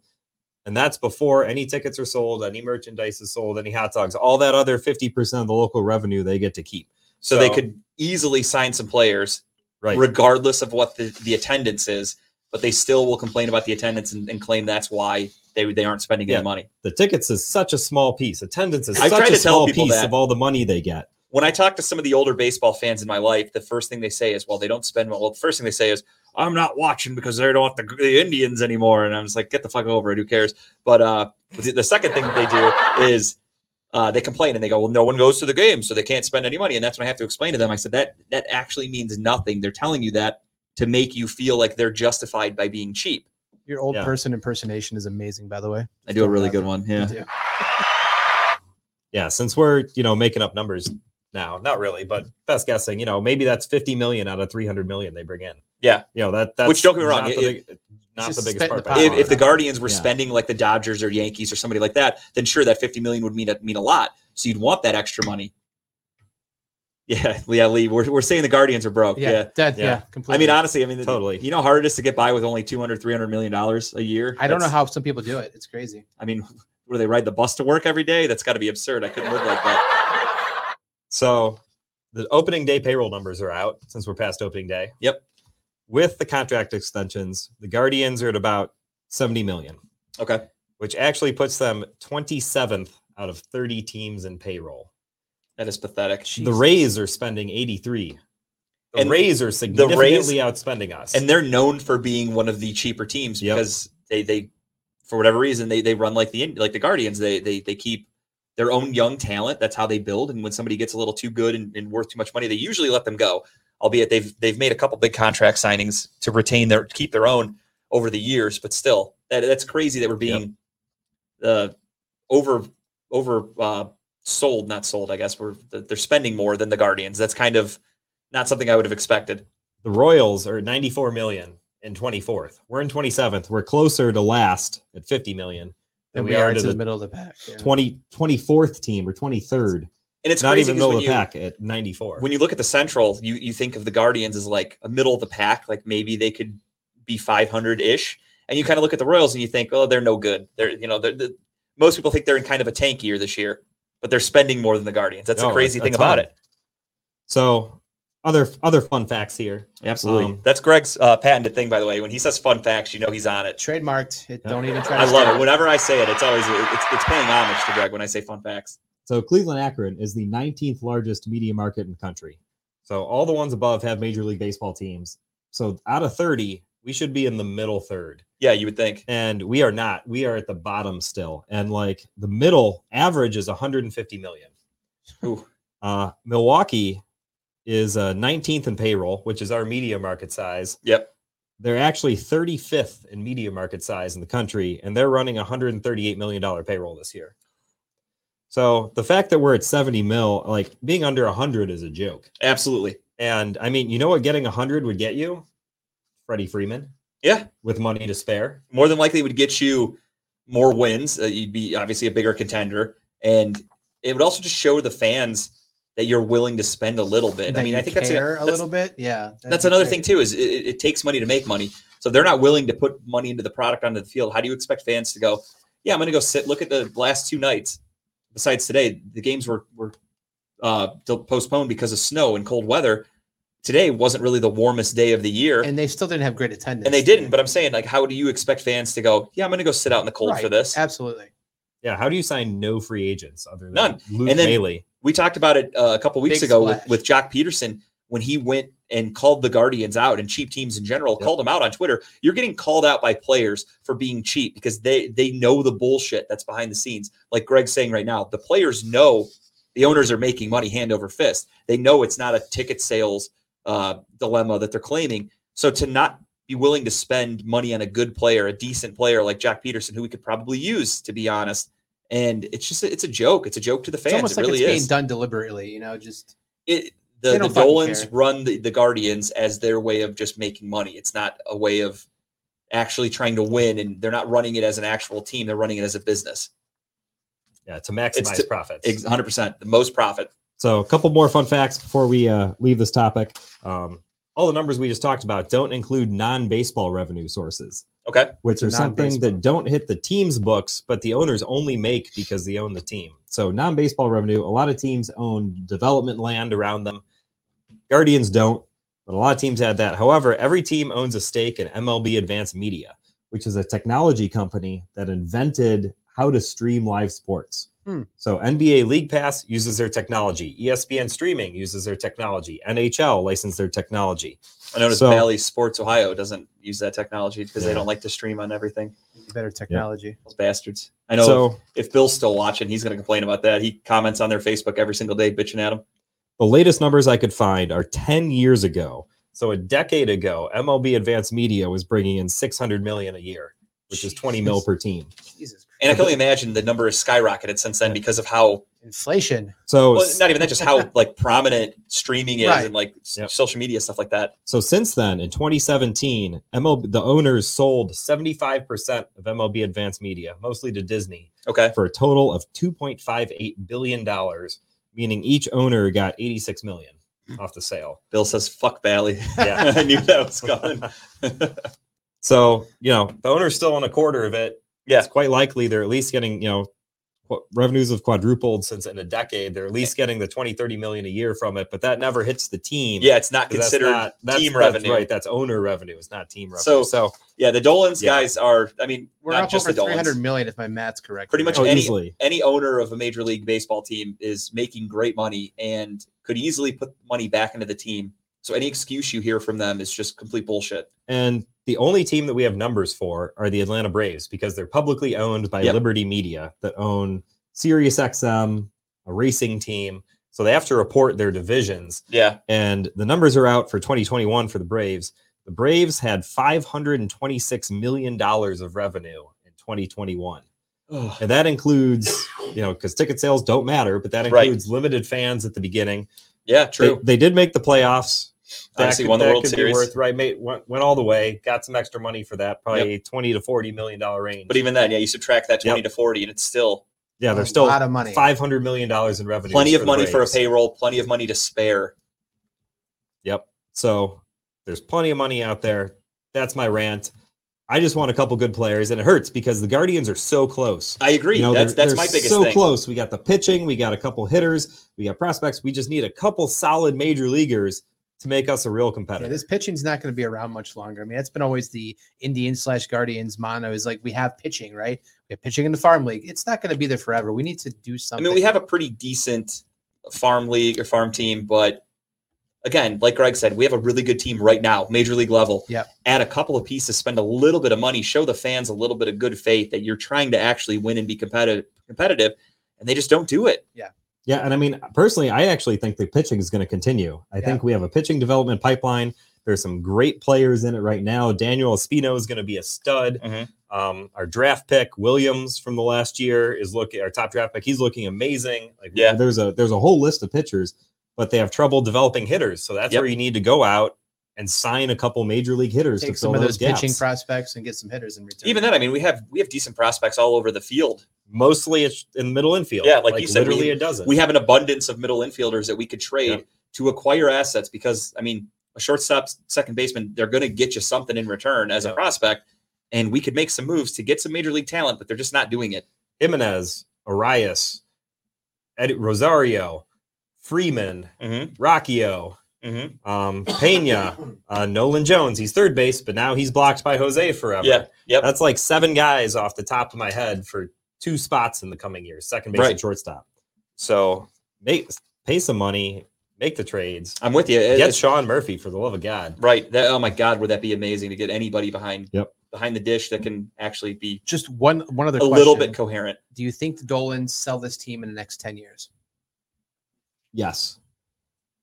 D: And that's before any tickets are sold, any merchandise is sold, any hot dogs, all that other 50% of the local revenue they get to keep.
B: So, they could easily sign some players,
D: right.
B: regardless of what the, the attendance is, but they still will complain about the attendance and, and claim that's why they they aren't spending
D: Yeah.
B: any money.
D: the tickets is such a small piece. Attendance is
B: I've
D: such a small piece of all the money they get.
B: When I talk to some of the older baseball fans in my life, the first thing they say is, "Well, they don't spend well." The first thing they say is, "I'm not watching because they don't want the, the Indians anymore," and I'm just like, "Get the fuck over it. Who cares?" But uh, the, the second thing they do is uh, they complain and they go, "Well, no one goes to the game, so they can't spend any money." And that's when I have to explain to them. I said that that actually means nothing. They're telling you that to make you feel like they're justified by being cheap.
C: Your old
D: Yeah.
C: person impersonation is amazing, by the way.
B: I do a really good one. Yeah.
D: Yeah, since we're you know making up numbers now, not really, but best guessing, you know, maybe that's 50 million out of 300 million they bring in.
B: Yeah.
D: You know that that's
B: Which, don't get me wrong,
D: not
B: it-
D: the, big, not the biggest part.
C: the
B: if, if the Guardians were
D: Yeah.
B: spending like the Dodgers or Yankees or somebody like that, then sure that 50 million would mean a, mean a lot. So you'd want that extra money. Yeah, yeah, Lee. We're, we're saying the Guardians are broke.
C: Yeah,
B: Yeah.
C: that,
D: Yeah.
C: yeah.
B: I mean, honestly, I mean,
D: Totally.
B: You know how hard it is to get by with only 200, 300 million dollars a year.
C: I don't know how some people do it. It's crazy.
B: I mean, where they ride the bus to work every day? That's got to be absurd. I couldn't live like that.
D: So the opening day payroll numbers are out since we're past opening day.
B: Yep.
D: With the contract extensions, the Guardians are at about 70 million,
B: Okay.
D: which actually puts them 27th out of 30 teams in payroll.
B: That is pathetic.
D: The Rays are spending 83. The
B: And
D: Rays are
B: Rays-
D: significantly outspending us.
B: And they're known for being one of the cheaper teams
D: Yep.
B: because they they for whatever reason they they run like the like the Guardians. They they they keep their own young talent. That's how they build. And when somebody gets a little too good and, and worth too much money, they usually let them go. Albeit they've they've made a couple big contract signings to retain their keep their own over the years. But still, that that's crazy that we're being uh, over over uh, sold, not sold. I guess we're they're spending more than the Guardians. That's kind of not something I would have expected.
D: the Royals are 94 million in 24th. We're in 27th. We're closer to last at 50 million than
C: And
D: we,
C: we
D: are
C: are
D: to
C: to the
D: the
C: middle of the pack. yeah.
D: 20, 24th team or 23rd.
B: And it's
D: Not
B: crazy
D: even
B: 'cause
D: middle
B: when
D: of the
B: you,
D: pack at 94.
B: when you look at the Central, you you think of the Guardians as like a middle of the pack, like maybe they could be 500 ish, and you kind of look at the Royals and you think, oh, they're no good. They're you know, they're, the most people think they're in kind of a tank year this year, but they're spending more than the Guardians. That's
D: Oh,
B: the crazy
D: a- a
B: thing about
D: ton.
B: it.
D: so other other fun facts here.
B: Absolutely,
D: Um,
B: that's Greg's uh, patented thing, by the way. When he says fun facts, you know he's on it.
C: Trademarked. It,
D: Yeah.
C: Don't even try. To
B: I love
C: steal
B: it. Whenever I say it, it's always it's, it's paying homage to Greg when I say fun facts.
D: So Cleveland Akron is the 19th largest media market in the country. So all the ones above have Major League Baseball teams. So out of 30, we should be in the middle third.
B: Yeah, you would think.
D: And we are not. We are at the bottom still. And like the middle average is 150 million.
B: Ooh.
D: Uh, Milwaukee is uh, 19th in payroll, which is our media market size.
B: Yep.
D: they're actually 35th in media market size in the country, and they're running $138 million payroll this year. So the fact that we're at 70 mil, like being under 100 is a joke.
B: Absolutely.
D: And I mean, you know what getting 100 would get you? Freddie Freeman
B: Yeah.
D: with money to spare.
B: More than likely, it would get you more wins. Uh, you'd be obviously a bigger contender, and it would also just show the fans that you're willing to spend a little bit. I mean, I think that's,
C: a
B: that's
C: little bit. Yeah,
B: that's another
C: great.
B: thing too. Is it, it takes money to make money. So if they're not willing to put money into the product onto the field. How do you expect fans to go? Yeah, I'm going to go sit. Look at the last two nights. Besides today, the games were were uh, postponed because of snow and cold weather. Today wasn't really the warmest day of the year, and,
C: And they still didn't have great attendance.
B: And they didn't. But I'm saying, like, how do you expect fans to go? Yeah, I'm going to go sit out in the cold
C: Right,
B: for this.
C: Absolutely.
D: Yeah. How do you sign no free agents other than
B: None.
D: Luke
B: And then-
D: Maile?
B: we talked about it uh, a couple weeks
C: Big
B: ago with,
C: splash.
B: with Joc Pederson when he went and called the Guardians out and cheap teams in general
D: Yep.
B: called them out on Twitter. You're getting called out by players for being cheap because they they know the bullshit that's behind the scenes. Like Greg's saying right now, the players know the owners are making money hand over fist. They know it's not a ticket sales uh, dilemma that they're claiming. So to not be willing to spend money on a good player, a decent player like Joc Pederson, who we could probably use, to be honest. And it's just it's a joke. It's a joke to the fans.
C: It's
B: fans.
C: almost
B: It
C: like
B: really
C: it's
B: is
C: being done deliberately. You know, just
B: it the, the Dolans
C: care.
B: run the, the Guardians as their way of just making money. It's not a way of actually trying to win, and they're not running it as an actual team. They're running it as a business.
D: Yeah, to maximize
B: to-
D: profits.
B: 100 percent the most profit.
D: So, a couple more fun facts before we uh, leave this topic. Um, all the numbers we just talked about don't include non-baseball revenue sources,
B: Okay,
D: which
C: So
D: are something that don't hit the team's books, but the owners only make because they own the team. So, non-baseball revenue. A lot of teams own development land around them. Guardians don't, but a lot of teams had that. However, every team owns a stake in MLB Advanced Media, which is a technology company that invented how to stream live sports.
C: Hmm.
D: So NBA League Pass uses their technology. ESPN streaming uses their technology. NHL licensed their technology.
B: I noticed
D: So-
B: Bally Sports Ohio doesn't use that technology because they don't like to stream on everything.
C: better technology.
B: Those bastards. I know.
D: So
B: if Bill's still watching, he's going to complain about that. He comments on their Facebook every single day, bitching at them.
D: the latest numbers I could find are 10 years ago. So a decade ago, MLB Advanced Media was bringing in 600 million a year, which is 20 mil per team.
C: Jesus Christ.
B: And I can only imagine the number has skyrocketed since then because of how
C: Inflation.
D: So
B: well, not even that, just how like prominent streaming is
C: Right.
B: and like
D: Yep.
B: social media stuff like that.
D: So since then, in 2017, MLB the owners sold 75% of MLB Advanced Media, mostly to Disney,
B: Okay,
D: for a total of 2.58 billion dollars, meaning each owner got 86 million hmm. off the sale.
B: Bill says fuck Bally.
D: Yeah.
B: I knew that was coming.
D: So, you know, the owner's still on a quarter of it.
B: Yeah.
D: It's quite likely they're at least getting, you know, qu- revenues have quadrupled since in a decade. They're at least getting the 20, 30 million a year from it, but that never hits the team.
B: yeah, it's not
D: 'Cause that's
B: considered
D: not- that's-
B: team
D: that's
B: revenue.
D: Right. That's owner revenue. It's not team revenue.
B: So-
D: So,
B: Yeah, the Dolans
D: Yeah.
B: guys are. I mean,
C: We're
B: not
C: up
B: just
C: over
B: the
C: three hundred
B: Dolans.
C: million if my math's correct.
B: Pretty much
D: oh,
B: any
D: easily.
B: any owner of a major league baseball team is making great money and could easily put money back into the team. So any excuse you hear from them is just complete bullshit.
D: And the only team that we have numbers for are the Atlanta Braves because they're publicly owned by
B: Yep.
D: Liberty Media that own Sirius XM, a racing team. So they have to report their divisions.
B: Yeah,
D: and the numbers are out for 2021 for the Braves. The Braves had 526 million dollars of revenue in 2021, and that includes, you know, because ticket sales don't matter, but that
B: Right.
D: includes limited fans at the beginning.
B: yeah,
D: They,
B: true.
D: they did make the playoffs.
B: Obviously won the World
D: could be
B: Series.
D: Worth, right, made, went, went all the way. Got some extra money for that, probably 20 to 40 million dollar range.
B: But even then, yeah, you subtract that twenty
D: Yep.
B: to forty, and it's still
D: yeah,
C: a
D: there's still a
C: lot of money.
D: 500 million dollars in revenue.
B: plenty of money for a payroll, plenty of money to spare.
D: Yep. So there's plenty of money out there. That's my rant. I just want a couple good players, and it hurts because the Guardians are so close.
B: I agree.
D: You know,
B: that's
D: they're-
B: that's
D: they're
B: my biggest
D: so
B: thing.
D: close. We got the pitching, we got a couple hitters, we got prospects. We just need a couple solid major leaguers to make us a real
C: Yeah,
D: competitor.
C: this pitching's not going to be around much longer. I mean, that's been always the Indians slash Guardians mono is like we have pitching, right? We have pitching in the farm league. It's not going to be there forever. We need to do something.
B: I mean, we have a pretty decent farm league or farm team, but again, like Greg said, we have a really good team right now, major league level.
C: Yeah.
B: Add a couple of pieces, spend a little bit of money, show the fans a little bit of good faith that you're trying to actually win and be competitive, competitive, and they just don't do it.
D: Yeah, and I mean, personally, I actually think the pitching is going to continue. I think we have a pitching development pipeline There's some great players in it right now. Daniel Espino is going to be a stud.
B: Mhm.
D: Um, our draft pick Williams from the last year is looking our top draft pick. He's looking amazing. Like
B: Yeah.
D: there's a there's a whole list of pitchers, but they have trouble developing hitters. So that's
B: Yep.
D: where you need to go out and sign a couple major league hitters
C: Take
D: to fill
C: some of those
D: gaps.
C: pitching prospects and get some hitters in return.
B: Even then, I mean, we have we have decent prospects all over the field.
D: Mostly it's in the middle infield.
B: Yeah, like you said,
D: literally
B: we-
D: a dozen.
B: We have an abundance of middle infielders that we could trade
D: Yep.
B: to acquire assets because I mean, a shortstop, second baseman, they're going to get you something in return as a prospect, and we could make some moves to get some major league talent, but they're just not doing it.
D: Gimenez, Arias, Eddie Rosario, Freeman,
B: Mm-hmm.
D: Rocchio,
B: Mm-hmm.
D: um, Pena, uh, Nolan Jones. He's third base, but now he's blocked by Jose forever.
B: Yeah. Yep.
D: That's like seven guys off the top of my head for two spots in the coming years, second base
B: Right.
D: and shortstop. So make pay some money, make the trades.
B: I'm with you.
D: Get
B: It's-
D: Sean Murphy for the love of God.
B: right. That, oh my God, would that be amazing to get anybody behind
D: Yep.
B: behind the dish that can actually be
C: just one one other
B: a little bit coherent?
C: Do you think the Dolans sell this team in the next ten years?
D: Yes.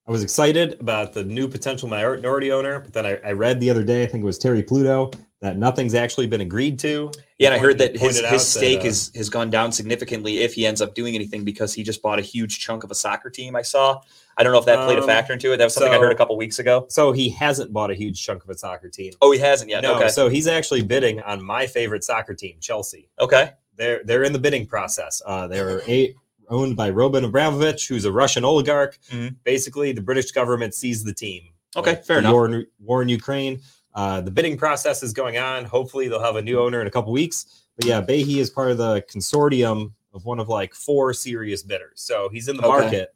D: I was excited about the new potential minority owner, but then I, I read the other day, I think it was Terry Pluto, that nothing's actually been agreed to.
B: Yeah, and I heard that his, his stake
D: uh,
B: is has gone down significantly if he ends up doing anything because he just bought a huge chunk of a soccer team. I saw. I don't know if that played a
D: Um,
B: factor into it. That was something I heard a couple weeks ago.
D: So he hasn't bought a huge chunk of a soccer team.
B: Oh, he hasn't yet.
D: no,
B: okay.
D: so he's actually bidding on my favorite soccer team, Chelsea.
B: okay.
D: They're they're in the bidding process. Uh, they're eight, owned by Roman Abramovich, who's a Russian oligarch.
B: Mhm.
D: Basically, the British government sees the team.
B: Okay, fair enough.
D: War in, war in Ukraine. Uh, the bidding process is going on. Hopefully, they'll have a new owner in a couple weeks. But yeah, Behe is part of the consortium of one of like four serious bidders. So he's in the
B: Okay.
D: market.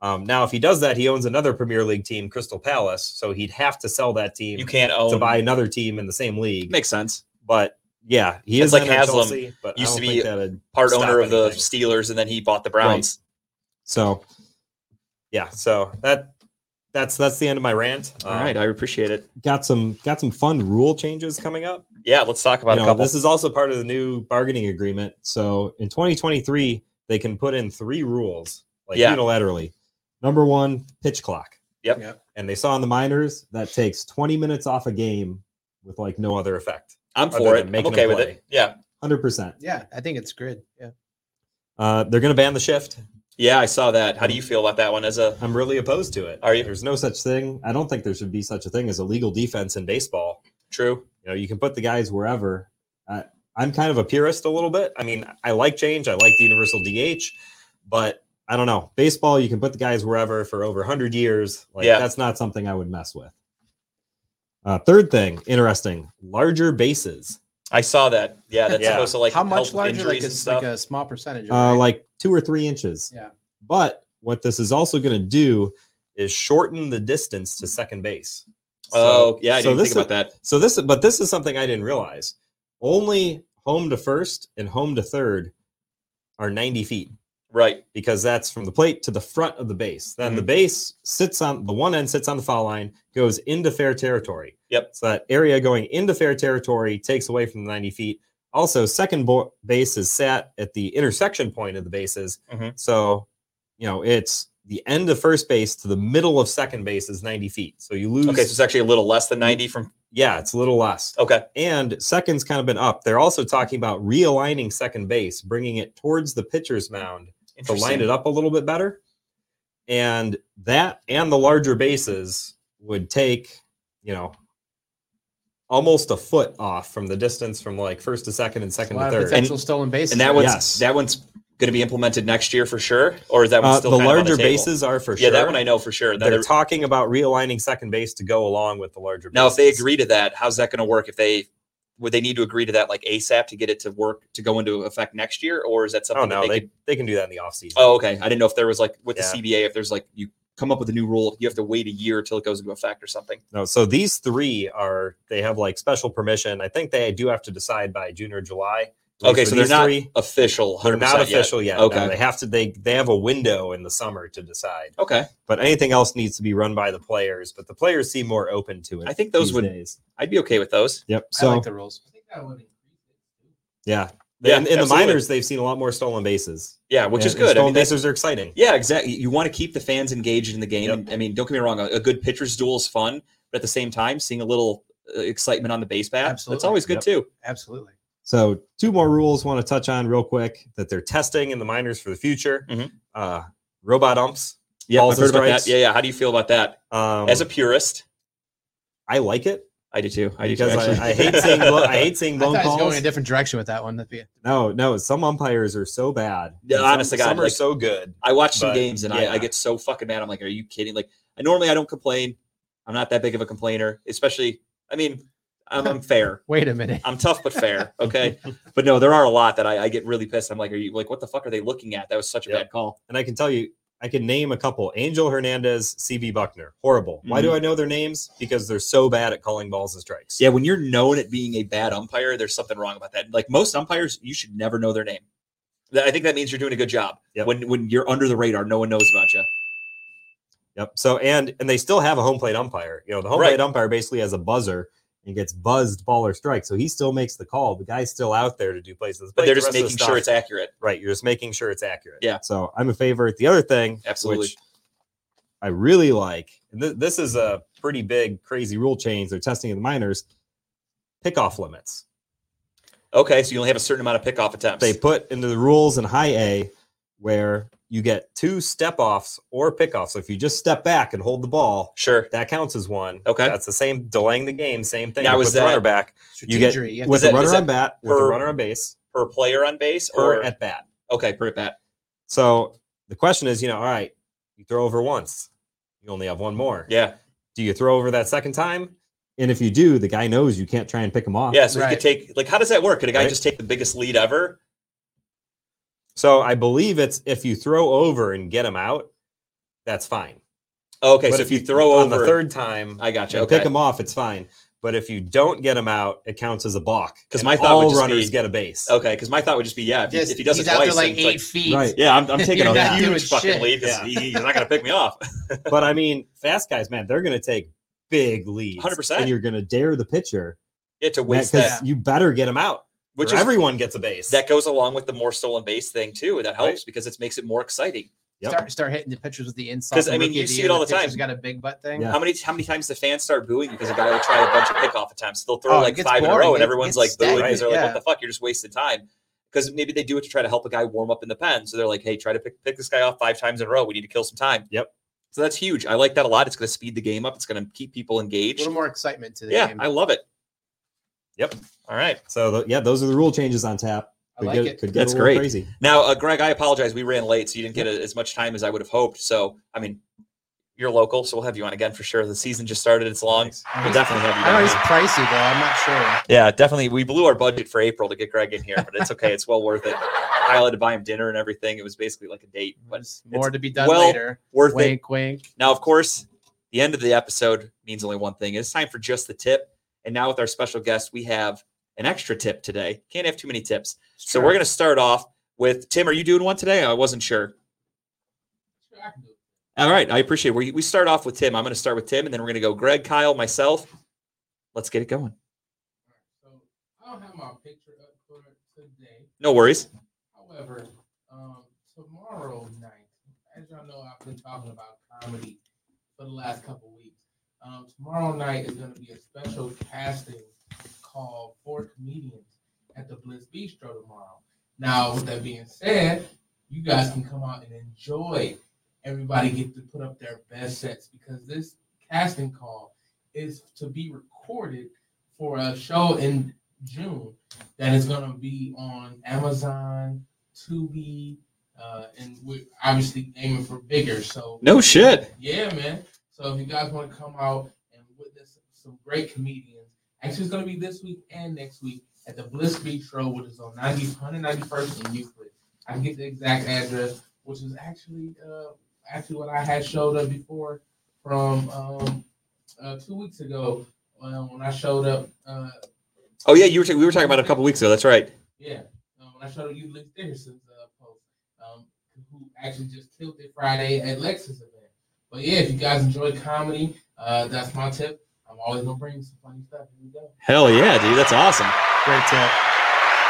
D: Um, now, if he does that, he owns another Premier League team, Crystal Palace. So he'd have to sell that team
B: You can't own.
D: to buy another team in the same league.
B: Makes sense.
D: But yeah, he
B: It's
D: is
B: like
D: in
B: Haslam
D: Chelsea, but
B: used to be Part owner of the. Steelers, and then he bought the Browns.
D: So yeah, so that that's that's the end of my rant.
B: All right, I appreciate it.
D: Um, got some got some fun rule changes coming up.
B: Yeah, let's talk about
D: You
B: a
D: know,
B: couple.
D: this is also part of the new bargaining agreement. So in 2023, they can put in three rules like
B: Yeah.
D: unilaterally. Number one, pitch clock.
B: Yep.
C: Yep.
D: And they saw in the minors that takes 20 minutes off a game with like no other effect.
B: I'm for it. I'm okay with
D: play.
B: it. Yeah,
D: 100%.
C: Yeah, I think it's good. Yeah.
D: Uh, they're going to ban the shift.
B: yeah, I saw that. How do you feel about that one? As a
D: I'm really opposed to it.
B: Are you?
D: There's no such thing. I don't think there should be such a thing as a legal defense in baseball.
B: true.
D: You know, you can put the guys wherever. Uh, I'm kind of a purist a little bit. I mean, I like change. I like the universal DH, but I don't know. Baseball, you can put the guys wherever for over 100 years. Like
B: Yeah.
D: that's not something I would mess with. Uh, third thing, interesting, larger bases.
B: I saw that. Yeah, that's
D: Yeah.
B: supposed to like
C: How much
B: help
C: larger? Like a,
B: and stuff.
C: like a small percentage.
D: uh,
C: right?
D: like two or three inches.
C: Yeah.
D: But what this is also going to do is shorten the distance to second base.
B: oh, yeah, I
D: so
B: didn't
D: this
B: think about that.
D: So this, but this is something I didn't realize. Only home to first and home to third are 90 feet
B: Right.
D: because that's from the plate to the front of the base. Then
B: Mm-hmm.
D: the base sits on the one end, sits on the foul line, goes into fair territory.
B: Yep.
D: So that area going into fair territory takes away from the 90 feet. Also, second bo- base is sat at the intersection point of the bases.
B: Mhm.
D: So, you know, it's the end of first base to the middle of second base is 90 feet. So you lose.
B: Okay, so it's actually a little less than 90 from.
D: yeah, it's a little less.
B: Okay.
D: And second's kind of been up. They're also talking about realigning second base, bringing it towards the pitcher's mound to line it up a little bit better. And that and the larger bases would take, you know, almost a foot off from the distance from like first to second and second to third.
C: potential stolen bases.
B: And that one's
D: Yes.
B: that one's going to be implemented next year for sure, or is that one
D: Uh,
B: still
D: the
B: kind of on
D: larger
B: table?
D: bases are for
B: Yeah,
D: sure.
B: Yeah, that one I know for sure.
D: They're
B: they're-
D: talking about realigning second base to go along with the larger
B: now, if they agree to that, how's that going to work? If they would they need to agree to that like ASAP to get it to work to go into effect next year, or is that oh, something
D: Oh no,
B: that
D: they,
B: they,
D: they, can do that in the offseason.
B: Oh, okay. I didn't know if there was like with
D: Yeah.
B: the CBA, if there's like you come up with a new rule, you have to wait a year till it goes into effect or something.
D: No, so these three are they have like special permission. I think they do have to decide by June or July. At least
B: Okay, so they're not
D: three.
B: official.
D: They're not official yet. No,
B: Okay.
D: they have to. They they have a window in the summer to decide.
B: Okay.
D: But anything else needs to be run by the players. But the players seem more open to it.
B: I think those would-
D: days.
B: I'd be okay with those.
D: Yep.
C: I
D: So
C: like the rules.
D: yeah,
B: Yeah,
D: in, in the minors, they've seen a lot more stolen bases,
B: Yeah, which
D: And-
B: is
D: and
B: good. I
D: Stolen
B: mean,
D: bases are exciting.
B: Yeah, exactly. You want to keep the fans engaged in the game.
D: Yep.
B: And, I mean, don't get me wrong, a, a good pitcher's duel is fun, but at the same time, seeing a little uh, excitement on the base path, that's always good
D: Yep.
B: too.
C: Absolutely.
D: So two more rules want to touch on real quick that they're testing in the minors for the future.
B: Mhm.
D: Uh, robot umps.
B: Yeah,
D: Balls
B: I've heard
D: and
B: about that.
D: strikes.
B: Yeah, yeah. How do you feel about that?
D: Um,
B: As a purist,
D: I like it
B: I do too. I do too.
D: because
B: actually.
D: I, I hate seeing blo- I hate seeing
C: I
D: blown
C: thought
D: calls.
C: going a different direction with that one. That'd be-
D: No, no, some umpires are so bad.
B: Yeah,
D: and
B: honest
D: some,
B: to God,
D: some are
B: like-
D: so good.
B: I watch some games and I, I get so fucking mad. I'm like, are you kidding? Like, I normally I don't complain. I'm not that big of a complainer, especially. I mean, I'm, I'm fair.
C: Wait a minute.
B: I'm tough but fair. Okay, but no, there are a lot that I, I get really pissed. I'm like, are you like, what the fuck are they looking at? That was such a
D: Yep.
B: bad call.
D: And I can tell you, I can name a couple. Angel Hernandez, CB Bucknor, horrible. Why do mm-hmm. I know their names? Because they're so bad at calling balls and strikes.
B: Yeah, when you're known at being a bad umpire, there's something wrong about that. Like most umpires, you should never know their name. I think that means you're doing a good job.
D: Yep.
B: When when you're under the radar, no one knows about you.
D: Yep. So and and they still have a home plate umpire. You know, the home
B: Right.
D: plate umpire basically has a buzzer and gets buzzed ball or strike. So he still makes the call. The guy's still out there to do places.
B: But they're
D: the
B: just
D: of the
B: making sure it's accurate.
D: right. You're just making sure it's accurate.
B: Yeah.
D: So I'm a favorite. The other thing,
B: Absolutely.
D: which I really like, and th- this is a pretty big, crazy rule change they're testing in the minors. Pickoff limits.
B: Okay, so you only have a certain amount of pickoff attempts.
D: They put into the rules in high A where you get two step offs or pickoffs. So if you just step back and hold the ball,
B: sure.
D: that counts as one.
B: Okay.
D: That's the same delaying the game, same thing.
B: Now,
D: with
B: is
D: the
B: that
D: runner back. You get
C: Strategery, you have
D: with the runner on
B: that
D: bat, with the
B: per-
D: runner on base,
B: per player on base
D: or
B: or
D: at bat.
B: okay per at bat.
D: So the question is, you know, all right, you throw over once, you only have one more.
B: Yeah,
D: Do you throw over that second time? And if you do, the guy knows you can't try and pick him off.
B: yeah. So you
C: Right.
B: could take like how does that work? Could a guy
D: Right.
B: just take the biggest lead ever?
D: So I believe it's if you throw over and get them out, that's fine.
B: Okay,
D: But
B: so if you throw
D: on
B: over
D: the third time,
B: I got you.
D: and
B: Okay,
D: pick him off, it's fine. But if you don't get him out, it counts as a balk. Because
B: my thought would
D: all
B: just
D: runners
B: be-
D: get a base.
B: okay, because my thought would just be yeah, if, he,
C: Just-
B: if he does
C: he's
B: it
C: out
B: twice,
C: like
B: then it's
C: eight feet.
D: Right.
B: yeah, I'm, I'm taking a huge fucking
C: shit.
B: lead because
D: Yeah.
B: he, he's not going to pick me off.
D: but I mean, fast guys, man, they're going to take big leads.
B: 100%.
D: And you're going to dare the pitcher
B: Yeah, to waste
D: because
B: that,
D: you better get him out.
B: Which
D: Which
B: is
D: everyone gets a base.
B: that goes along with the more stolen base thing too. That helps
D: Right.
B: because it makes it more exciting.
D: Yep.
C: Start start hitting the pitchers with the insult.
B: 'Cause, I mean, you see it all the time.
C: pitcher's Got a big butt thing.
D: Yeah.
B: How many how many times the fans start booing because a guy will try a bunch of pickoff attempts? They'll throw
C: Oh,
B: like
C: gets
B: five in a row, and
C: It
B: everyone's like booing
C: stagnant,
B: because they're like,
C: yeah.
B: "What the fuck? You're just wasting time." Because maybe they do it to try to help a guy warm up in the pen. So they're like, "Hey, try to pick, pick this guy off five times in a row. We need to kill some time."
D: Yep.
B: So that's huge. I like that a lot. It's going to speed the game up. It's going to keep people engaged.
C: A little more excitement to the
B: Yeah,
C: game.
B: I love it.
D: Yep.
B: All right.
D: So the, yeah, those are the rule changes on tap.
C: I
D: Could
C: like
D: get,
C: it.
D: Could get
B: That's great.
D: crazy.
B: Now, uh, Greg, I apologize. We ran late, so you didn't get as much time as I would have hoped. So, I mean, you're local, so we'll have you on again for sure. The season just started; it's long. We'll definitely have you.
C: I know
B: on.
C: he's pricey though. I'm not sure.
B: Yeah, definitely. We blew our budget for April to get Greg in here, but it's okay. it's well worth it. I had to buy him dinner and everything. It was basically like a date, but
C: There's more to be done
B: well
C: later.
B: worth it.
C: Wink, wink.
B: Now, of course, the end of the episode means only one thing. It's time for just the tip. And now with our special guest, we have an extra tip today. Can't have too many tips. So we're going to start off with Tim. Are you doing one today? I wasn't sure. All right, I appreciate it. We, we start off with Tim. I'm going to start with Tim, and then we're going to go Greg, Kyle, myself. Let's get it going.
E: So I don't have my picture up for today.
B: No worries.
E: However, um, tomorrow night, as y'all know, I've been talking about comedy for the last couple weeks. Um, tomorrow night is going to be a special casting call four comedians at the Bliss Bistro tomorrow. Now, with that being said, you guys can come out and enjoy. Everybody get to put up their best sets because this casting call is to be recorded for a show in June that is going to be on Amazon, Tubi, uh, and we're obviously aiming for bigger. So
B: No shit.
E: yeah, man. So if you guys want to come out and witness some great comedians, actually it's going to be this week and next week at the Bliss Beach Bistro, which is on 90, 191st in Euclid. I can get the exact address, which is actually uh, actually what I had showed up before from um, uh, two weeks ago uh, when I showed up. Uh,
B: Oh yeah, you were. ta- we were talking about a couple weeks ago. That's right.
E: yeah, um, when I showed up, you Dickerson's uh, post, um, who actually just killed it Friday at Lexus event. But yeah, if you guys enjoy comedy, uh, that's my tip. I'm always gonna bring you some funny stuff. Here we go.
B: Hell yeah, dude. That's awesome.
C: Great tip.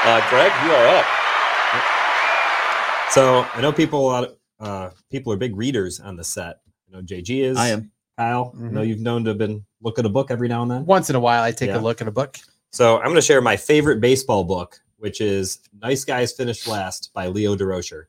B: Uh, Greg, you are up.
D: So I know people a lot of uh, people are big readers on the set. You know, JG is.
B: I am.
D: Kyle. I know you've known to have been look at a book every now and then.
C: Once in a while, I take
D: Yeah.
C: a look at a book.
D: So I'm going to share my favorite baseball book, which is Nice Guys Finished Last by Leo Durocher.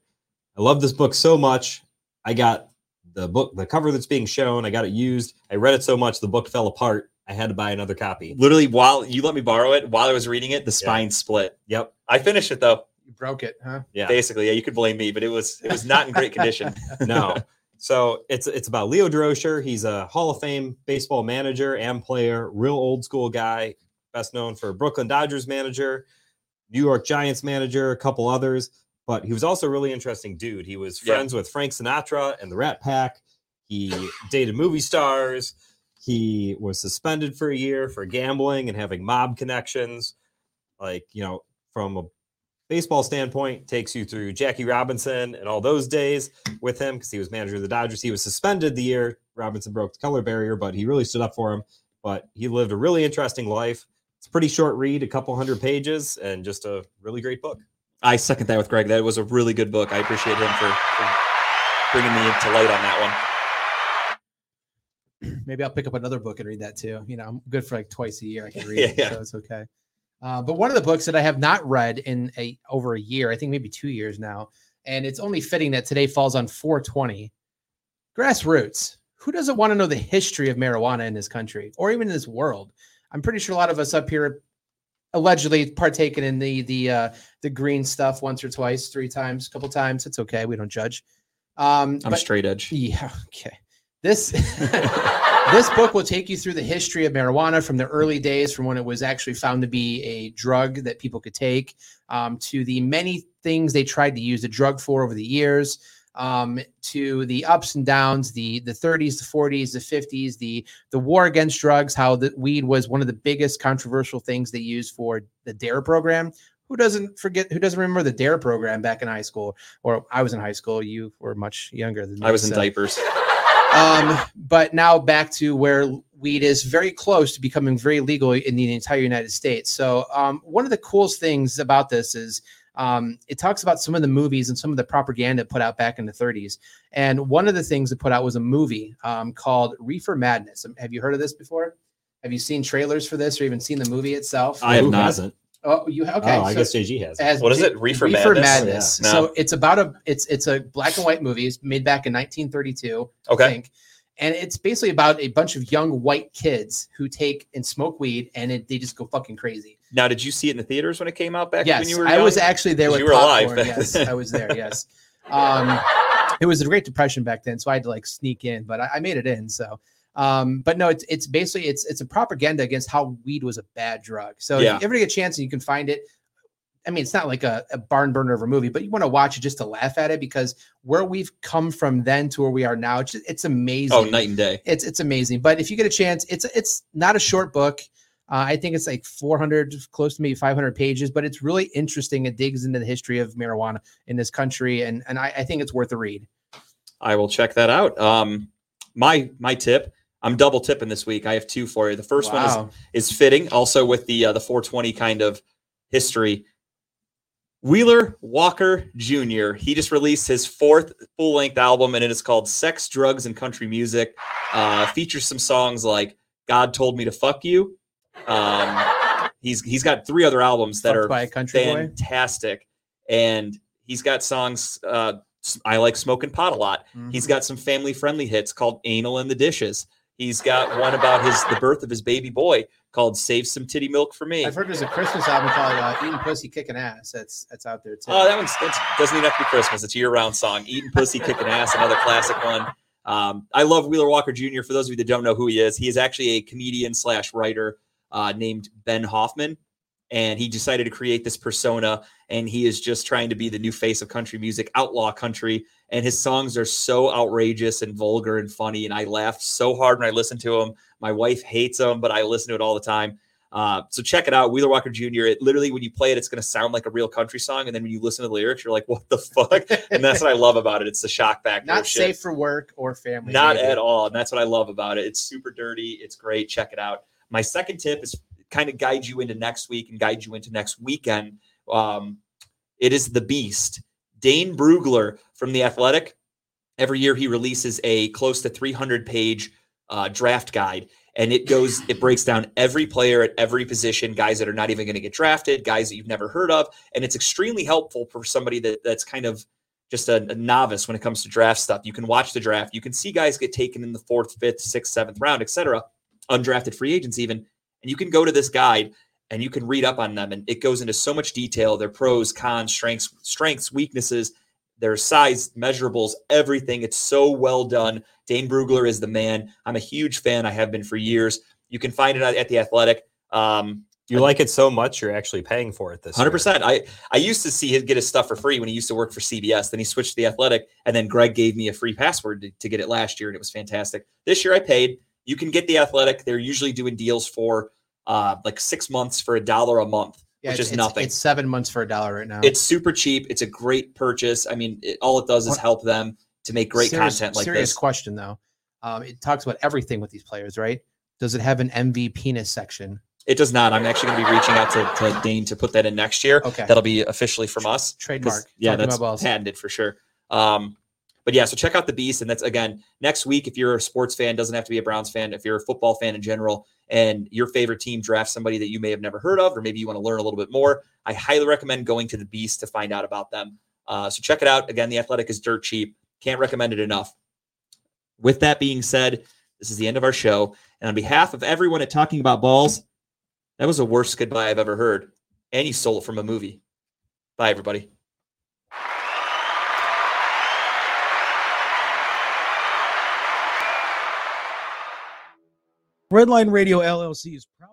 D: I love this book so much. I got the book, the cover that's being shown. I got it used. I read it so much the book fell apart. I had to buy another copy.
B: Literally, while you let me borrow it, while I was reading it, the spine split.
D: Yep.
B: I finished it though.
C: You broke it, huh?
D: Yeah.
B: Basically, yeah, you could blame me, but it was it was not in great condition.
D: no. So it's it's about Leo Durocher. He's a Hall of Fame baseball manager and player, real old school guy, best known for Brooklyn Dodgers manager, New York Giants manager, a couple others. But he was also a really interesting dude. He was
B: Yeah.
D: friends with Frank Sinatra and the Rat Pack. He dated movie stars. He was suspended for a year for gambling and having mob connections. Like, you know, from a baseball standpoint, takes you through Jackie Robinson and all those days with him because he was manager of the Dodgers. He was suspended the year Robinson broke the color barrier, but he really stood up for him. But he lived a really interesting life. It's a pretty short read, a couple hundred pages, and just a really great book.
B: I second that with Greg. That was a really good book. I appreciate him for, for bringing me to light on that one.
C: Maybe I'll pick up another book and read that too. You know, I'm good for like twice a year. I can read
B: Yeah,
C: it,
B: yeah.
C: so it's okay. Uh, but one of the books that I have not read in a over a year, I think maybe two years now, and it's only fitting that today falls on 420. Grassroots. Who doesn't want to know the history of marijuana in this country or even in this world? I'm pretty sure a lot of us up here allegedly partaken in the the uh, the green stuff once or twice, three times, a couple times. It's okay. We don't judge. Um,
B: I'm
C: but-
B: straight edge.
C: yeah. Okay. This this book will take you through the history of marijuana from the early days, from when it was actually found to be a drug that people could take, um, to the many things they tried to use the drug for over the years, um, to the ups and downs, the the 30s, the 40s, the 50s, the the war against drugs, how the weed was one of the biggest controversial things they used for the DARE program. Who doesn't forget? Who doesn't remember the DARE program back in high school? Or I was in high school. You were much younger than me.
B: I was in
C: so-
B: diapers.
C: um, but now back to where weed is very close to becoming very legal in the entire United States. So um, one of the coolest things about this is um, it talks about some of the movies and some of the propaganda put out back in the 30s. And one of the things it put out was a movie um, called Reefer Madness. Um, Have you heard of this before? Have you seen trailers for this or even seen the movie itself?
B: I have
D: Who
B: not.
D: Hasn't?
C: Oh, you okay?
D: oh, I
C: so-
D: guess JG has.
C: as
B: What is
C: J-
B: it? Reefer Madness?
C: Madness.
B: Yeah.
C: So it's about a it's it's a black and white movie. It's made back in 1932. I
B: Okay.
C: think. And it's basically about a bunch of young white kids who take and smoke weed and it, they just go fucking crazy.
B: Now, did you see it in the theaters when it came out back when
C: Yes,
B: you were
C: I was actually there. with
B: you were
C: popcorn.
B: then.
C: Yes, I was there. Yes. Um, it was the Great Depression back then, so I had to like sneak in, but I, I made it in. So, um, but no, it's it's basically it's it's a propaganda against how weed was a bad drug. So
B: Yeah.
C: if you ever get a chance and you can find it, I mean, it's not like a, a barn burner of a movie, but you want to watch it just to laugh at it because where we've come from then to where we are now, it's, just- it's amazing.
B: Oh, night and day.
C: It's it's amazing. But if you get a chance, it's it's not a short book. Uh, I think it's like 400, close to maybe 500 pages, but it's really interesting. It digs into the history of marijuana in this country, and and I, I think it's worth a read.
B: I will check that out. Um, my my tip. I'm double tipping this week. I have two for you. The first one is is fitting, also with the uh, the 420 kind of history. Wheeler Walker Jr. He just released his fourth full length album, and it is called "Sex, Drugs, and Country Music." Uh, features some songs like "God Told Me to Fuck You." Um, he's he's got three other albums that
C: Fucked
B: are
C: country boy.
B: fantastic, and he's got songs. Uh, I like smoking pot a lot. He's
C: Mhm.
B: got some family friendly hits called "Anal in the Dishes." He's got one about his the birth of his baby boy called "Save Some Titty Milk for Me."
C: I've heard there's a Christmas album called uh, "Eating Pussy, Kicking Ass." That's that's out there too.
B: Oh, that one's that doesn't even have to be Christmas. It's a year-round song. Eating pussy, kicking ass, another classic one. Um, I love Wheeler Walker Jr. For those of you that don't know who he is, he is actually a comedian slash writer uh, named Ben Hoffman, and he decided to create this persona. And he is just trying to be the new face of country music, outlaw country. And his songs are so outrageous and vulgar and funny. And I laughed so hard when I listened to him. My wife hates him, but I listen to it all the time. Uh, so check it out, Wheeler Walker Jr. It literally, when you play it, it's going to sound like a real country song, and then when you listen to the lyrics, you're like, "What the fuck?" and that's what I love about it. It's the shock factor.
C: Not safe for work or family.
B: Not
C: maybe.
B: at all, and that's what I love about it. It's super dirty. It's great. Check it out. My second tip is kind of guide you into next week and guide you into next weekend. Um, it is the Beast, Dane Brugler from the Athletic. Every year he releases a close to 300 page uh, draft guide. and it goes it breaks down every player at every position guys that are not even going to get drafted guys that you've never heard of and it's extremely helpful for somebody that that's kind of just a, a novice when it comes to draft stuff you can watch the draft you can see guys get taken in the fourth fifth sixth seventh round etc undrafted free agents even and you can go to this guide and you can read up on them and it goes into so much detail their pros cons strengths strengths weaknesses their size measurables everything it's so well done dane brugler is the man i'm a huge fan i have been for years you can find it at the athletic um,
G: You like it so much, you're actually paying for it this
B: Hundred
G: year.
B: percent. I I used to see him get his stuff for free when he used to work for CBS. Then he switched to the Athletic, and then Greg gave me a free password to, to get it last year, and it was fantastic. This year I paid. You can get the Athletic. They're usually doing deals for uh like six months for a dollar a month,
C: Yeah,
B: which is
C: it's-
B: nothing.
C: It's seven months for a dollar right now.
B: It's super cheap. It's a great purchase. I mean, it, all it does is help them to make great
C: serious,
B: content like
C: serious
B: this.
C: question though. Um, it talks about everything with these players, right? Does it have an MV penis section?
B: It does not. I'm actually going to be reaching out to, to Dane to put that in next year.
C: Okay.
B: That'll be officially from us.
C: Trademark.
B: Yeah,
C: Talking
B: that's patented for sure. Um, but yeah, so check out the Beast, and that's again next week. If you're a sports fan, doesn't have to be a Browns fan. If you're a football fan in general, and your favorite team drafts somebody that you may have never heard of, or maybe you want to learn a little bit more, I highly recommend going to the Beast to find out about them. Uh, so check it out. Again, the Athletic is dirt cheap. Can't recommend it enough. With that being said, this is the end of our show, and on behalf of everyone at Talking About Balls, that was the worst goodbye I've ever heard, and you stole it from a movie. Bye, everybody.
A: Redline Radio LLC is proud.